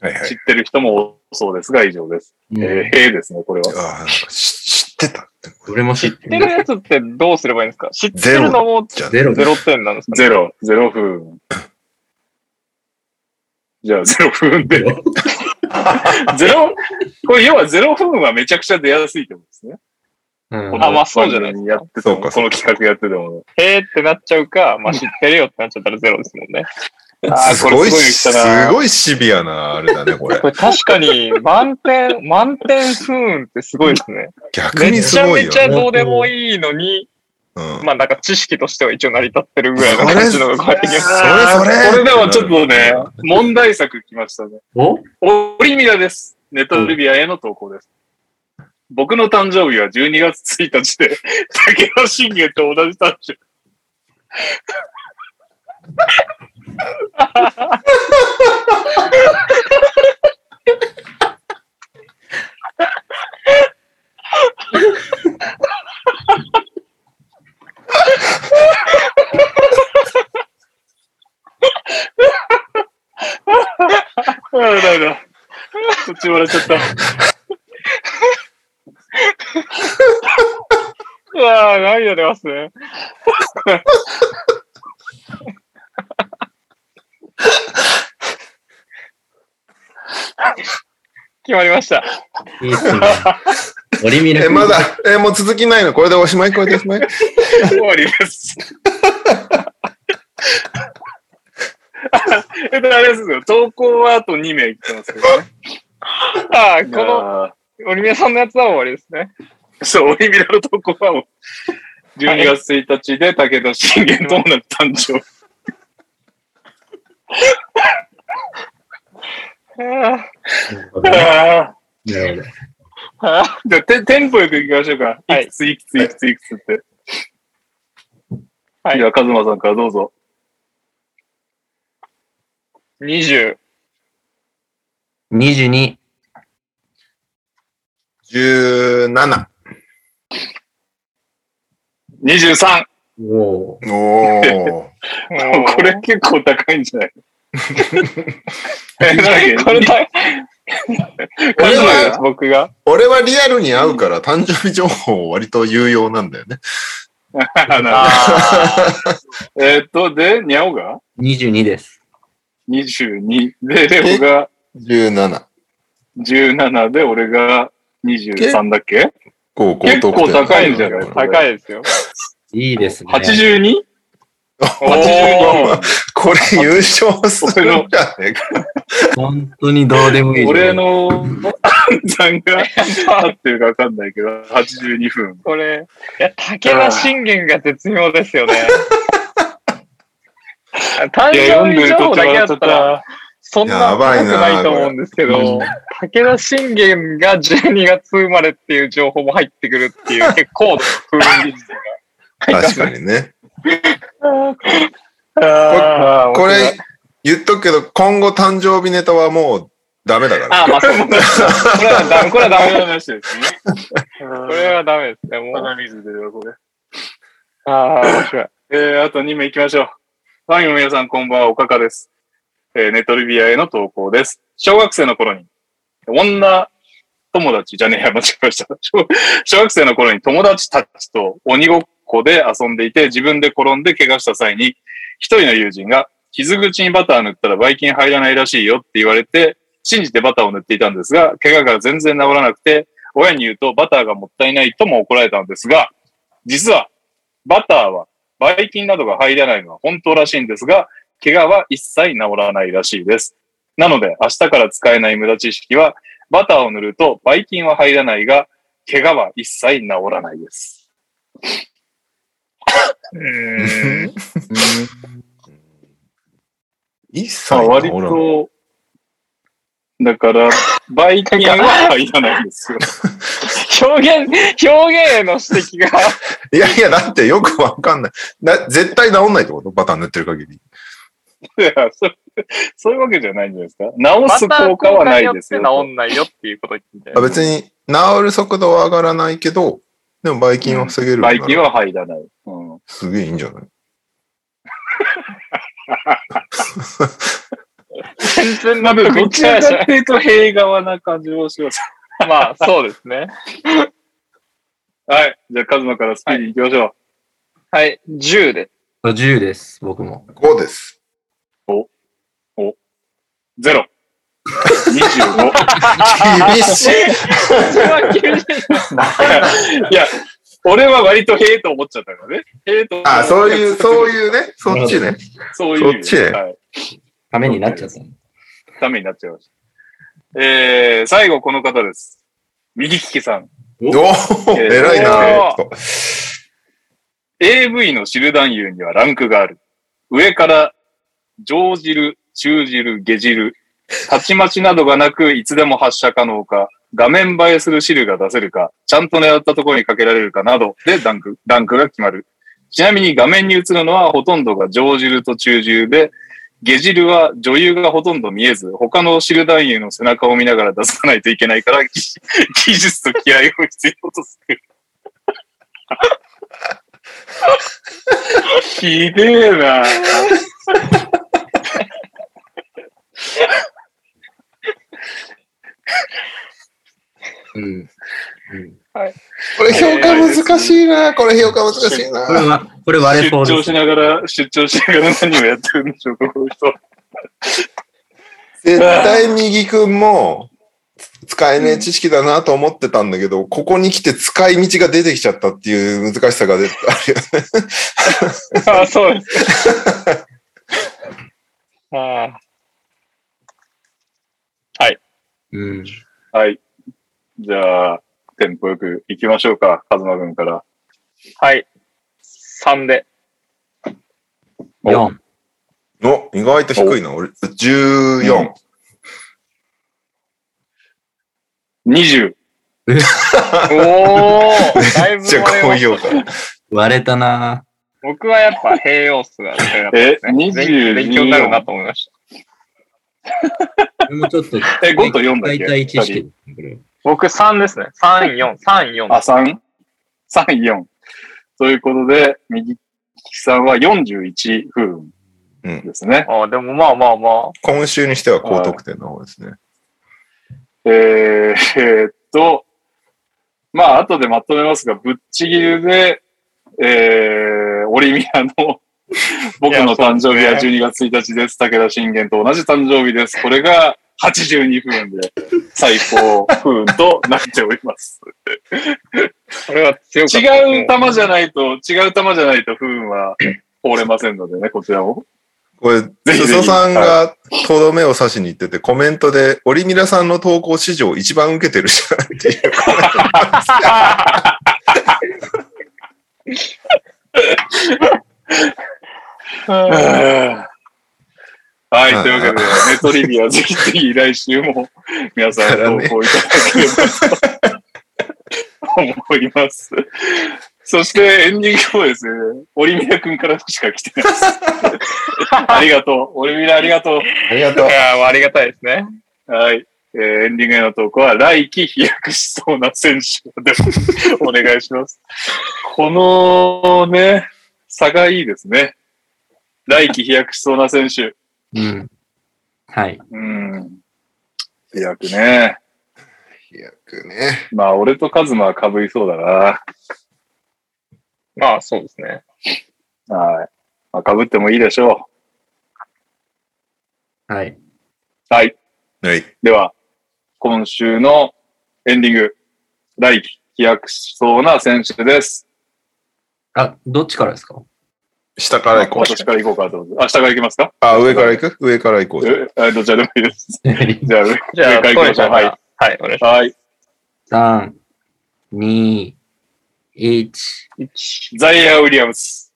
はいはい知っ。てる人も多そうですが、以上です。うんえー、へえですね、これは。あーなんか知知ってたって。俺も知って知ってるやつってどうすればいいんですか？知ってるのもじゃあゼロゼロ点なんですかね？ゼロ、ゼロ分。じゃあ、ゼロ分で。ゼロ、これ要はゼロ分はめちゃくちゃ出やすいってことですね。うんあまあそうじゃないですかやってても、そうかこの企画やってても。へーってなっちゃうか、まあ 知ってるよってなっちゃったらゼロですもんね。あーすごい、これすごいシビアなあれだね、これ こ。れ確かに満点、満点不運ってすごいですね。逆にめちゃすごいよ。めちゃどうでもいいのに、うん。まあなんか知識としては一応成り立ってるぐらいの感じのがこうやってきます。それそれこれでもちょっとね、問題作来ましたね。お？オリミラです。ネットリビアへの投稿です。僕の誕生日は12月1日で、武田信玄と同じ誕生日。ああ、だめだ。こっち笑っちゃった。うわぁ、涙出ますね。決まりました。いいっすね。オリミラえ、まだ、え、もう続きないの？これでおしまい？これでおしまい？終わりです。えっと、あれですよ。投稿はあと2名来てますけどね。ああ、この、の、オリミヤさんのやつは終わりですね。そう、オリミラの投稿はもう、12月1日で武田信玄と同じ誕生日。あなるほどねああ。なるほど。ああじゃあ、テテンポよく行きましょうか。はいいくついくついくついくつって。はいでは、カズマさんからどうぞ。20、22、17。23! おお。おー。これ結構高いんじゃない？え、なんだっけ？これだ、俺はが、僕が？俺はリアルに会うから誕生日情報割と有用なんだよね。なんだ えーっと、で、ニャオが？22です。22で、レオが17。17で、俺が23だっけ？高校結構高いんじゃない？高高いですよ。いいですね。82? 82分。これ優勝するんじゃねえか。本当にどうでもいい。俺の暗算が合ってるかわかんないけど、82分。これ、いや、武田信玄が絶妙ですよね。誕生んでる日情報だけだっちゃっったら、た。そんなやばいな高くないと思うんですけど、武田信玄が12月生まれっていう情報も入ってくるっていう、結構高度風雲確かにね。これ、言っとくけど、今後誕生日ネタはもうダメだから。あー、まあそう。これはダメ、これはダメ。な話ですね。これはダメですね、もう。鼻水出るわ、これ。ああ、面白い。えー、あと2名行きましょう。ファンの皆さん、こんばんは、おかかです。えー、ネトリビアへの投稿です。小学生の頃に、女友達、じゃねえや、間違えました。小小学生の頃に友達たちと鬼ごっこで遊んでいて、自分で転んで怪我した際に、一人の友人が、傷口にバター塗ったらばい菌入らないらしいよって言われて、信じてバターを塗っていたんですが、怪我が全然治らなくて、親に言うとバターがもったいないとも怒られたんですが、実は、バターはばい菌などが入らないのは本当らしいんですが、怪我は一切治らないらしいです。なので、明日から使えない無駄知識は、バターを塗るとばい菌は入らないが、怪我は一切治らないです。うーん。一切まあ、割ほらと、だから、ばい菌は入らないんですよ。表現、表現への指摘が、いやいや、だってよくわかんない。だ絶対治んないってこと？バター塗ってる限り。いやそうそういうわけじゃないんじゃないですか？治す効果はないですよ。治んないよっていうこと言ってみたいあ別に治る速度は上がらないけど、でもばい菌は防げるからばい菌は入らない。うんすげえいいんじゃない？全然まあ、納得いどちらかっていうと平側な感じもします。ん。まあ、そうですね。はい。じゃあ、カズマからスピーディー行きましょう。はい、10で。10です、僕も。5です。ゼロ。25。厳しい。それは厳しい。いや、俺は割とへえと思っちゃったからね。へえと。あ、そういう、そういうね、そっちね。そういう。そっちねはい。ためになっちゃった。ためになっちゃいました。えー、最後この方です。右利きさん。おお偉いな。AV の汁男優にはランクがある。上から、上汁、中汁、下汁、たちまちなどがなく、いつでも発射可能か、画面映えする汁が出せるか、ちゃんと狙ったところにかけられるかなどでランク、ランクが決まる。ちなみに画面に映るのはほとんどが上汁と中汁で、下汁は女優がほとんど見えず、他の汁男優の背中を見ながら出さないといけないから、技 技術と気合を必要とする。ひでえな。うん。うんこれ評価難しいな。これ評価難しいこれな。は、これ割れそう出張し。ながら、出張しながら何をやってるんでしょうか、この人。絶対右くんも使えねえ知識だなと思ってたんだけど、ここに来て使い道が出てきちゃったっていう難しさが出てあるよね。あそうです。あうん。はい。じゃあ、テンポよく行きましょうか、カズマ君から。はい。3で。4。お、意外と低いな。俺、14。20。おーだいぶじゃあ高評価。割れたな僕はやっぱ平要素が高かったえですね。勉22勉強になるなと思いましこれもちょっと、え5と4だっけ？大体。僕3ですね。3、4、3、4。あ、3?3、4。ということで、右利きさんは41分うん。ですね。あでもまあまあまあ。今週にしては高得点の方ですね。えー、えーっと、まあ、後でまとめますが、ぶっちぎりで、えー、オリミアの 僕の誕生日は12月1日です。武田信玄と同じ誕生日です。これが82分で最高不運となっております。これは。違う球じゃないと、違う球じゃないと不運は 放れませんのでね、こちらも。これ、ぜひぜひ裾さんがとどめを刺しに行ってて、コメントで、オリミラさんの投稿史上一番受けてるじゃんっていうコメントはい、はいというわけで、ネトリビアぜひぜひ来週も皆さん投稿いただければと思います。そしてエンディングもですね、オリミラ君からしか来てないです。ありがとう。オリミラありがとう。ありがとうい。やありがたいですね。はい。えーエンディングへの投稿は、来季飛躍しそうな選手でお願いします。このね、差がいいですね。来季飛躍しそうな選手。うん。はい。うん。飛躍ね。飛躍ね。まあ、俺とカズマは被りそうだな。まあそうですね。はい。まあ、被ってもいいでしょはい。う。はい。はい。では、今週のエンディング。来季飛躍しそうな選手です。あ、どっちからですか？下から行こう。私から行こうかと思って。あ、下から行きますか？あ、上から行く？上から行こう。え、あどちらでもいいです。じゃあ、上 じゃあ、上から行きましょう。はい。はい、お願いしまはい。3、2、1。す。ザイアン・ウィリアムス。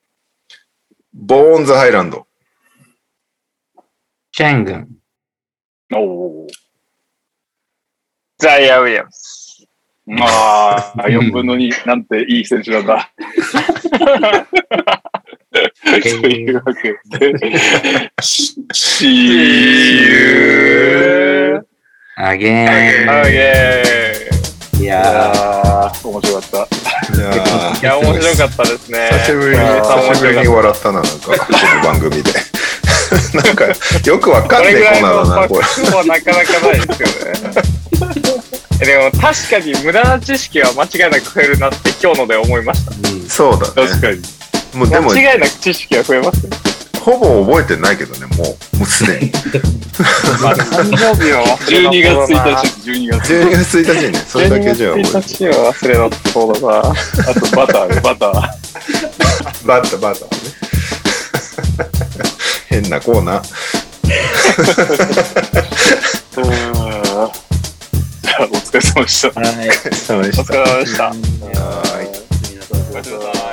ボーンズハイランド。シェングン。おお。ザイアン・ウィリアムス。まあ、4分の2、なんていい選手なんだ。というわけで、See you! アゲオーケーン。いいややー、面白かった。いやー。いや、面白かったですね。久しぶりに、久しぶりに笑ったな、なんか、この番組で。なんか、よくわかんねえこれぐらいコーナーだな、このバックはなかなかないですよね。えでも確かに無駄な知識は間違いなく増えるなって今日ので思いました。ー。うんれ。そうだね。確かに。もうでも、間違いなく知識が増えますね。ほぼ覚えてないけどね、もう、もうすでに。まあ、誕生日は忘れ12月なそうだな1日、12月。12月1日にね、それだけじゃ覚え12て月1日は忘れなさそうだな。あとバターね、バター。バッタバッタね。変なコーナー。じゃあ、お疲れ様でした。お疲れ様でした。はい。皆さんごちそうさま